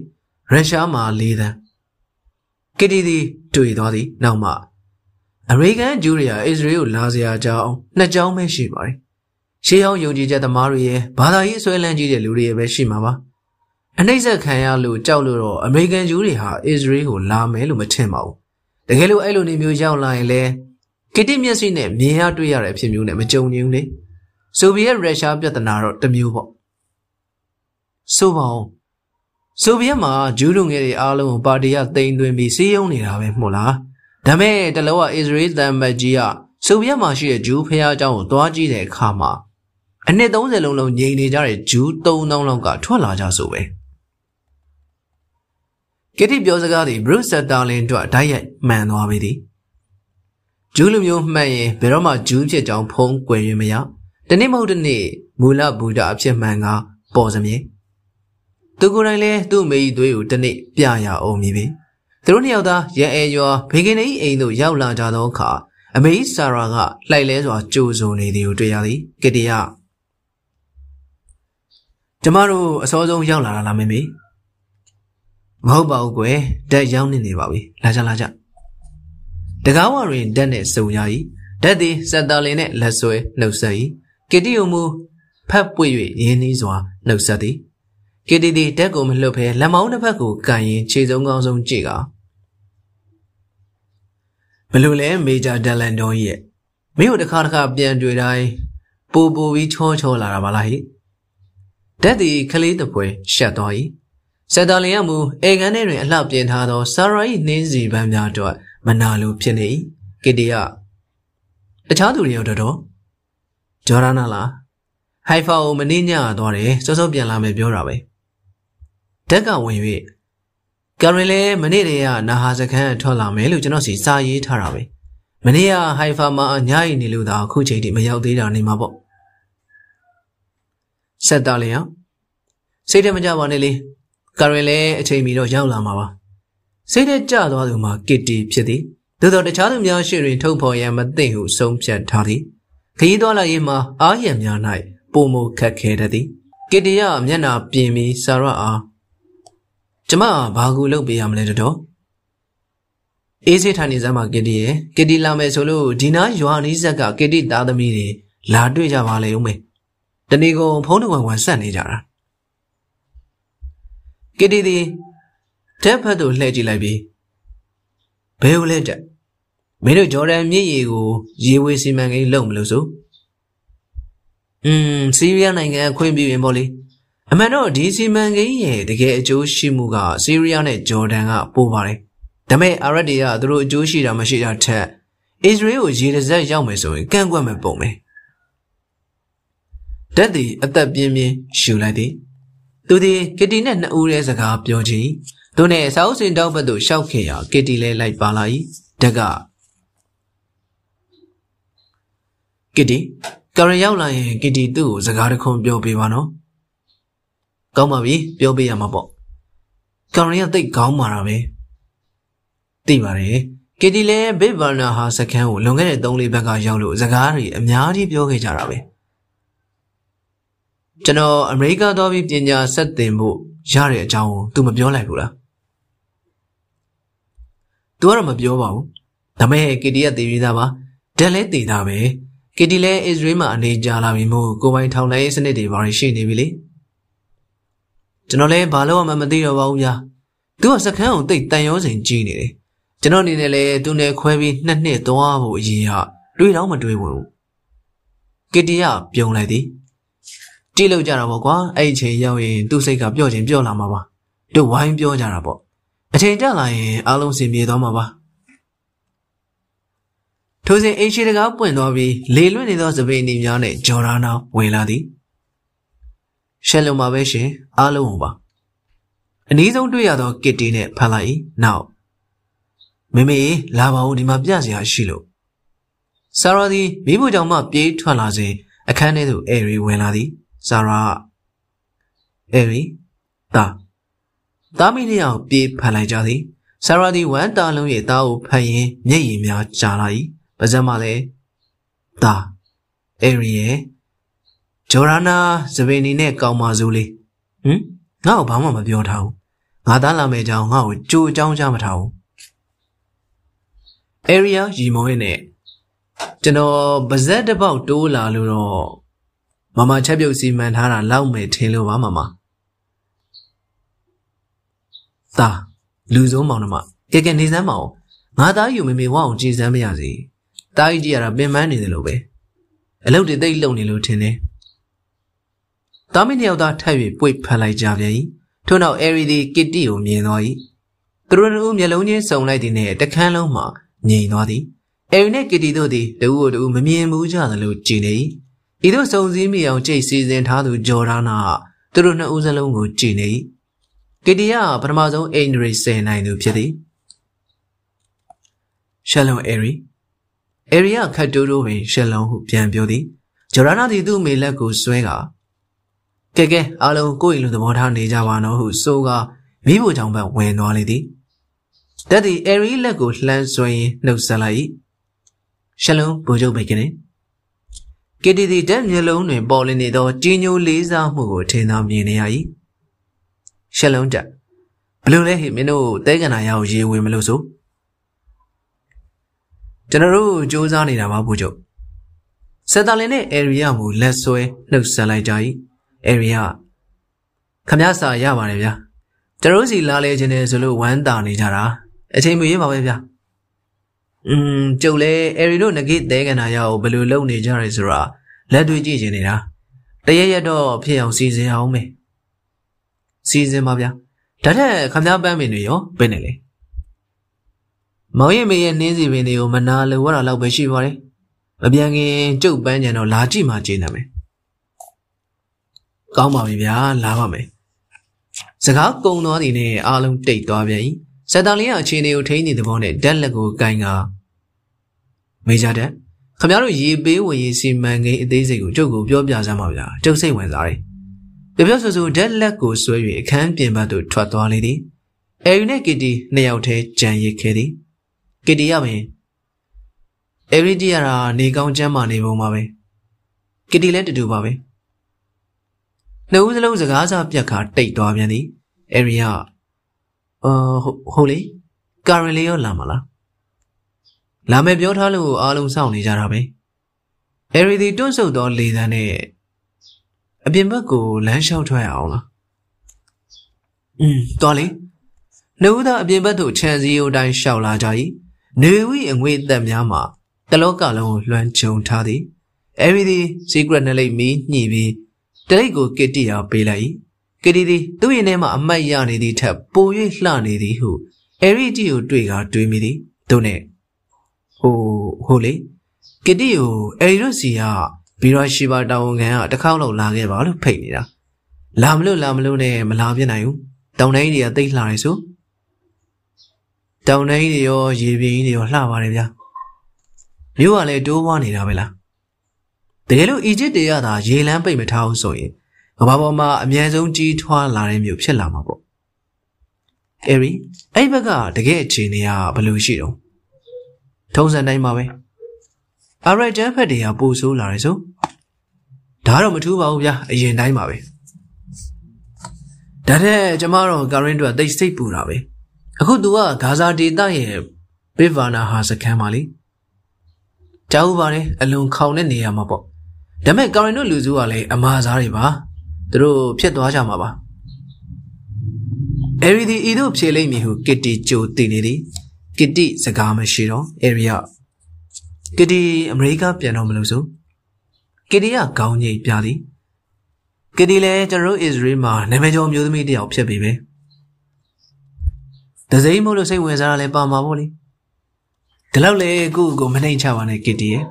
ရုရှားမှာ၄တန်းကတီတီတွေ့သွားသည်နောက်မှအမေရိကန်ဂျူးတွေဟာအစ္စရေးကိုလာစရာကြောင်းနှစ်ကြောင်းပဲရှိပါတယ်ရှေးဟောင်းယုံကြည်ချက်သမားတွေရဲ့ဘာသာရေးဆွဲလန်းကြီးတဲ့လူတွေရဲ့ပဲရှိမှာပါအနှိမ့်ဆက်ခံရလို့ကြောက်လို့တော့အမေရိကန်ဂျူးတွေဟာအစ္စရေးကိုလာမယ်လို့မထင်ပါဘူးတကယ်လို့အဲ့လိုနေမျိုးရောက်လာရင်လည်းကတိမျက်စိနဲ့မြင်ရတွေ့ရတဲ့အဖြစ်မျိုးနဲ့မကြုံဘူးလေဆိုဗီယက်ရုရှားပြဿနာတော့တမျိုးပေါ့ဆိုပါအောင် ဆိုဗီယက်မှာဂျူးလူငယ်တွေအားလုံးပါတီကတိမ်သွင်းပြီးစီးရုံနေတာပဲမို့လားဒါမဲ့တလောကအစ္စရေးတမ်ဘတ်ကြီးကဆိုဗီယက်မှာရှိတဲ့ဂျူးဖျားเจ้าကိုတွားကြည့်တဲ့အခါမှာအနှစ်30လုံးလုံးငြိမ်နေကြတဲ့ဂျူး3000လောက်ကထွက်လာကြဆိုပဲကတိပြောစကားတွေဘရုဆက်တာလင်တို့ဓာတ်ရိုက်မှန်သွားပြီသည်ဂျူးလူမျိုးမှန်ရင်ဘယ်တော့မှဂျူးဖြစ်ကြောင်းဖုံးကွယ်ရမရတနေ့မဟုတ်တနေ့မူလဘူတာအဖြစ်မှန်ကပေါ်စမြင် သူကိုယ်တိုင်လည်းသူ့မေကြီးသွေးကိုတနေ့ပြရအောင်မည်ပဲသူတို့နှစ်ယောက်သားရဲအဲရွာဘေကင်နေအိမ်သို့ရောက်လာကြသောအခါအမေဆာရာကလှိုက်လဲစွာကြိုးစုံနေသည်ကိုတွေ့ရသည်ကတိယကျမတို့အစောဆုံးရောက်လာတာလားမေမေမဟုတ်ပါဘူးကွယ်ဓာတ်ရောက်နေနေပါပြီလာကြလာကြတကားဝတွင်ဓာတ်နဲ့စုံရ၏ဓာတ်သည်စက်တာလင်နဲ့လက်ဆွဲနှုတ်ဆက်၏ကတိယမူဖတ်ပွေ၍ရင်းနှီးစွာနှုတ်ဆက်သည် ကတီတီတက်ကိုမလှုပ်ဖဲလက်မောင်းတစ်ဖက်ကိုကန်ရင်ခြေစုံကောင်းဆုံးကြည့်ကဘလို့လဲမေဂျာဒလန်တော်ကြီးရဲ့မင်းတို့တစ်ခါတစ်ခါပြန်တွေ့တိုင်းပူပူပြီးချောချောလာတာပါလားဟိဓာတ်ဒီခလေးတပွဲရှက်သွား၏ဆက်တော်လင်ရမူအေကန်ထဲတွင်အလှပြင်ထားသောဆာရာ၏နှင်းစီပန်းများအတွက်မနာလိုဖြစ်နေ၏ကတီယတခြားသူတွေရောတော်တော်ဂျော်ဒနာလားဟိုင်ဖာကိုမင်းညသွားတယ်စောစောပြန်လာမယ်ပြောတာပဲ ဓာတ်ကဝင်၍ကရင်လည်းမနေ့တည်းကနာဟာစခန်းထွက်လာမယ်လို့ကျွန်တော်စီစာရေးထားတာပဲမနေ့ကဟိုင်ဖာမှာအညာရီနေလို့သာအခုချိန်ထိမရောက်သေးတာနေမှာပေါ့ဆက်တာလျောစိတ်ထဲမကြပါနဲ့လေကရင်လည်းအချိန်မီတော့ရောက်လာမှာပါစိတ်ထဲကြသွားသူမှာကစ်တီဖြစ်သည်သို့သောတခြားသူများရှေ့တွင်ထုတ်ဖော်ရန်မသိဟုဆုံးဖြတ်ထားသည်ခရီးသွားလာရေးမှာအားရများ၌ပုံမခက်ခဲတည်းကစ်တီရမျက်နာပြင်ပြီးဆာရအား ကျမဘာကူလုပ်ပေးရမလဲတော်အေးစေးထိုင်နေစမ်းပါကစ်တီရဲ့ကစ်တီလာမယ်ဆိုလို့ဒီနာရွာနီးဆက်ကကစ်တီသားသမီးတွေလာတွေ့ကြပါလေဦးမေတဏီကုံဖုံးတဝန်ဝန်ဆက်နေကြတာကစ်တီဒီတက်ဖက်တို့လှည့်ကြည့်လိုက်ပြီးဘယ်လိုလဲတက်မင်းတို့ဂျော်ဒန်မြစ်ရေကိုရေဝေစီမံကိန်းလုပ်မလို့ဆိုอืมဆီးရီးယားနိုင်ငံခွင့်ပြုရင်ပေါ့လေ အမှန်တော့ဒီစီမံကိန်းရဲ့တကယ်အကျိုးရှိမှုကဆီးရီးယားနဲ့ဂျော်ဒန်ကပိုပါတယ်ဒါပေမဲ့အာရပ်တွေကသူတို့အကျိုးရှိတာမရှိတာထက်အစ္စရေးကိုရေတစက်ရောက်မယ်ဆိုရင်ကန့်ကွက်မဲ့ပုံပဲတက်သည်အသက်ပြင်းပြင်းရှူလိုက်သည်သူသည်ကစ်တီနဲ့နှစ်ဦးရဲ့စကားပြောချင်သူနဲ့စာအုပ်စင်တောက်ဘက်သို့ရှောက်ခဲ့ရာကစ်တီလည်းလိုက်ပါလာ၏တက်ကကစ်တီကရရောက်လာရင်ကစ်တီသူ့ကိုစကားတစ်ခုပြောပေးပါနော် ကောင်းပါပြီပြောပေးရမှာပေါ့ကရရသိတ်ကောင်းပါတာပဲသိပါတယ်ကစ်တီလည်းဘစ်ဗာနာဟာစကန်ကိုလွန်ခဲ့တဲ့၃လေးဘက်ကရောက်လို့စကားတွေအများကြီးပြောခဲ့ကြတာပဲကျွန်တော်အမေရိကသွားပြီးပညာဆက်သင်ဖို့ရတဲ့အကြောင်းကို तू မပြောလိုက်ဘူးလား तू ကတော့မပြောပါဘူးဒါပေမဲ့ကီတီကတည်ပြီးသားပါဒက်လည်းတည်တာပဲကီတီလည်းအစ္စရေးမှာအနေကြလာပြီမို့ကိုပိုင်ထောင်လိုက်ရေးစနစ်တွေဘာတွေရှိနေပြီလေ ကျွန်တော်လည်းဘာလို့မှမသိတော့ပါဘူးဗျာ तू ကစခန်းကိုတိတ်တန်ရောစင်ကြီးနေတယ်ကျွန်တော်အနေနဲ့လည်းသူနဲ့ခွဲပြီးနှစ်နှစ်သွားဖို့အရေးဟာတွေးတော့မတွေးဝင်ဘူးကီတီကပြုံးလိုက်သည်ကြည့်လို့ကြတာပေါ့ကွာအဲ့အချိန်ရောက်ရင်သူ့စိတ်ကပျော့ခြင်းပျော့လာမှာပါတို့ဝိုင်းပြောကြတာပေါ့အချိန်တက်လာရင်အားလုံးစင်ပြေသွားမှာပါထိုစဉ်အိမ်ရှိတကားပွင့်သွားပြီးလေလွင့်နေသောစပိန်နီများနဲ့ဂျော်ဒါနာဝင်လာသည် ရှယ်လုံမှာပဲရှင်အားလုံးပါအနည်းဆုံးတွေ့ရသောကစ်တီနဲ့ဖန်လိုက်နောက်မေမေလာပါဦးဒီမှာပြစရာရှိလို့ဆာရာသည်မိဖို့ကြောင့်မှပြေးထွက်လာစဉ်အခန်းထဲသို့အဲရီဝင်လာသည်ဇာရာအေရီတာတာမီလျောင်ပြေးဖန်လိုက်ကြသည်ဆာရာဒီဝမ်တာလုံးရဲ့သားကိုဖန်ရင်မျက်ရည်များကြာလာ၏ပါဇက်မှလည်းတာအေရီရဲ့ ဂျော်ရာနာဇဗေနီနဲ့ကောင်းပါစိုးလေးဟမ်ငါ့ကိုဘာမှမပြောထားဘူးငါသားလာမယ့်အကြောင်းငါ့ကိုကြိုအကြောင်းကြားမထားဘူးအေရီယာရီမောရဲ့နဲ့ကျွန်တော်ပါဇက်တစ်ပေါက်တိုးလာလို့တော့မမချက်ပြုတ်စီမံထားတာလောက်မယ်ထင်လို့ပါမမသာလူစုံမောင်နှမကဲကဲနေစမ်းမအောင်ငါသားယူမေမေဝအောင်ကြည်စမ်းမရစီတားကြီးကြီးရတာပင်ပန်းနေတယ်လို့ပဲအလုပ်တွေသိပ်လုံနေလို့ထင်တယ် တာမင်းတယောက်သားထပ်၍ပွေဖန်လိုက်ကြပြန်၏ထို့နောက်အဲရီဒီကစ်တီကိုမြင်သွား၏သူတို့တို့မျက်လုံးချင်းစုံလိုက်သည်နှင့်တခန်းလုံးမှငြိမ်သွားသည်အဲရီနဲ့ကစ်တီတို့သည်တဦးတို့မမြင်ဘူးကြသလိုကြည်နေ၏ဤသို့စုံစည်းမိအောင်ကြိတ်စီစဉ်ထားသူဂျော်ဒါနာသူတို့နှစ်ဦးစလုံးကိုကြည်နေ၏ကီတီယာပထမဆုံးအိန္ဒြေဆယ်နိုင်သူဖြစ်သည်ရှယ်လုံအေရီအေရီယာခတ်တိုးတိုးပင်ရှယ်လုံဟုပြန်ပြောသည်ဂျော်ဒါနာသည်သူ့မိလက်ကိုဆွဲက ကဲကဲအားလုံးကိုယ့်အိမ်လူသဘောထားနေကြပါနော်ဟုဆိုကမိဖို့ကြောင့်ပဲဝင်သွားလေသည်တက်သည်အေရီလက်ကိုလှမ်းဆွဲရင်းနှုတ်ဆက်လိုက်၏ရှယ်လုံဘူချုပ်ပဲကင်းကီတီတီတက်မျက်လုံးတွင်ပေါ်လင်းနေသောကြီးညိုလေးစားမှုကိုထင်သာမြင်နေရ၏ရှက်လုံးတက်ဘလို့လဲဟိမင်းတို့တဲကနာရအောင်ရေဝင်မလို့ဆိုကျွန်တော်တို့စူးစမ်းနေတာပါဘို့ချုပ်ဆက်တာလင်နဲ့ area မူလက်ဆွဲနှုတ်ဆက်လိုက်ကြ၏။ area ခမရစာရပါတယ်ဗျာ။ကျွန်တော်စီလာလေခြင်းနဲ့ဆိုလို့ဝမ်းတာနေကြတာအချိန်မရွေးပါပဲဗျာ။อืมကျုပ်လဲ area တို့ငကိတဲကနာရအောင်ဘယ်လိုလုပ်နေကြရဲဆိုတာလက်တွေ့ကြည့်နေနေတာ။တရရက်တော့ဖြစ်အောင်စီစဉ်အောင်မယ်။စီစဉ်ပါဗျာ။ဒါထက်ခမရပန်းပင်တွေရောဘယ်နဲ့လဲ။မောင်ရင်မေရဲ့နှင်းစီပင်တွေကိုမနာလိုရတာလောက်ပဲရှိပါတယ်။မပြန်ခင်ကျုပ်ပန်းကြံတော့လာကြည့်မှကျေနပ်မယ် ကောင်းပါပြီဗျာလာပါမယ်စကားကုံသွားသည်နဲ့အားလုံးတိတ်သွားပြန်၏စက်တန်လင်းကအခြေအနေကိုထိန်းနေတဲ့ဘောနဲ့ဓာတ်လက်ကိုကင်ကမေဂျာတက်ခမရတို့ရေပေးဝင်ရေးစီမံကိန်းအသေးစိတ်ကိုကျုပ်ကိုပြောပြစမ်းပါဗျာကျုပ်စိတ်ဝင်စားတယ်ပြပြဆိုဆိုဓာတ်လက်ကိုဆွဲ၍အခန်းပြင်ဘက်သို့ထွက်သွားလေသည်အဲယူနဲ့ကီတီနှစ်ယောက်တည်းကြံရစ်ခဲ့သည်ကီတီရပင်။ everyday ရတာနေကောင်းချမ်းမာနေပုံပါပဲ။ကစ်တီလည်းတူတူပါပဲ။ နှစ်ဦးစလုံးစကားစားပြက်ခါတိတ်သွားပြန်သည်။ area အော်ဟုတ်လေ။ current လေးရောလာမလား။လာမယ်ပြောထားလို့အားလုံးစောင့်နေကြတာပဲ။ area ဒီတွန့်ဆုတ်သောလေသံနဲ့အပြင်ဘက်ကိုလမ်းလျှောက်ထွက်အောင်လား။อืมတော်လေ။နှုတ်သားအပြင်ဘက်သို့ခြံစည်းရိုးတိုင်းလျှောက်လာကြ၏နေဝိအငွေအသက်များမှာတလောကလုံးကိုလွှမ်းခြုံထားသည်အဲဒီသည် secret နဲ့လိပ်မီးညှိပြီး တလိပ်ကိုကစ်တီယာပေးလိုက်၏ကစ်တီသည်သူ့ရင်ထဲမှအမိုက်ရနေသည့်ထက်ပို၍လှနေသည်ဟုအဲရီတီကိုတွေ့ကာတွေးမိသည်တို့နဲ့ဟိုဟိုလေကစ်တီကိုအဲရီတို့စီကဘီရာရှိပါတာဝန်ခံကတစ်ခေါက်လောက်လာခဲ့ပါလို့ဖိတ်နေတာလာမလို့လာမလို့နဲ့မလာပြနိုင်ဘူးတောင်တိုင်းတွေကတိတ်လှနေဆိုတောင်တိုင်းတွေရောရေပြင်းတွေရောလှပါတယ်ဗျာမြို့ကလည်းတိုးပွားနေတာပဲလား တကယ်လို့အီဂျစ်တွေကသာရေလမ်းပိတ်မထားဘူးဆိုရင်ကမ္ဘာပေါ်မှာအများဆုံးကြီးထွားလာတဲ့မြို့ဖြစ်လာမှာပေါ့အဲရီအဲ့ဘက်ကတကယ်အခြေအနေကဘယ်လိုရှိတော့ထုံးစံတိုင်းပါပဲအရက်ဂျန်ဖက်တွေကပို့ဆိုးလာတယ်ဆိုဒါတော့မထူးပါဘူးဗျာအရင်တိုင်းပါပဲဒါတဲ့ကျမတို့ကာရင်တို့ကတိတ်စိတ်ပူတာပဲအခု तू ကဂါဇာဒေသရဲ့ဘစ်ဗာနာဟာစခန်းပါလေကြားဥပါတယ်အလွန်ခေါင်တဲ့နေရာမှာပေါ့ ဒါမဲ့ကာရင်တို့လူစုကလည်းအမားစားတွေပါသူတို့ဖြစ်သွားကြမှာပါအဲရီဒီဤတို့ဖြေလိမ့်မည်ဟုကစ်တီကြိုတင်နေသည်ကစ်တီစကားမရှိတော့အဲရီယာကစ်တီအမေရိကပြန်တော့မလို့ဆိုကစ်တီကခေါင်းငိတ်ပြသည်ကစ်တီလည်းကျွန်တော်တို့အစ္စရေးမှာနာမည်ကျော်မျိုးသမီးတယောက်ဖြစ်ပြီပဲဒဇိမ့်မို့လို့စိတ်ဝင်စားတာလည်းပါမှာပေါ့လေဒီလောက်လေကိုကိုမနှိမ်ချပါနဲ့ကစ်တီရဲ့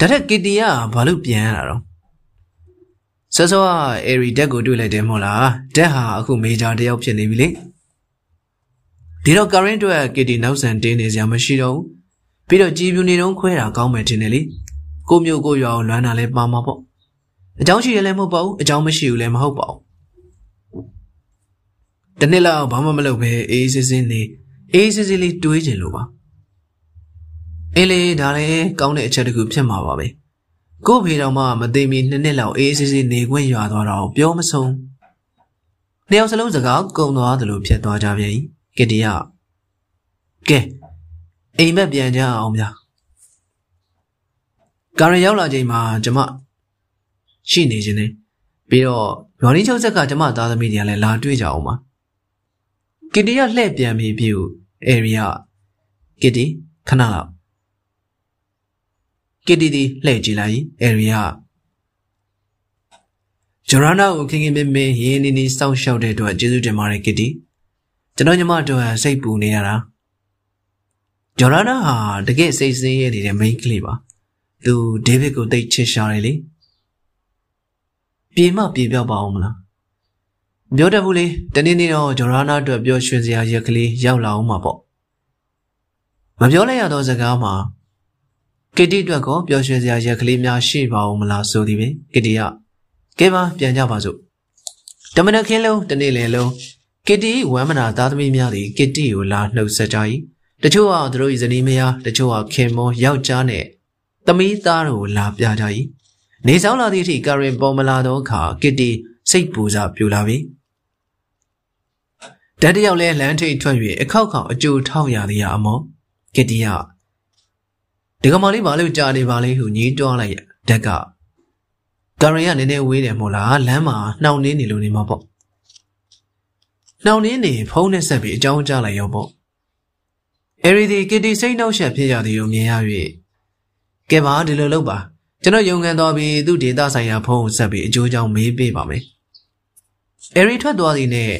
ဒါတဲ့ကစ်တီကဘာလို့ပြန်ရတာတော့ဆဆောကအေရီတက်ကိုတွေ့လိုက်တယ်မဟုတ်လားတက်ဟာအခုမေဂျာတယောက်ဖြစ်နေပြီလေဒီတော့ current အတွက်ကစ်တီနောက်ဆန်တင်းနေစရာမရှိတော့ဘူးပြီးတော့ကြည်ပြူနေတော့ခွဲတာကောင်းမယ်ထင်တယ်လေကိုမျိုးကိုရွာအောင်လွမ်းတာလည်းပါမှာပေါ့အကြောင်းရှိရလည်းမဟုတ်ပါဘူးအကြောင်းမရှိဘူးလည်းမဟုတ်ပါဘူးတနေ့လောက်ဘာမှမလုပ်ပဲအေးစစ်စစ်နေအေးစစ်စစ်လေးတွေးကြလို့ပါ အေးလေဒါလည်းကောင်းတဲ့အချက်တခုဖြစ်မှာပါပဲကို့ဖေတော်မှမသိမီနှစ်နှစ်လောက်အေးစစ်စစ်နေခွင့်ရွာသွားတော့ပြောမဆုံးနှစ်ယောက်စလုံးစကားကုံသွားတယ်လို့ဖြစ်သွားကြပြန်ကတီယာကဲအိမ်မက်ပြန်ကြအောင်ဗျာကာရရောက်လာချိန်မှာကျမရှိနေခြင်းနဲ့ပြီးတော့ရော်နီချုပ်ဆက်ကကျမသားသမီးတွေကလည်းလာတွေ့ကြအောင်ပါကတီယာလှည့်ပြန်ပြီးပြီအေရီယာကတီခဏလောက် ကတီတီလှည့်ကြည့်လိုက်အေရီယာဂျိုရနာကိုခင်ခင်မင်းမင်းရင်းနေနေစောင့်ရှောက်တဲ့အတွက်ကျေးဇူးတင်ပါတယ်ကတီကျွန်တော်ညီမတို့ဟာစိတ်ပူနေရတာဂျော်ရနာဟာတကယ်စိတ်ဆင်းရဲနေတဲ့ main ကလေးပါသူဒေးဗစ်ကိုတိတ်ချစ်ရှာတယ်လေပြေမပြေပြောက်ပါအောင်မလားပြောတတ်ဘူးလေတနေ့နေ့တော့ဂျော်ရနာအတွက်ပြောရွှင်စရာရက်ကလေးရောက်လာအောင်မှာပေါ့မပြောလိုက်ရတော့စကားမှာ ကစ်တီအတွက်ကောပျော်ရွှင်စရာရက်ကလေးများရှိပါဦးမလားဆိုသည်ပင်ကစ်တီကကဲပါပြန်ကြပါစို့တမနခင်းလုံးတနေ့လယ်လုံးကစ်တီဝမ်းမနာသားသမီးများသည်ကစ်တီကိုလာနှုတ်ဆက်ကြ၏တချို့ဟာသူတို့၏ဇနီးမယားတချို့ဟာခင်မောယောက်ျားနဲ့သမီးသားတို့ကိုလာပြကြ၏နေဆောင်လာသည့်အထိကာရင်ပေါ်မလာသောအခါကစ်တီစိတ်ပူစားပြူလာပြီတတယောက်လဲလမ်းထိပ်ထွက်၍အခောက်ခေါက်အကျိုးထောက်ရသည်အမောကစ်တီက ဒီကမလေးဘာလို့ကြာနေပါလဲဟုညည်းတွားလိုက်ရဓက်ကကာရင်ကနည်းနည်းဝေးတယ်မို့လားလမ်းမှာနှောင့်နှင်းနေလို့နေမှာပေါ့နှောင်နှင်းနေဖုံးနဲ့ဆက်ပြီးအကြောင်းကြားလိုက်ရောပေါ့အဲရီဒီကစ်တီစိတ်နှောက်ရှက်ဖြစ်ရသည်ကိုမြင်ရ၍ကဲပါဒီလိုလုပ်ပါကျွန်တော်ယုံခံတော်ပြီးသူ့ဒေတာဆိုင်ရာဖုံးကိုဆက်ပြီးအကျိုးကြောင့်မေးပေးပါမယ်အဲရီထွက်သွားသည်နဲ့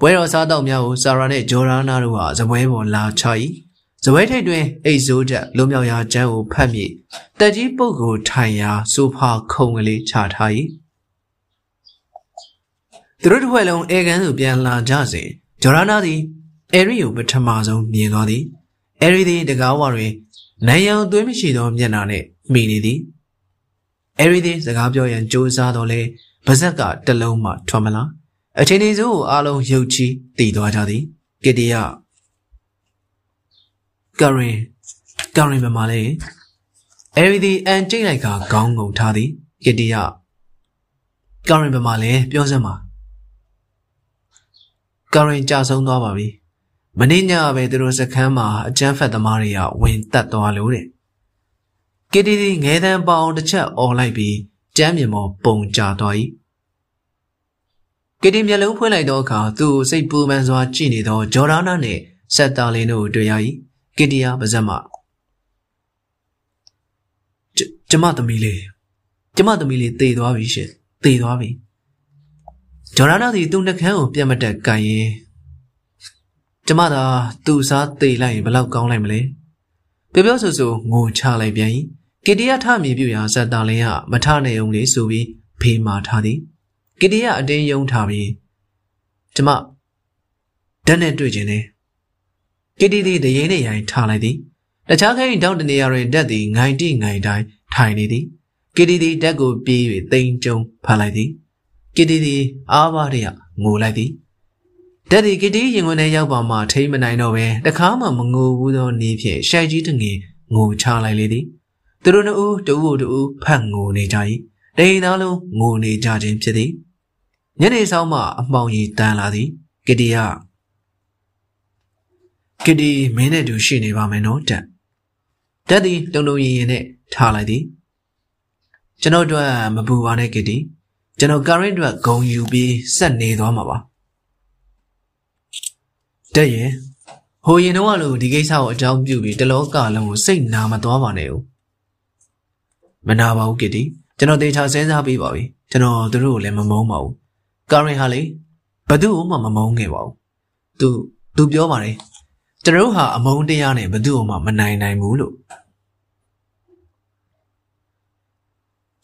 ပွဲတော်စားတော့များကိုဆာရာနဲ့ဂျော်ရာနာတို့ဟာဇပွဲပေါ်လာချ၏ ဇပွဲထိတ်တွင်အိတ်ဆိုးချက်လုံးမြောက်ရာကျန်းကိုဖတ်မိတက်ကြီးပုတ်ကိုထိုင်ရာဆိုဖာခုံကလေးချထား၏သူတို့တစ်ဖွဲ့လုံးအေကန်သို့ပြန်လာကြစဉ်ဂျော်ရနာသည်အဲရီကိုပထမဆုံးမြင်သွားသည်အဲရီသည်တကားဝတွင်နိုင်ရောင်သွေးမရှိသောမျက်နှာနှင့်မိနေသည်အဲရီသည်စကားပြောရန်ကြိုးစားတော့လဲပါဇက်ကတလုံးမှထွက်မလာအချိန်ဒီစိုးကိုအားလုံးရုပ်ချီတည်သွားကြသည်ကစ်တီယာ ကာရင်ကာရင်မမလေးအဲရီသည်အန်ကျိတ်လိုက်ကခေါင်းငုံထားသည်ကစ်တီယာကာရင်မမလေးပြောစမ်းပါကာရင်ကြာဆုံးသွားပါပြီမင်းညပဲသူတို့စခန်းမှာအကျန်းဖက်သမားတွေကဝင်တက်သွားလို့တဲ့ကီတီတီငဲတန်းပေါအောင်တစ်ချက်អော်လိုက်ပြီးကျမ်းမြေမော်ပုံကြသွား၏ကီတီမျက်လုံးဖွင့်လိုက်သောအခါသူ့ကိုစိတ်ပူပန်စွာကြည့်နေသောဂျော်ဒါနာနှင့်ဆက်တာလင်းတို့တွေ့ရ၏ ကစ်တီယာပါဇက်မကျကျမသမီးလေးကျမသမီးလေးတေသွားပြီရှင်တေသွားပြီဂျော်ဒနာသည်သူ့နှကန်းကိုပြတ်မတက်ကန်ရင်ကျမသာသူ့စားတေလိုက်ရင်ဘယ်လောက်ကောင်းလိုက်မလဲပြောပြောဆိုဆိုငိုချလိုက်ပြန်၏ကစ်တီယာထမြေပြူရာဇက်တာလင်းကမထနိုင်အောင်လေးဆိုပြီးဖေးမာထားသည်ကစ်တီယာအတင်းယုံထားပြီးကျမဓာတ်နဲ့တွေ့ခြင်းနဲ့ ကစ်တီသည်တရင်နဲ့ရိုင်ထားလိုက်သည်တခြားခိုင်းတောင်းတနေရာတွင်ဓာတ်သည်ငိုင်တိငိုင်တိုင်းထိုင်နေသည်ကစ်တီသည်ဓာတ်ကိုပြေး၍တိမ်ကျုံဖတ်လိုက်သည်ကစ်တီသည်အားပါးရငိုလိုက်သည်ဓာတ်သည်ကစ်တီရင်ခွင်ထဲရောက်ပါမှထိမနိုင်တော့ပဲတခါမှမငိုဘူးသောနေဖြင့်ရှိုက်ကြီးတငယ်ငိုချလိုက်လေသည်သူတို့နှစ်ဦးတဦးတဦးဖတ်ငိုနေကြ၏တိမ်သားလုံးငိုနေကြခြင်းဖြစ်သည်ညနေဆောင်မှအမှောင်ကြီးတန်းလာသည်ကစ်တီက ကစ်တီမင်းနဲ့တူရှိနေပါမယ်နော်တက်တက်သည်တုံတုံရင်ရင်နဲ့ထားလိုက်သည်ကျွန်တော်တို့မပူပါနဲ့ကစ်တီကျွန်တော် current အတွက်ဂုံယူပြီးဆက်နေသွားမှာပါတက်ရင်ဟိုရင်တော့လို့ဒီကိစ္စကိုအကြောင်းပြုပြီးတလောကလုံးကိုစိတ်နာမသွားပါနဲ့ဦးမနာပါဘူးကစ်တီကျွန်တော်သေချာစဉ်းစားပြီးပါပြီကျွန်တော်သူတို့ကိုလည်းမမုန်းပါဘူး current ဟာလေဘသူ့ကိုမှမမုန်းခဲ့ပါဘူးသူသူပြောပါတယ် ကျွန်တော်ဟာအမုန်းတရားနဲ့ဘသူ့ကိုမှမနိုင်နိုင်ဘူးလို့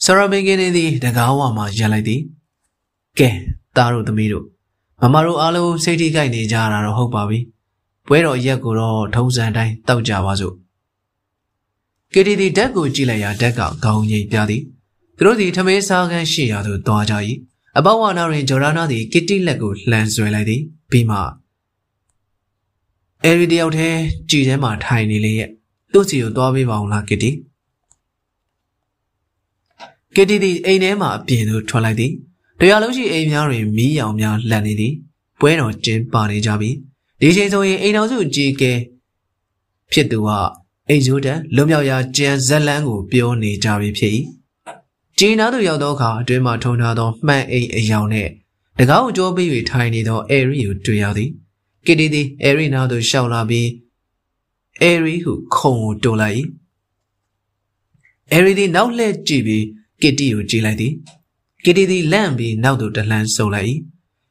ဆရာမင်းကင်းနေသည်တကားဝမှာရက်လိုက်သည်ကဲသားတို့သမီးတို့မမတို့အားလုံးစိတ်ထိခိုက်နေကြတာတော့ဟုတ်ပါပြီပွဲတော်ရက်ကိုတော့ထုံးစံတိုင်းတောက်ကြပါစို့ကေတီဒီဓာတ်ကိုကြည့်လိုက်ရာဓာတ်ကခေါင်းငိတ်ပြသည်သူတို့သည်ထမင်းစားခန်းရှိရာသို့သွားကြ၏အပေါဝါနာတွင်ဂျော်ဒါနာသည်ကစ်တီလက်ကိုလှန်ဆွဲလိုက်သည်ပြီးမှ အဲဒီတယောက်တည်းကြည်ထဲမှာထိုင်နေလေရဲ့သူ့စီကိုသွားပေးပါအောင်လားကစ်တီကစ်တီသည်အိမ်ထဲမှအပြင်သို့ထွက်လိုက်သည်တရားလုံးရှိအိမ်များတွင်မီးရောင်များလှန်နေသည်ပွဲတော်ကျင်းပနေကြပြီဒီချိန်ဆိုရင်အိမ်တော်စုကြီးကဲဖြစ်သူကအိမ်ကျိုးတန်လွံ့မြောက်ရာကြံဇက်လန်းကိုပြောနေကြပြီဖြစ်၏ဂျင်းနာတို့ရောက်သောအခါအတွင်းမှထုံထားသောမှန်အိမ်အယောင်နှင့်တကားကိုကြောပေး၍ထိုင်နေသောအဲရီကိုတွေ့ရသည် ကစ်တီသည်အဲရီနာသို့ရှောက်လာပြီးအဲရီဟုခုံကိုတိုးလိုက်၏အဲရီသည်နောက်လှည့်ကြည့်ပြီးကစ်တီကိုကြည့်လိုက်သည်ကစ်တီသည်လန့်ပြီးနောက်သို့တလှမ်းဆုပ်လိုက်၏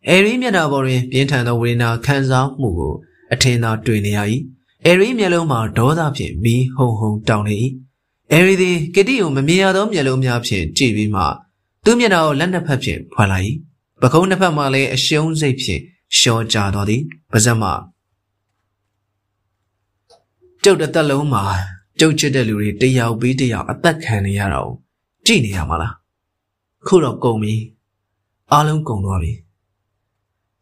အဲရီမျက်နှာပေါ်တွင်ပြင်းထန်သောဝေဒနာခံစားမှုကိုအထင်သာတွေ့နေရ၏အဲရီမျက်လုံးမှာဒေါသဖြင့်မီးဟုံဟုံတောင်းနေ၏အဲရီသည်ကစ်တီကိုမမြင်ရသောမျက်လုံးများဖြင့်ကြည့်ပြီးမှသူ့မျက်နှာကိုလက်နှစ်ဖက်ဖြင့်ဖွင့်လိုက်၏ပကုံးနှစ်ဖက်မှလည်းအရှုံးစိတ်ဖြင့် ရှော့ကြတော်သည်ပါဇက်မကျုပ်တစ်သက်လုံးမှာကျုပ်ချစ်တဲ့လူတွေတယောက်ပြီးတယောက်အသက်ခံနေရတော့ကြည့်နေရမှာလားခုတော့ကုန်ပြီအားလုံးကုန်သွားပြီ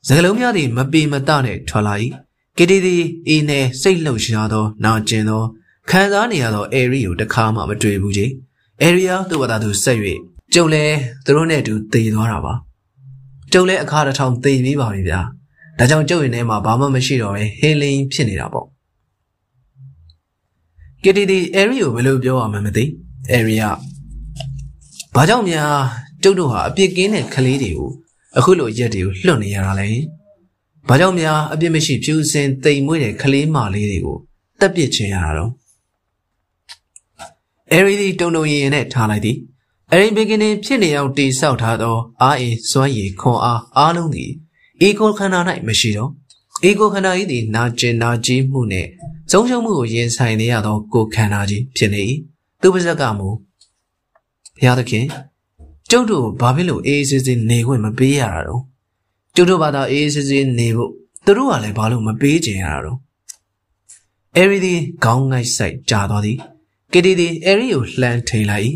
စကလုံးများသည်မပေမတနဲ့ထွက်လာ၏ကီတီသည်အင်းနဲ့စိတ်လှုပ်ရှားသောနာကျင်သောခံစားနေရသောအဲရီကိုတခါမှမတွေ့ဘူးကြီးအဲရီယာသူ့ဘာသာသူဆက်၍ကျုံလဲသူတို့နဲ့အတူတည်သွားတာပါကျုံလဲအခါတစ်ထောင်တည်ပြီးပါပြီဗျာ ဒါကြောင့်ကျုပ်ရင်ထဲမှာဘာမှမရှိတော့ပဲဟေးလင်းဖြစ်နေတာပေါ့ကီတီဒီအဲရီကိုဘယ်လိုပြောရမှန်းမသိအဲရီကဘာကြောင့်များကျုပ်တို့ဟာအပြစ်ကင်းတဲ့ကလေးတွေကိုအခုလိုရက်တွေကိုလွတ်နေရတာလဲဘာကြောင့်များအပြစ်မရှိဖြူစင်တိမ်မွေးတဲ့ကလေးမလေးတွေကိုတက်ပစ်ချင်ရတာတော့အဲရီဒီတုံတုံရင်ရင်နဲ့ထားလိုက်သည်အရင်ဘီဂင်းဖြစ်နေအောင်တိဆောက်ထားသောအာအင်စွမ်းရည်ခွန်အားအားလုံးသည် အေကိုခန္ဓာ၌မရှိတော့အေကိုခန္ဓာ၏သည်နာကျင်နာကြီးမှုနှင့်ဆုံးရှုံးမှုကိုရင်ဆိုင်နေရသောကိုခန္ဓာကြီးဖြစ်နေ၏သူပါဇက်ကမူဘုရားသခင်ကျုပ်တို့ဘာဖြစ်လို့အေးအေးဆေးဆေးနေခွင့်မပေးရတာတော့ကျုပ်တို့ဘာသာအေးအေးဆေးဆေးနေဖို့သူတို့ကလည်းဘာလို့မပေးကြရတာတော့အဲရီသည်ခေါင်းငိုက်ဆိုင်ကြာသွားသည်ကီတီသည်အဲရီကိုလှမ်းထိန်လိုက်၏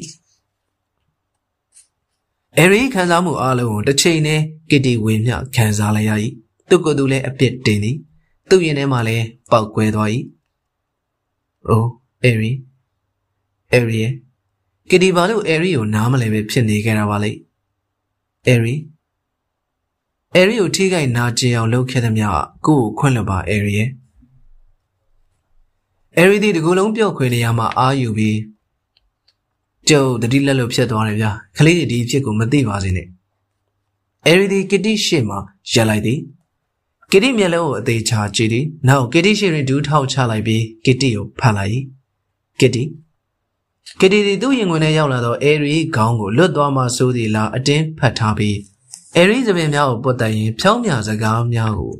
အဲရီခံစားမှုအလုံးကိုတစ်ချိန်နဲ့ ကစ်တီဝေမျှခံစားလိုက်ရ၏သူကသူလည်းအပြစ်တင်သည်သူ့ရင်ထဲမှာလည်းပေါက်ကွဲသွား၏အိုးအဲရီအဲရီကစ်တီဘာလို့အဲရီကိုနားမလဲပဲဖြစ်နေခဲ့တာပါလေအဲရီအဲရီကိုထိခိုက်နာကျင်အောင်လုပ်ခဲ့သမျှကိုယ့်ကိုခွင့်လွှတ်ပါအဲရီရဲ့အဲရီဒီဒီကူလုံးပြော့ခွေနေရမှာအာယူပြီးကျုပ်တတိလက်လို့ဖြစ်သွားတယ်ဗျာခလေးတွေဒီအဖြစ်ကိုမသိပါစေနဲ့ အဲရီဒီကတိရှေ့မှာရက်လိုက်သည်ကစ်တီမျက်လုံးကိုအသေးချာကြည့်သည်နောက်ကစ်တီရှိရင်ဒူးထောက်ချလိုက်ပြီးကစ်တီကိုဖတ်လိုက်၏ကစ်တီကစ်တီသည်သူ့ရင်ခွင်ထဲရောက်လာသောအဲရီခေါင်းကိုလွတ်သွားမှဆိုသည်လားအတင်းဖတ်ထားပြီးအဲရီသပင်များကိုပုတ်တိုင်ရင်ဖြောင်းမြစကားများကို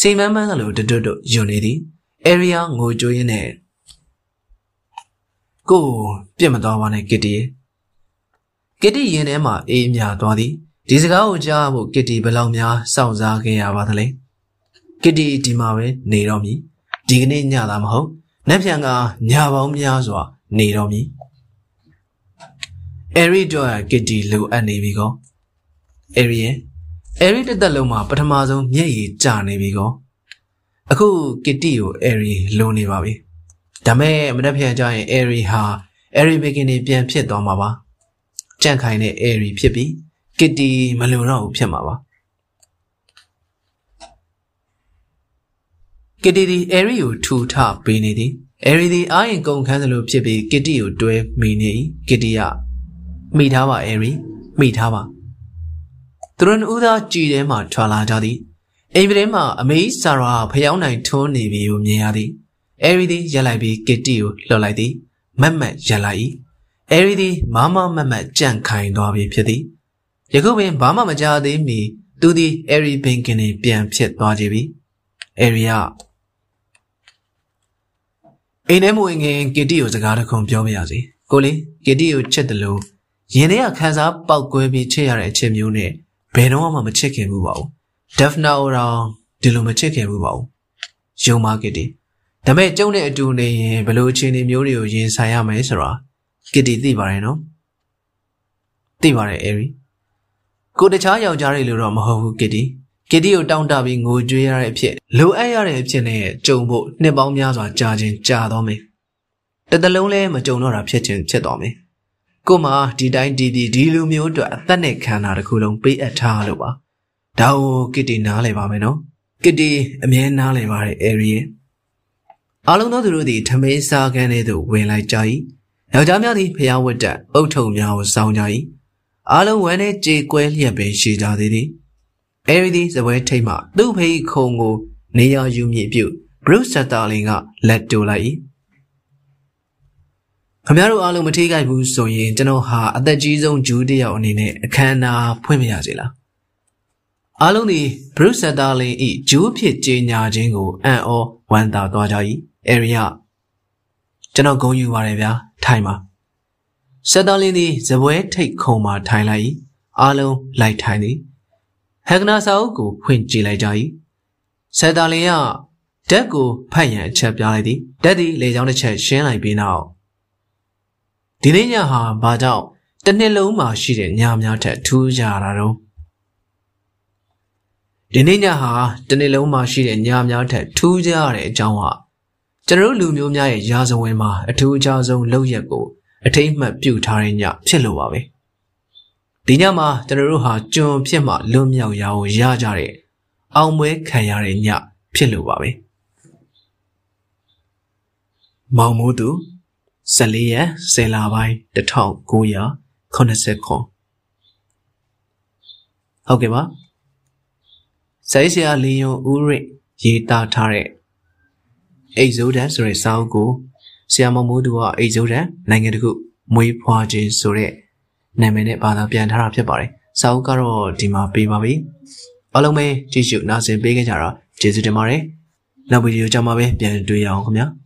စိမ်မန်းမန်းကလေးတွတ်တွတ်ယွန်နေသည်အဲရီယာငိုကြွေးရင်းနဲ့ကိုပြစ်မသွားပါနဲ့ကစ်တီကစ်တီရင်ထဲမှာအေးမြသွားသည် ဒီစကားကိုကြားဖို့ကစ်တီဘယ်လောက်များစောင့်စားခဲ့ရပါသလဲကစ်တီဒီမှာပဲနေတော့မည်ဒီကနေ့ညသာမဟုတ်နေ့ပြန်ကညပေါင်းများစွာ နေတော့မည်အဲရီတော့ကစ်တီလိုအပ်နေပြီကောအဲရီရဲ့အဲရီတစ်သက်လုံးမှာပထမဆုံးမျက်ရည်ကျနေပြီကောအခုကစ်တီကိုအဲရီလိုနေပါပြီဒါမဲ့မနေ့ပြန်ကျရင်အဲရီဟာအဲရီဘီကင်နေပြန်ဖြစ်သွားမှာပါကြန့်ခိုင်တဲ့အဲရီဖြစ်ပြီး ကစ်တီမလုံတော့ဘူးဖြစ်မှာပါကစ်တီဒီအဲရီကိုထူထပေးနေသည်အဲရီဒီအာရင်ကုန်ခန်းသလိုဖြစ်ပြီးကစ်တီကိုတွဲမိနေ၏ကစ်တီကမိထားပါအဲရီမိထားပါသူတို့ဦးသားကြည်ထဲမှထွာလာကြသည်အိမ်ပြည်မှာအမေဆာရာဖျောင်းနိုင်ထွန်းနေပြီကိုမြင်ရသည်အဲရီဒီရက်လိုက်ပြီးကစ်တီကိုလှော်လိုက်သည်မက်မက်ရက်လိုက်၏အဲရီဒီမမမက်မက်ကြန့်ခိုင်သွားပြီဖြစ်သည် ယခုပင်ဘာမှမကြားသေးမီသူသည်အဲရီဘင်ကင်နေပြန်ဖြစ်သွားကြပြီအဲရီကအိမ်ထဲမှာဝင်ငင်ကီတီကိုစကားတစ်ခုပြောပြရစီကိုလေးကီတီကိုချစ်တယ်လို့ရင်ထဲကခန်းစားပောက်ကွဲပြီးချစ်ရတဲ့အချက်မျိုးနဲ့ဘယ်တော့မှမချစ်ခင်ဘူးပါဘူးဒက်ဖနာအိုရောဒီလိုမချစ်ခင်ဘူးပါဘူးယုံမာကီတီဒါပေမဲ့ကျုံတဲ့အတူနေရင်ဘယ်လိုအခြေအနေမျိုးတွေကိုရင်ဆိုင်ရမလဲဆိုတာကီတီသိပါတယ်နော်သိပါတယ်အဲရီ ကိုတခြားယောက်ျားတွေလိုတော့မဟုတ်ဘူးကစ်တီကစ်တီကိုတောင်းတပြီးငိုကြွေးရတဲ့အဖြစ်လိုအပ်ရတဲ့အဖြစ်နဲ့ကြုံဖို့နှစ်ပေါင်းများစွာကြာခြင်းကြာတော့မယ်တတလုံးလဲမကြုံတော့တာဖြစ်ခြင်းဖြစ်သွားမယ်ကိုမဒီတိုင်းဒီဒီဒီလိုမျိုးအတွက်အသက်နဲ့ခန္ဓာတစ်ခုလုံးပေးအပ်ထားလို့ပါဒါကိုကစ်တီနားလဲပါမယ်နော်ကစ်တီအမြဲနားလဲပါတယ်အဲရီရဲ့အားလုံးသောသူတို့သည်ထမင်းစားခန်းထဲသို့ဝင်လိုက်ကြ၏ယောက်ျားများသည်ဖျားဝတ်တက်အုတ်ထုံများကိုစောင်းကြ၏ အားလုံးဝမ်းနဲ့ကြေကွဲလျက်ပင်ရှိကြသေးသည်အဲရီဒီစပွဲထိတ်မှသူ့ဖေးခုံကို နေရာယူမြင့်ပြုဘရုစတာလင်ကလက်တိုလိုက်၏ခမရတို့အားလုံးမထိခိုက်ဘူးဆိုရင်ကျွန်တော်ဟာအသက်ကြီးဆုံးဂျူးတယောက်အနေနဲ့အခမ်းအနားဖွင့်ပြရစီလားအားလုံးဒီဘရုစတာလင်ဤဂျူးဖြစ်ကြေညာခြင်းကိုအံ့ဩဝမ်းသာသွားကြ၏အဲရီယာကျွန်တော်ဂုဏ်ယူပါတယ်ဗျာထိုင်ပါ ဆက်တော်လင်းသည်ဇပွဲထိတ်ခုံမှထိုင်လိုက်၏အားလုံးလိုက်ထိုင်သည်ဟက်ကနာစာအုပ်ကိုဖွင့်ကြည့်လိုက်ကြ၏ဆက်တော်လင်းကဓာတ်ကိုဖတ်ရန်အချက်ပြလိုက်သည်ဓာတ်သည်လေချောင်းတစ်ချက်ရှင်းလိုက်ပြီးနောက်ဒီနေ့ညဟာဘာကြောင့်တစ်နှစ်လုံးမှာရှိတဲ့ညများထက်ထူးကြတာတော့ဒီနေ့ညဟာတစ်နှစ်လုံးမှာရှိတဲ့ညများထက်ထူးကြရတဲ့အကြောင်းဟာကျွန်တော်လူမျိုးများရဲ့ရာဇဝင်မှာအထူးအခြားဆုံးလောက်ရက်ကို အထိမ့်မှတ်ပြုထားတဲ့ညဖြစ်လို့ပါပဲဒီညမှာကျွန်တော်တို့ဟာကျွန်ဖြစ်မှလွတ်မြောက်ရာကိုရကြတဲ့အောင်ပွဲခံရတဲ့ညဖြစ်လို့ပါပဲမောင်မိုးသူ14ရက်10လပိုင်း1980ခုဟုတ်ကဲ့ပါစိုင်းဆရာလီယွန်ဦးရစ်ရေးသားထားတဲ့အိတ်ဇိုးတန်ဆိုတဲ့စာအုပ်ကို ဆရာမမိုးသူကအိတ်ဇိုးတန်နိုင်ငံတခုမွေးဖွားခြင်းဆိုတဲ့နာမည်နဲ့ဘာသာပြန်ထားတာဖြစ်ပါတယ်။စာအုပ်ကတော့ဒီမှာပေးပါပြီ။အားလုံးပဲကြည့်ရှုနားဆင်ပေးကြကြတာကျေးဇူးတင်ပါတယ်။နောက်ဗီဒီယိုကြမှာပဲပြန်တွေ့ရအောင်ခင်ဗျာ။